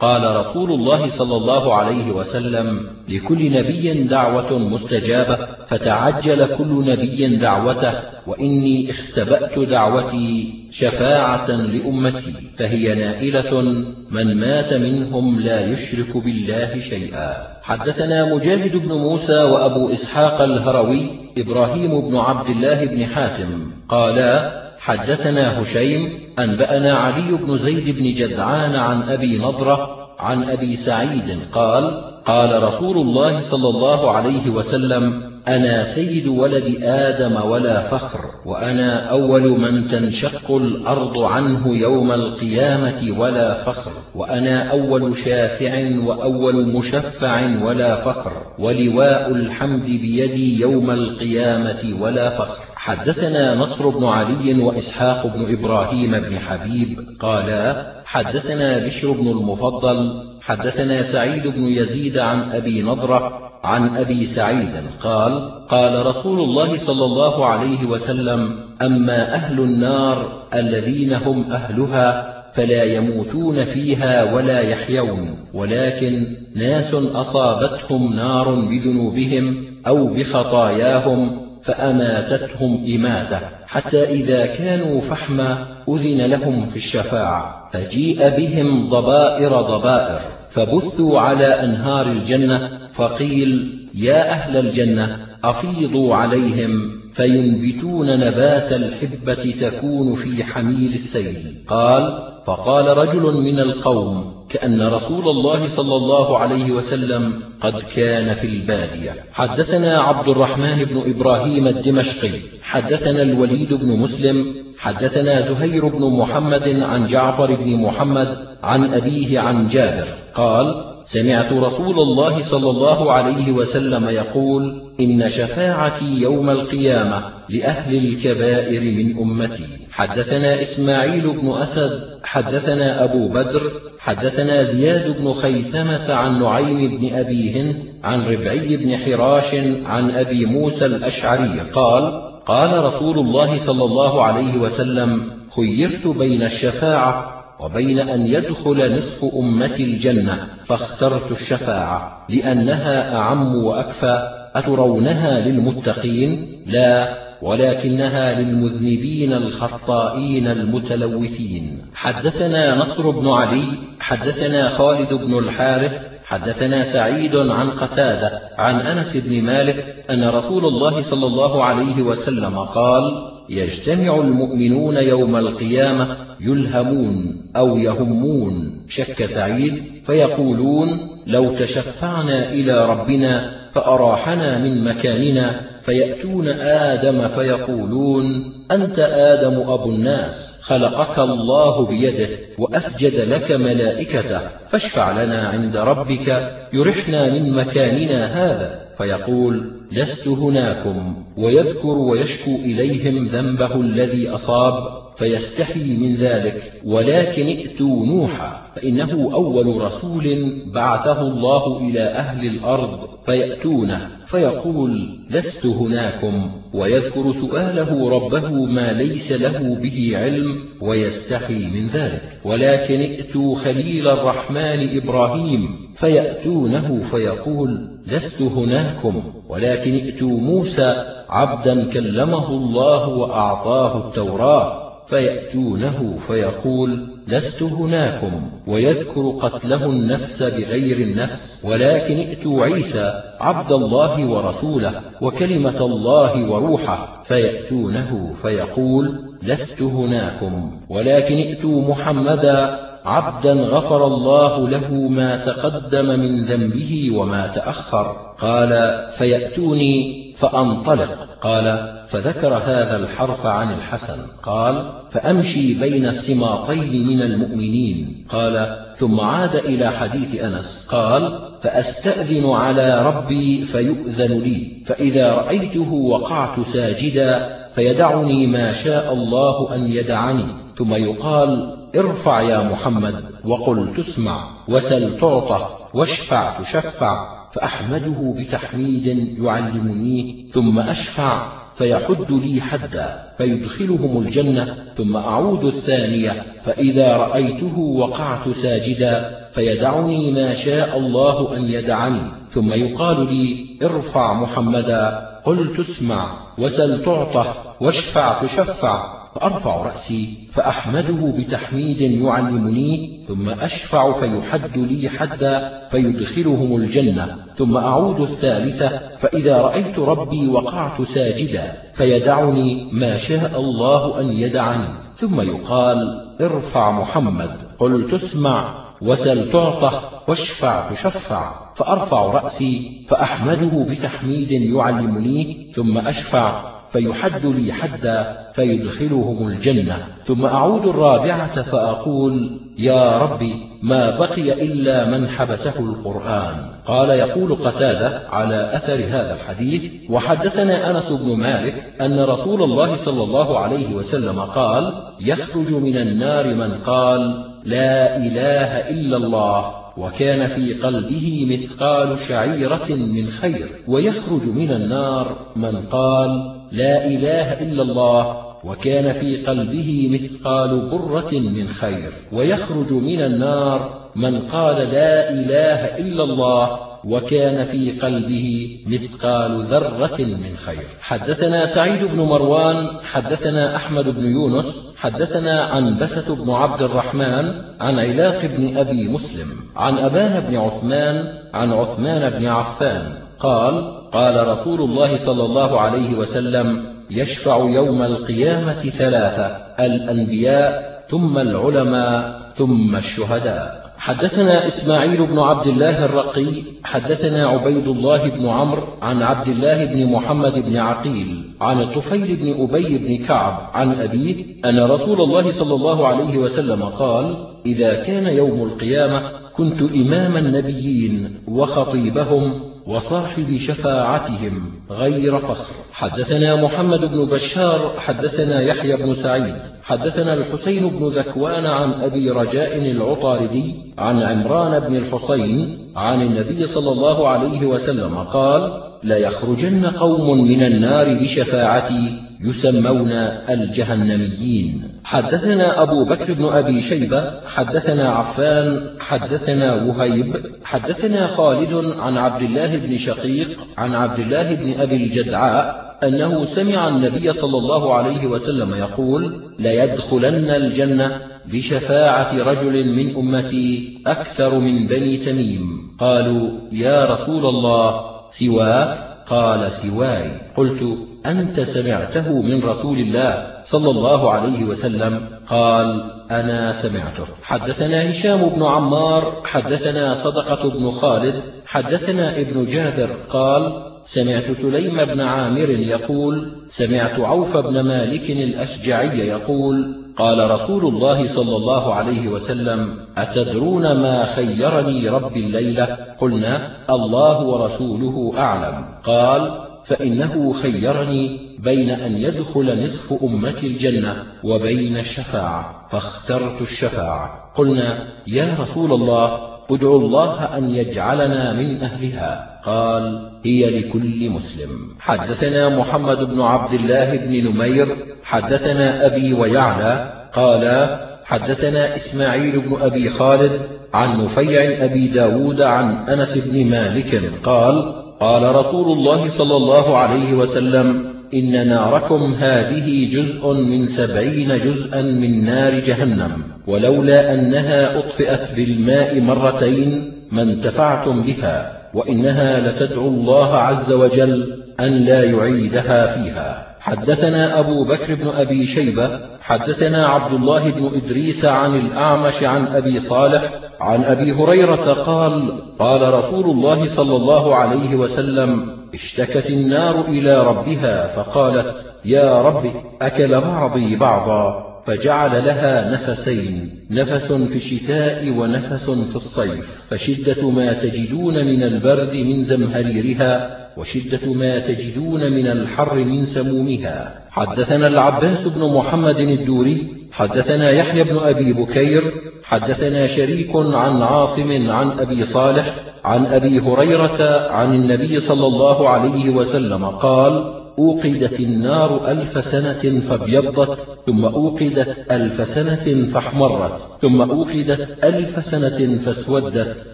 Speaker 1: قال رسول الله صلى الله عليه وسلم لكل نبي دعوة مستجابة فتعجل كل نبي دعوته وإني اختبأت دعوتي شفاعة لأمتي فهي نائلة من مات منهم لا يشرك بالله شيئا. حدثنا مجاهد بن موسى وأبو إسحاق الهروي إبراهيم بن عبد الله بن حاتم قالا حدثنا هشيم أنبأنا علي بن زيد بن جدعان عن أبي نضرة عن أبي سعيد قال قال رسول الله صلى الله عليه وسلم أنا سيد ولد آدم ولا فخر وأنا أول من تنشق الأرض عنه يوم القيامة ولا فخر وأنا أول شافع وأول مشفع ولا فخر ولواء الحمد بيدي يوم القيامة ولا فخر. حدثنا نصر بن علي وإسحاق بن إبراهيم بن حبيب قالا حدثنا بشر بن المفضل حدثنا سعيد بن يزيد عن أبي نضرة عن أبي سعيد قال قال رسول الله صلى الله عليه وسلم أما أهل النار الذين هم أهلها فلا يموتون فيها ولا يحيون ولكن ناس أصابتهم نار بذنوبهم أو بخطاياهم فأماتتهم إماتة حتى إذا كانوا فحما أذن لهم في الشفاعة فجيء بهم ضبائر ضبائر فبثوا على أنهار الجنة فقيل يا أهل الجنة أفيضوا عليهم فينبتون نبات الحبة تكون في حميل السيل. قال فقال رجل من القوم كأن رسول الله صلى الله عليه وسلم قد كان في البادية. حدثنا عبد الرحمن بن إبراهيم الدمشقي حدثنا الوليد بن مسلم حدثنا زهير بن محمد عن جعفر بن محمد عن أبيه عن جابر قال سمعت رسول الله صلى الله عليه وسلم يقول إن شفاعتي يوم القيامة لأهل الكبائر من أمتي. حدثنا إسماعيل بن أسد حدثنا أبو بدر حدثنا زياد بن خيثمة عن نعيم بن أبي هند عن ربعي بن حراش عن أبي موسى الأشعري. قال قال رسول الله صلى الله عليه وسلم خيرت بين الشفاعة وبين أن يدخل نصف أمتي الجنة فاخترت الشفاعة لأنها أعم وأكفى. أترونها للمتقين؟ لا ولكنها للمذنبين الخطائين المتلوثين. حدثنا نصر بن علي حدثنا خالد بن الحارث حدثنا سعيد عن قتادة عن أنس بن مالك أن رسول الله صلى الله عليه وسلم قال يجتمع المؤمنون يوم القيامة يلهمون أو يهمون. شك سعيد فيقولون لو تشفعنا إلى ربنا فأراحنا من مكاننا فيأتون آدم فيقولون أنت آدم أبو الناس خلقك الله بيده وأسجد لك ملائكته فاشفع لنا عند ربك يرحنا من مكاننا هذا. فيقول لست هناكم ويذكر ويشكو إليهم ذنبه الذي أصاب. فيستحي من ذلك. ولكن ائتوا نوحا فإنه أول رسول بعثه الله إلى أهل الأرض فيأتونه فيقول لست هناكم. ويذكر سؤاله ربه ما ليس له به علم ويستحي من ذلك. ولكن ائتوا خليل الرحمن إبراهيم فيأتونه فيقول لست هناكم. ولكن ائتوا موسى عبدا كلمه الله وأعطاه التوراة فيأتونه فيقول لست هناكم ويذكر قتله النفس بغير النفس ولكن ائتوا عيسى عبد الله ورسوله وكلمة الله وروحه فيأتونه فيقول لست هناكم ولكن ائتوا محمدا عبدا غفر الله له ما تقدم من ذنبه وما تأخر. قال فيأتوني فأنطلق. قال فذكر هذا الحرف عن الحسن قال فأمشي بين السماطين من المؤمنين. قال ثم عاد إلى حديث أنس قال فأستأذن على ربي فيؤذن لي فإذا رأيته وقعت ساجدا فيدعني ما شاء الله أن يدعني. ثم يقال ارفع يا محمد وقل تسمع وسل تعطى واشفع تشفع فأحمده بتحميد يعلمنيه ثم أشفع فيحد لي حدا فيدخلهم الجنة ثم أعود الثانية فإذا رأيته وقعت ساجدا فيدعني ما شاء الله أن يدعني ثم يقال لي ارفع محمدا قل تسمع وسل تعطى واشفع تشفع. فأرفع رأسي فأحمده بتحميد يعلمني ثم أشفع فيحد لي حدا فيدخلهم الجنة ثم أعود الثالثة فإذا رأيت ربي وقعت ساجدا فيدعني ما شاء الله أن يدعني ثم يقال ارفع محمد قل تسمع وسل تعطى واشفع تشفع فأرفع رأسي فأحمده بتحميد يعلمني ثم أشفع فيحد لي حدا فيدخلهم الجنة. ثم أعود الرابعة فأقول يا ربي ما بقي إلا من حبسه القرآن. قال يقول قتادة على أثر هذا الحديث وحدثنا أنس بن مالك أن رسول الله صلى الله عليه وسلم قال يخرج من النار من قال لا إله إلا الله وكان في قلبه مثقال شعيرة من خير ويخرج من النار من قال لا إله إلا الله وكان في قلبه مثقال برة من خير ويخرج من النار من قال لا إله إلا الله وكان في قلبه مثقال ذرة من خير. حدثنا سعيد بن مروان حدثنا أحمد بن يونس حدثنا عن بسة بن عبد الرحمن عن علاق بن أبي مسلم عن أبان بن عثمان عن عثمان بن عفان. قال قال رسول الله صلى الله عليه وسلم يشفع يوم القيامة ثلاثة الأنبياء ثم العلماء ثم الشهداء. حدثنا إسماعيل بن عبد الله الرقي حدثنا عبيد الله بن عمرو عن عبد الله بن محمد بن عقيل عن الطفيل بن أبي بن كعب عن أبيه أن رسول الله صلى الله عليه وسلم قال إذا كان يوم القيامة كنت إمام النبيين وخطيبهم وصاحب شفاعتهم غير فخر. حدثنا محمد بن بشار حدثنا يحيى بن سعيد حدثنا الحسين بن ذكوان عن أبي رجاء العطاردي عن عمران بن الحسين عن النبي صلى الله عليه وسلم قال ليخرجن قوم من النار بشفاعتي يسمون الجهنميين. حدثنا أبو بكر بن أبي شيبة حدثنا عفان حدثنا وهيب حدثنا خالد عن عبد الله بن شقيق عن عبد الله بن أبي الجدعاء أنه سمع النبي صلى الله عليه وسلم يقول ليدخلن الجنة بشفاعة رجل من أمتي أكثر من بني تميم قالوا يا رسول الله سواك قال سواي قلت أنت سمعته من رسول الله صلى الله عليه وسلم؟ قال أنا سمعته. حدثنا هشام بن عمار حدثنا صدقة بن خالد حدثنا ابن جابر قال سمعت سليم بن عامر يقول سمعت عوف بن مالك الأشجعي يقول قال رسول الله صلى الله عليه وسلم أتدرون ما خيرني ربي الليلة؟ قلنا الله ورسوله أعلم. قال فإنه خيرني بين أن يدخل نصف أمتي الجنة وبين الشفاعة فاخترت الشفاعة. قلنا يا رسول الله ادعو الله أن يجعلنا من أهلها. قال هي لكل مسلم. حدثنا محمد بن عبد الله بن نمير حدثنا أبي ويعلى قال حدثنا إسماعيل بن أبي خالد عن نفيع أبي داود عن أنس بن مالك قال قال رسول الله صلى الله عليه وسلم إن ناركم هذه جزء من سبعين جزءا من نار جهنم ولولا أنها أطفئت بالماء مرتين ما انتفعتم بها. وإنها لتدعو الله عز وجل أن لا يعيدها فيها. حدثنا أبو بكر بن أبي شيبة حدثنا عبد الله بن إدريس عن الأعمش عن أبي صالح عن أبي هريرة قال قال رسول الله صلى الله عليه وسلم اشتكت النار إلى ربها فقالت يا رب أكل بعضي بعضا؟ فجعل لها نفسين نفس في الشتاء ونفس في الصيف. فشدة ما تجدون من البرد من زمهريرها وشدة ما تجدون من الحر من سمومها. حدثنا العباس بن محمد الدوري حدثنا يحيى بن أبي بكير حدثنا شريك عن عاصم عن أبي صالح عن أبي هريرة عن النبي صلى الله عليه وسلم قال أوقدت النار ألف سنة فابيضت ثم أوقدت ألف سنة فاحمرت ثم أوقدت ألف سنة فاسودت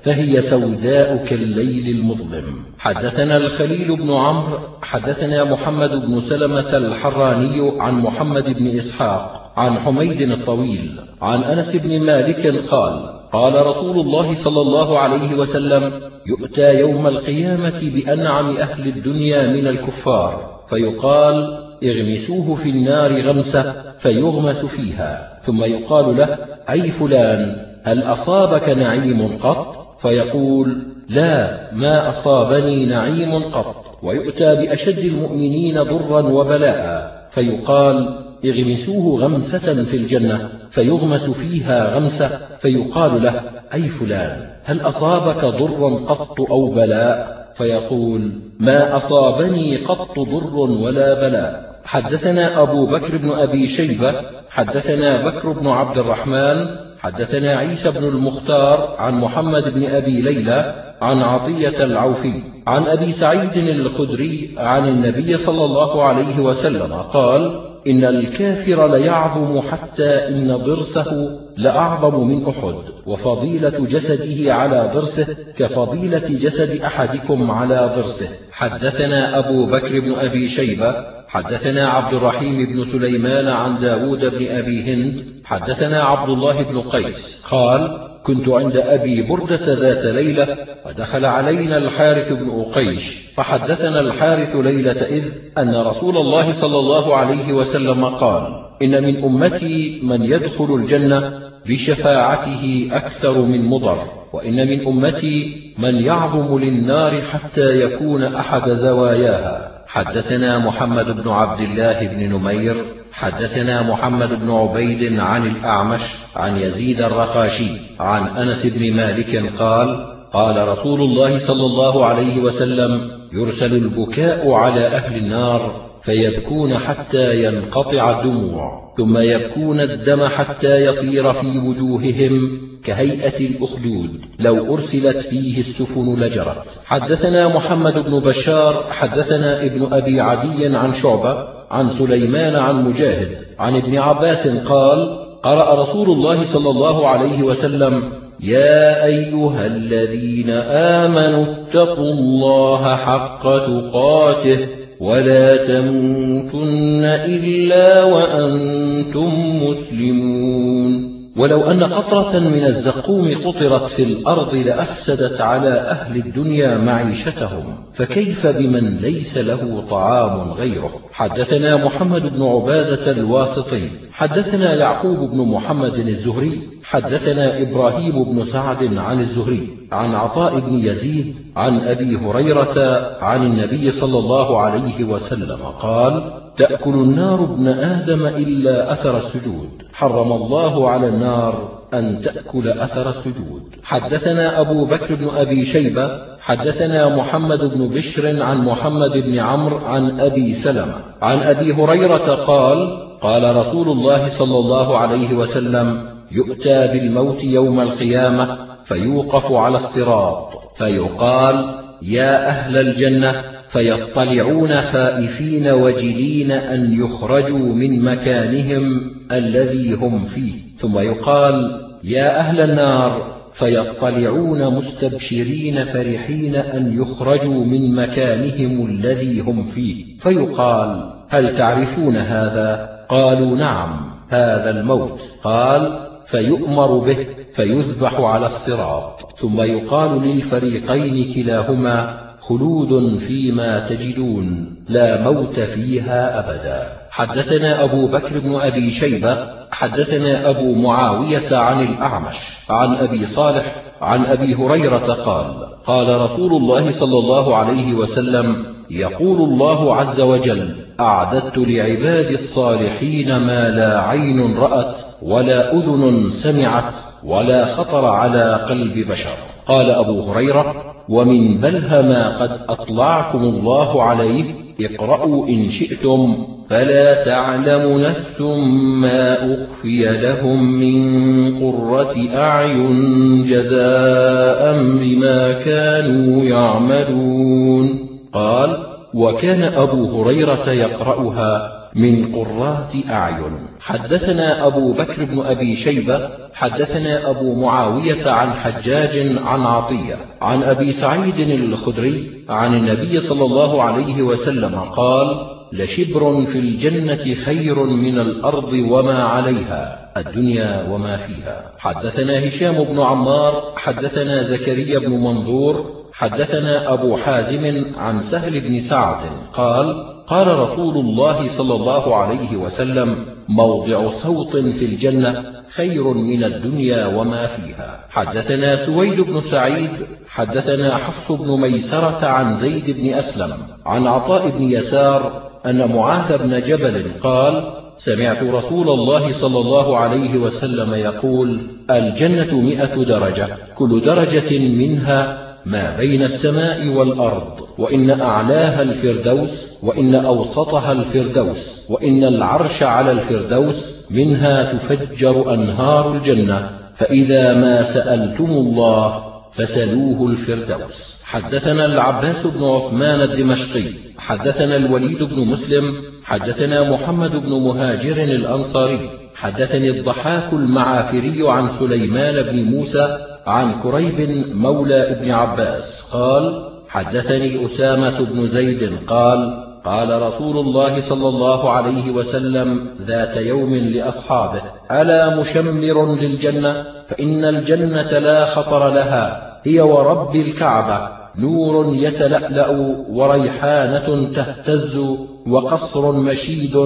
Speaker 1: فهي سوداء كالليل المظلم. حدثنا الخليل بن عمرو حدثنا محمد بن سلمة الحراني عن محمد بن إسحاق عن حميد الطويل عن أنس بن مالك قال قال رسول الله صلى الله عليه وسلم يؤتى يوم القيامة بأنعم أهل الدنيا من الكفار. فيقال اغمسوه في النار غمسة فيغمس فيها. ثم يقال له أي فلان هل أصابك نعيم قط؟ فيقول لا ما أصابني نعيم قط. ويؤتى بأشد المؤمنين ضرا وبلاء. فيقال اغمسوه غمسة في الجنة فيغمس فيها غمسة. فيقال له أي فلان هل أصابك ضر قط أو بلاء؟ فيقول ما أصابني قط ضر ولا بلاء. حدثنا أبو بكر بن أبي شيبة حدثنا بكر بن عبد الرحمن حدثنا عيسى بن المختار عن محمد بن أبي ليلى عن عطية العوفي عن أبي سعيد الخدري عن النبي صلى الله عليه وسلم قال إن الكافر ليعظم حتى إن ضرسه لأعظم من أحد وفضيلة جسده على ضرسه كفضيلة جسد أحدكم على ضرسه. حدثنا أبو بكر بن أبي شيبة حدثنا عبد الرحيم بن سليمان عن داود بن أبي هند حدثنا عبد الله بن قيس قال كنت عند أبي بردة ذات ليلة ودخل علينا الحارث بن أقيش فحدثنا الحارث ليلة إذ أن رسول الله صلى الله عليه وسلم قال إن من أمتي من يدخل الجنة بشفاعته أكثر من مضر وإن من أمتي من يعظم للنار حتى يكون أحد زواياها. حدثنا محمد بن عبد الله بن نمير حدثنا محمد بن عبيد عن الأعمش عن يزيد الرقاشي عن أنس بن مالك قال قال رسول الله صلى الله عليه وسلم يرسل البكاء على أهل النار فيبكون حتى ينقطع الدموع ثم يبكون الدم حتى يصير في وجوههم كهيئة الأخدود. لو أرسلت فيه السفن لجرت. حدثنا محمد بن بشار حدثنا ابن أبي عدي عن شعبة عن سليمان عن مجاهد عن ابن عباس قال قرأ رسول الله صلى الله عليه وسلم يا أيها الذين آمنوا اتقوا الله حق تقاته. ولا تموتن إلا وأنتم مسلمون. ولو أن قطرة من الزقوم قطرت في الأرض لأفسدت على أهل الدنيا معيشتهم فكيف بمن ليس له طعام غيره؟ حدثنا محمد بن عبادة الواسطي حدثنا يعقوب بن محمد الزهري حدثنا إبراهيم بن سعد عن الزهري عن عطاء بن يزيد عن أبي هريرة عن النبي صلى الله عليه وسلم قال تأكل النار ابن آدم إلا أثر السجود حرم الله على النار أن تأكل أثر السجود. حدثنا أبو بكر بن أبي شيبة حدثنا محمد بن بشر عن محمد بن عمرو عن أبي سلمة عن أبي هريرة قال قال رسول الله صلى الله عليه وسلم يؤتى بالموت يوم القيامة فيوقف على الصراط فيقال يا أهل الجنة فيطلعون خائفين وجلين أن يخرجوا من مكانهم الذي هم فيه. ثم يقال يا أهل النار فيطلعون مستبشرين فرحين أن يخرجوا من مكانهم الذي هم فيه. فيقال هل تعرفون هذا؟ قالوا نعم هذا الموت. قال فيؤمر به فيذبح على الصراط. ثم يقال للفريقين كلاهما خلود فيما تجدون لا موت فيها أبدا. حدثنا أبو بكر بن أبي شيبة حدثنا أبو معاوية عن الأعمش عن أبي صالح عن أبي هريرة قال قال رسول الله صلى الله عليه وسلم يقول الله عز وجل أعددت لعبادي الصالحين ما لا عين رأت ولا أذن سمعت ولا خطر على قلب بشر. قال أبو هريرة ومن بلها ما قد أطلعكم الله عليه اقرأوا إن شئتم فلا تعلم نفس ما أخفي لهم من قرة أعين جزاء بما كانوا يعملون. قال وكان أبو هريرة يقرأها من قرات أعين. حدثنا أبو بكر بن أبي شيبة حدثنا أبو معاوية عن حجاج عن عطية عن أبي سعيد الخدري عن النبي صلى الله عليه وسلم قال لشبر في الجنة خير من الأرض وما عليها الدنيا وما فيها. حدثنا هشام بن عمار حدثنا زكريا بن منظور حدثنا أبو حازم عن سهل بن سعد قال قال رسول الله صلى الله عليه وسلم موضع صوت في الجنة خير من الدنيا وما فيها. حدثنا سويد بن سعيد حدثنا حفص بن ميسرة عن زيد بن أسلم عن عطاء بن يسار أن معاذ بن جبل قال سمعت رسول الله صلى الله عليه وسلم يقول الجنة مئة درجة كل درجة منها ما بين السماء والأرض وإن أعلاها الفردوس وإن أوسطها الفردوس وإن العرش على الفردوس منها تفجر أنهار الجنة فإذا ما سألتم الله فسلوه الفردوس. حدثنا العباس بن عثمان الدمشقي حدثنا الوليد بن مسلم حدثنا محمد بن مهاجر الأنصاري حدثني الضحاك المعافري عن سليمان بن موسى عن كريب مولى ابن عباس قال حدثني أسامة بن زيد قال قال رسول الله صلى الله عليه وسلم ذات يوم لأصحابه ألا مشمر للجنة؟ فإن الجنة لا خطر لها هي ورب الكعبة نور يتلألأ وريحانة تهتز وقصر مشيد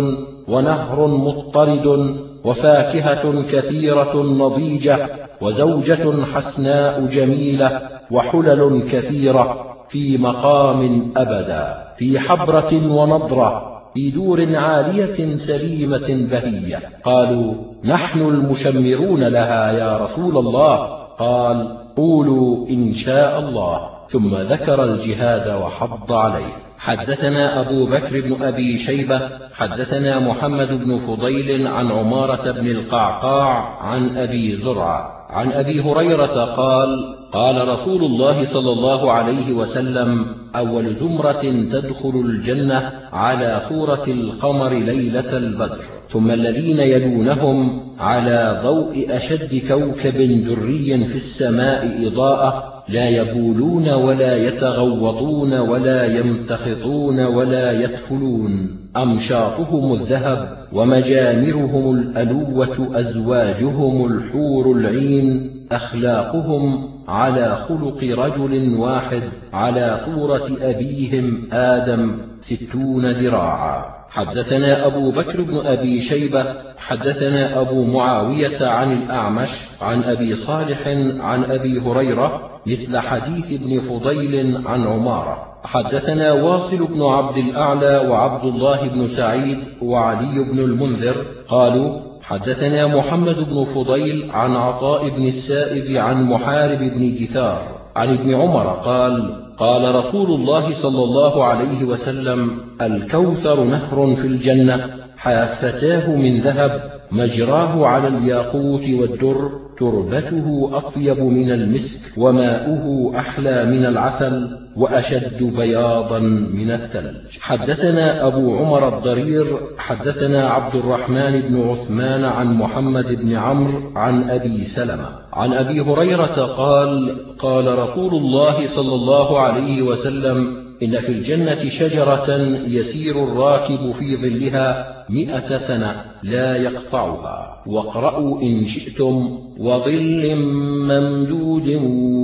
Speaker 1: ونهر مضطرد وفاكهة كثيرة نضيجة وزوجة حسناء جميلة وحلل كثيرة في مقام أبدا في حبرة ونضرة في دور عالية سليمة بهية. قالوا نحن المشمرون لها يا رسول الله. قال قولوا إن شاء الله. ثم ذكر الجهاد وحض عليه. حدثنا أبو بكر بن أبي شيبة حدثنا محمد بن فضيل عن عمارة بن القعقاع عن أبي زرعة. عن أبي هريرة قال قال رسول الله صلى الله عليه وسلم أول زمرة تدخل الجنة على صورة القمر ليلة البدر ثم الذين يلونهم على ضوء أشد كوكب دري في السماء إضاءة لا يبولون ولا يتغوطون ولا يمتخطون ولا يدخلون أمشاطهم الذهب ومجامرهم الألوة أزواجهم الحور العين. أخلاقهم على خلق رجل واحد على صورة أبيهم آدم ستون ذراعا. حدثنا أبو بكر بن أبي شيبة حدثنا أبو معاوية عن الأعمش عن أبي صالح عن أبي هريرة مثل حديث ابن فضيل عن عمارة. حدثنا واصل بن عبد الأعلى وعبد الله بن سعيد وعلي بن المنذر قالوا حدثنا محمد بن فضيل عن عطاء بن السائب عن محارب بن جثار عن ابن عمر قال قال رسول الله صلى الله عليه وسلم الكوثر نهر في الجنة حافتاه من ذهب مجراه على الياقوت والدر. تربته أطيب من المسك وماؤه أحلى من العسل وأشد بياضا من الثلج. حدثنا أبو عمر الضرير حدثنا عبد الرحمن بن عثمان عن محمد بن عمرو عن أبي سلمة. عن أبي هريرة قال قال رسول الله صلى الله عليه وسلم إن في الجنة شجرة يسير الراكب في ظلها مئة سنة لا يقطعها. واقرأوا إن شئتم وظل ممدود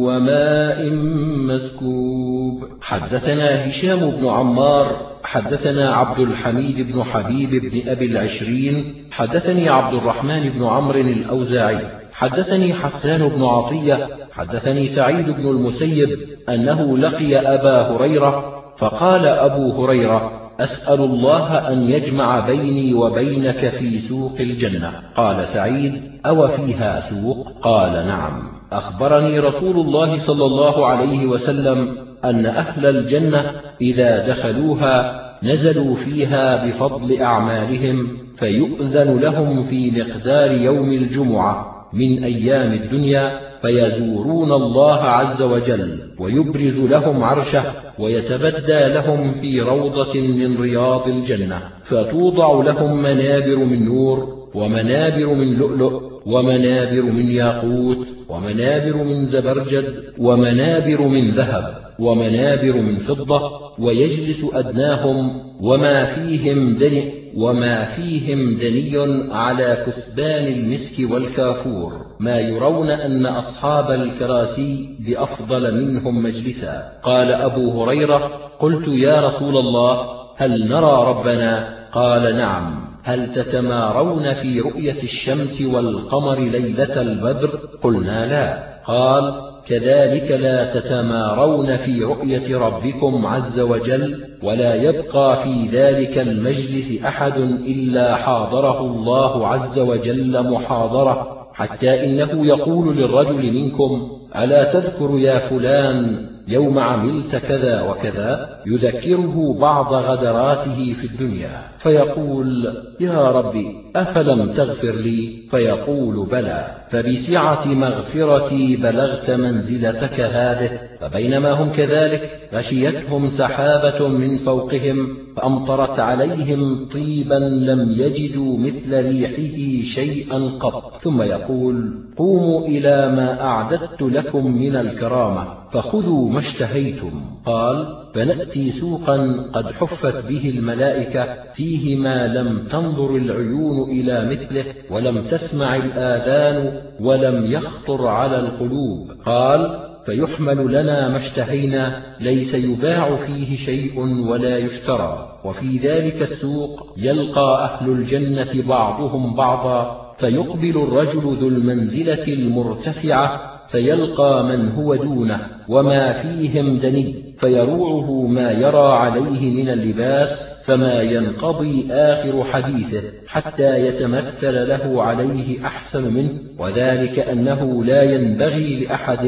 Speaker 1: وماء مسكوب. حدثنا هشام بن عمار حدثنا عبد الحميد بن حبيب بن أبي العشرين حدثني عبد الرحمن بن عمرو الأوزاعي حدثني حسان بن عطية حدثني سعيد بن المسيب أنه لقي أبا هريرة فقال أبو هريرة أسأل الله أن يجمع بيني وبينك في سوق الجنة. قال سعيد أو فيها سوق؟ قال نعم. أخبرني رسول الله صلى الله عليه وسلم أن أهل الجنة إذا دخلوها نزلوا فيها بفضل أعمالهم فيؤذن لهم في مقدار يوم الجمعة من أيام الدنيا فيزورون الله عز وجل ويبرز لهم عرشه ويتبدى لهم في روضة من رياض الجنة فتوضع لهم منابر من نور ومنابر من لؤلؤ ومنابر من ياقوت ومنابر من زبرجد ومنابر من ذهب. ومنابر من فضة ويجلس أدناهم وما فيهم دني وما فيهم دني على كثبان المسك والكافور. ما يرون أن أصحاب الكراسي بأفضل منهم مجلسا. قال أبو هريرة قلت يا رسول الله هل نرى ربنا؟ قال نعم. هل تتمارون في رؤية الشمس والقمر ليلة البدر؟ قلنا لا. قال كذلك لا تتمارون في رؤية ربكم عز وجل ولا يبقى في ذلك المجلس أحد إلا حاضره الله عز وجل محاضرة حتى إنه يقول للرجل منكم ألا تذكر يا فلان يوم عملت كذا وكذا يذكره بعض غدراته في الدنيا فيقول يا ربي أفلم تغفر لي؟ فيقول بلى. فبسعة مغفرتي بلغت منزلتك هذه فبينما هم كذلك غشيتهم سحابة من فوقهم فأمطرت عليهم طيبا لم يجدوا مثل ريحه شيئا قط. ثم يقول قوموا إلى ما أعددت لكم من الكرامة فخذوا ما اشتهيتم. قال فنأتي سوقا قد حفت به الملائكة فيه ما لم تنظر العيون إلى مثله ولم تسمع الآذان ولم يخطر على القلوب. قال فيحمل لنا ما اشتهينا ليس يباع فيه شيء ولا يشترى. وفي ذلك السوق يلقى أهل الجنة بعضهم بعضا فيقبل الرجل ذو المنزلة المرتفعة فيلقى من هو دونه وما فيهم دني فيروعه ما يرى عليه من اللباس فما ينقضي آخر حديثه حتى يتمثل له عليه أحسن منه وذلك أنه لا ينبغي لأحد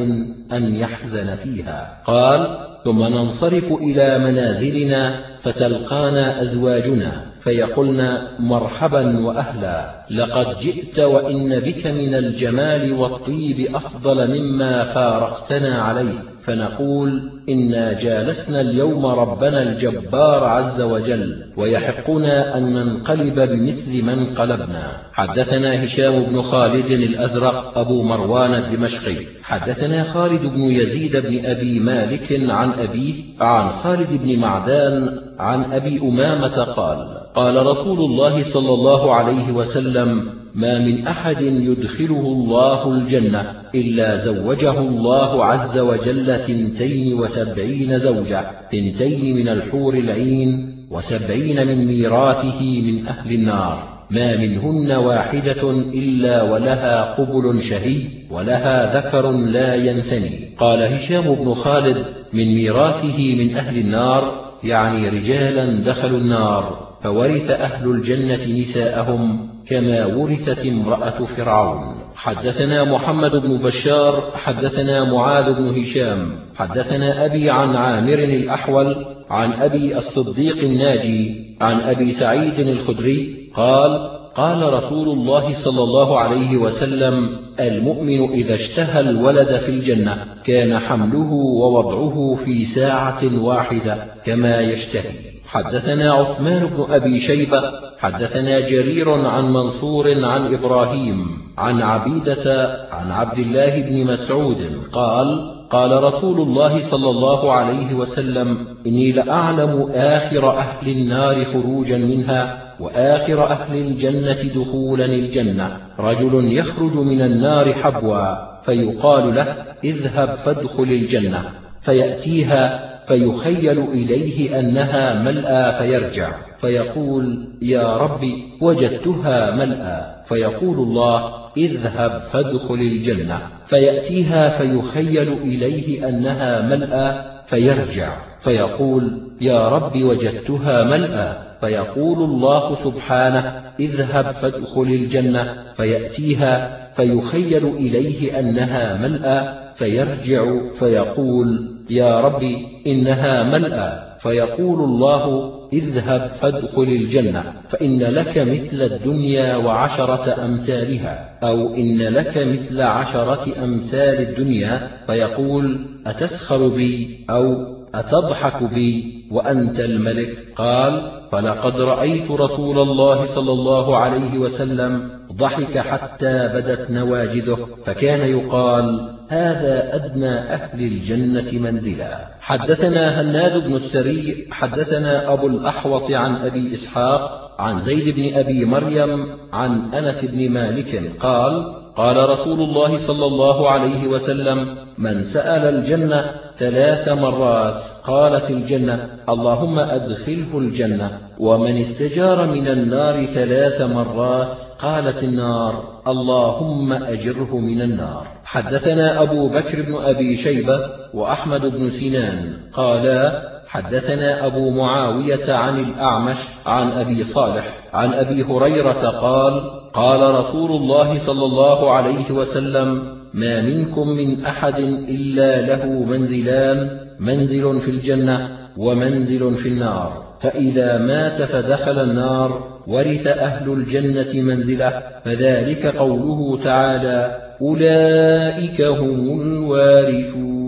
Speaker 1: أن يحزن فيها. قال ثم ننصرف إلى منازلنا فتلقانا أزواجنا فيقولن مرحبا وأهلا. لقد جئت وإن بك من الجمال والطيب أفضل مما فارقتنا عليه. فنقول إنا جالسنا اليوم ربنا الجبار عز وجل ويحقنا أن ننقلب بمثل من قلبنا. حدثنا هشام بن خالد الأزرق أبو مروان الدمشقي. حدثنا خالد بن يزيد بن أبي مالك عن أبيه عن خالد بن معدان عن أبي أمامة قال قال رسول الله صلى الله عليه وسلم ما من أحد يدخله الله الجنة إلا زوجه الله عز وجل ثنتين وسبعين زوجة ثنتين من الحور العين وسبعين من ميراثه من أهل النار. ما منهن واحدة إلا ولها قبل شهي ولها ذكر لا ينثني. قال هشام بن خالد من ميراثه من أهل النار يعني رجالا دخلوا النار فورث أهل الجنة نساءهم كما ورثت امرأة فرعون. حدثنا محمد بن بشار حدثنا معاذ بن هشام حدثنا أبي عن عامر الأحول عن أبي الصديق الناجي عن أبي سعيد الخدري قال قال رسول الله صلى الله عليه وسلم المؤمن إذا اشتهى الولد في الجنة كان حمله ووضعه في ساعة واحدة كما يشتهي. حدثنا عثمان بن أبي شيبة حدثنا جرير عن منصور عن إبراهيم عن عبيدة عن عبد الله بن مسعود قال قال رسول الله صلى الله عليه وسلم إني لأعلم آخر أهل النار خروجا منها وآخر أهل الجنة دخولا الجنة. رجل يخرج من النار حبوا فيقال له اذهب فادخل الجنة. فيأتيها فيخيل إليه أنها ملأى فيرجع. فيقول يا ربي وجدتها ملأى. فيقول الله اذهب فادخل الجنة. فيأتيها فيخيل إليه أنها ملأى فيرجع. فيقول يا رب وجدتها ملأى. فيقول الله سبحانه اذهب فادخل الجنة فيأتيها فيخيل إليه أنها ملأى فيرجع فيقول يا ربي إنها ملأى. فيقول الله اذهب فادخل الجنة فإن لك مثل الدنيا وعشرة أمثالها أو إن لك مثل عشرة أمثال الدنيا فيقول أتسخر بي؟ أو أتضحك بي وأنت الملك؟ قال فلقد رأيت رسول الله صلى الله عليه وسلم ضحك حتى بدت نواجذه فكان يقال هذا أدنى أهل الجنة منزلا. حدثنا هناد بن السري حدثنا أبو الأحوص عن أبي إسحاق عن زيد بن أبي مريم عن أنس بن مالك قال قال رسول الله صلى الله عليه وسلم من سأل الجنة ثلاث مرات قالت الجنة اللهم أدخله الجنة. ومن استجار من النار ثلاث مرات قالت النار اللهم أجره من النار. حدثنا أبو بكر بن أبي شيبة وأحمد بن سنان قالا حدثنا أبو معاوية عن الأعمش عن أبي صالح عن أبي هريرة قال قال رسول الله صلى الله عليه وسلم ما منكم من أحد إلا له منزلان منزل في الجنة ومنزل في النار. فإذا مات فدخل النار ورث أهل الجنة منزله. فذلك قوله تعالى أولئك هم الوارثون.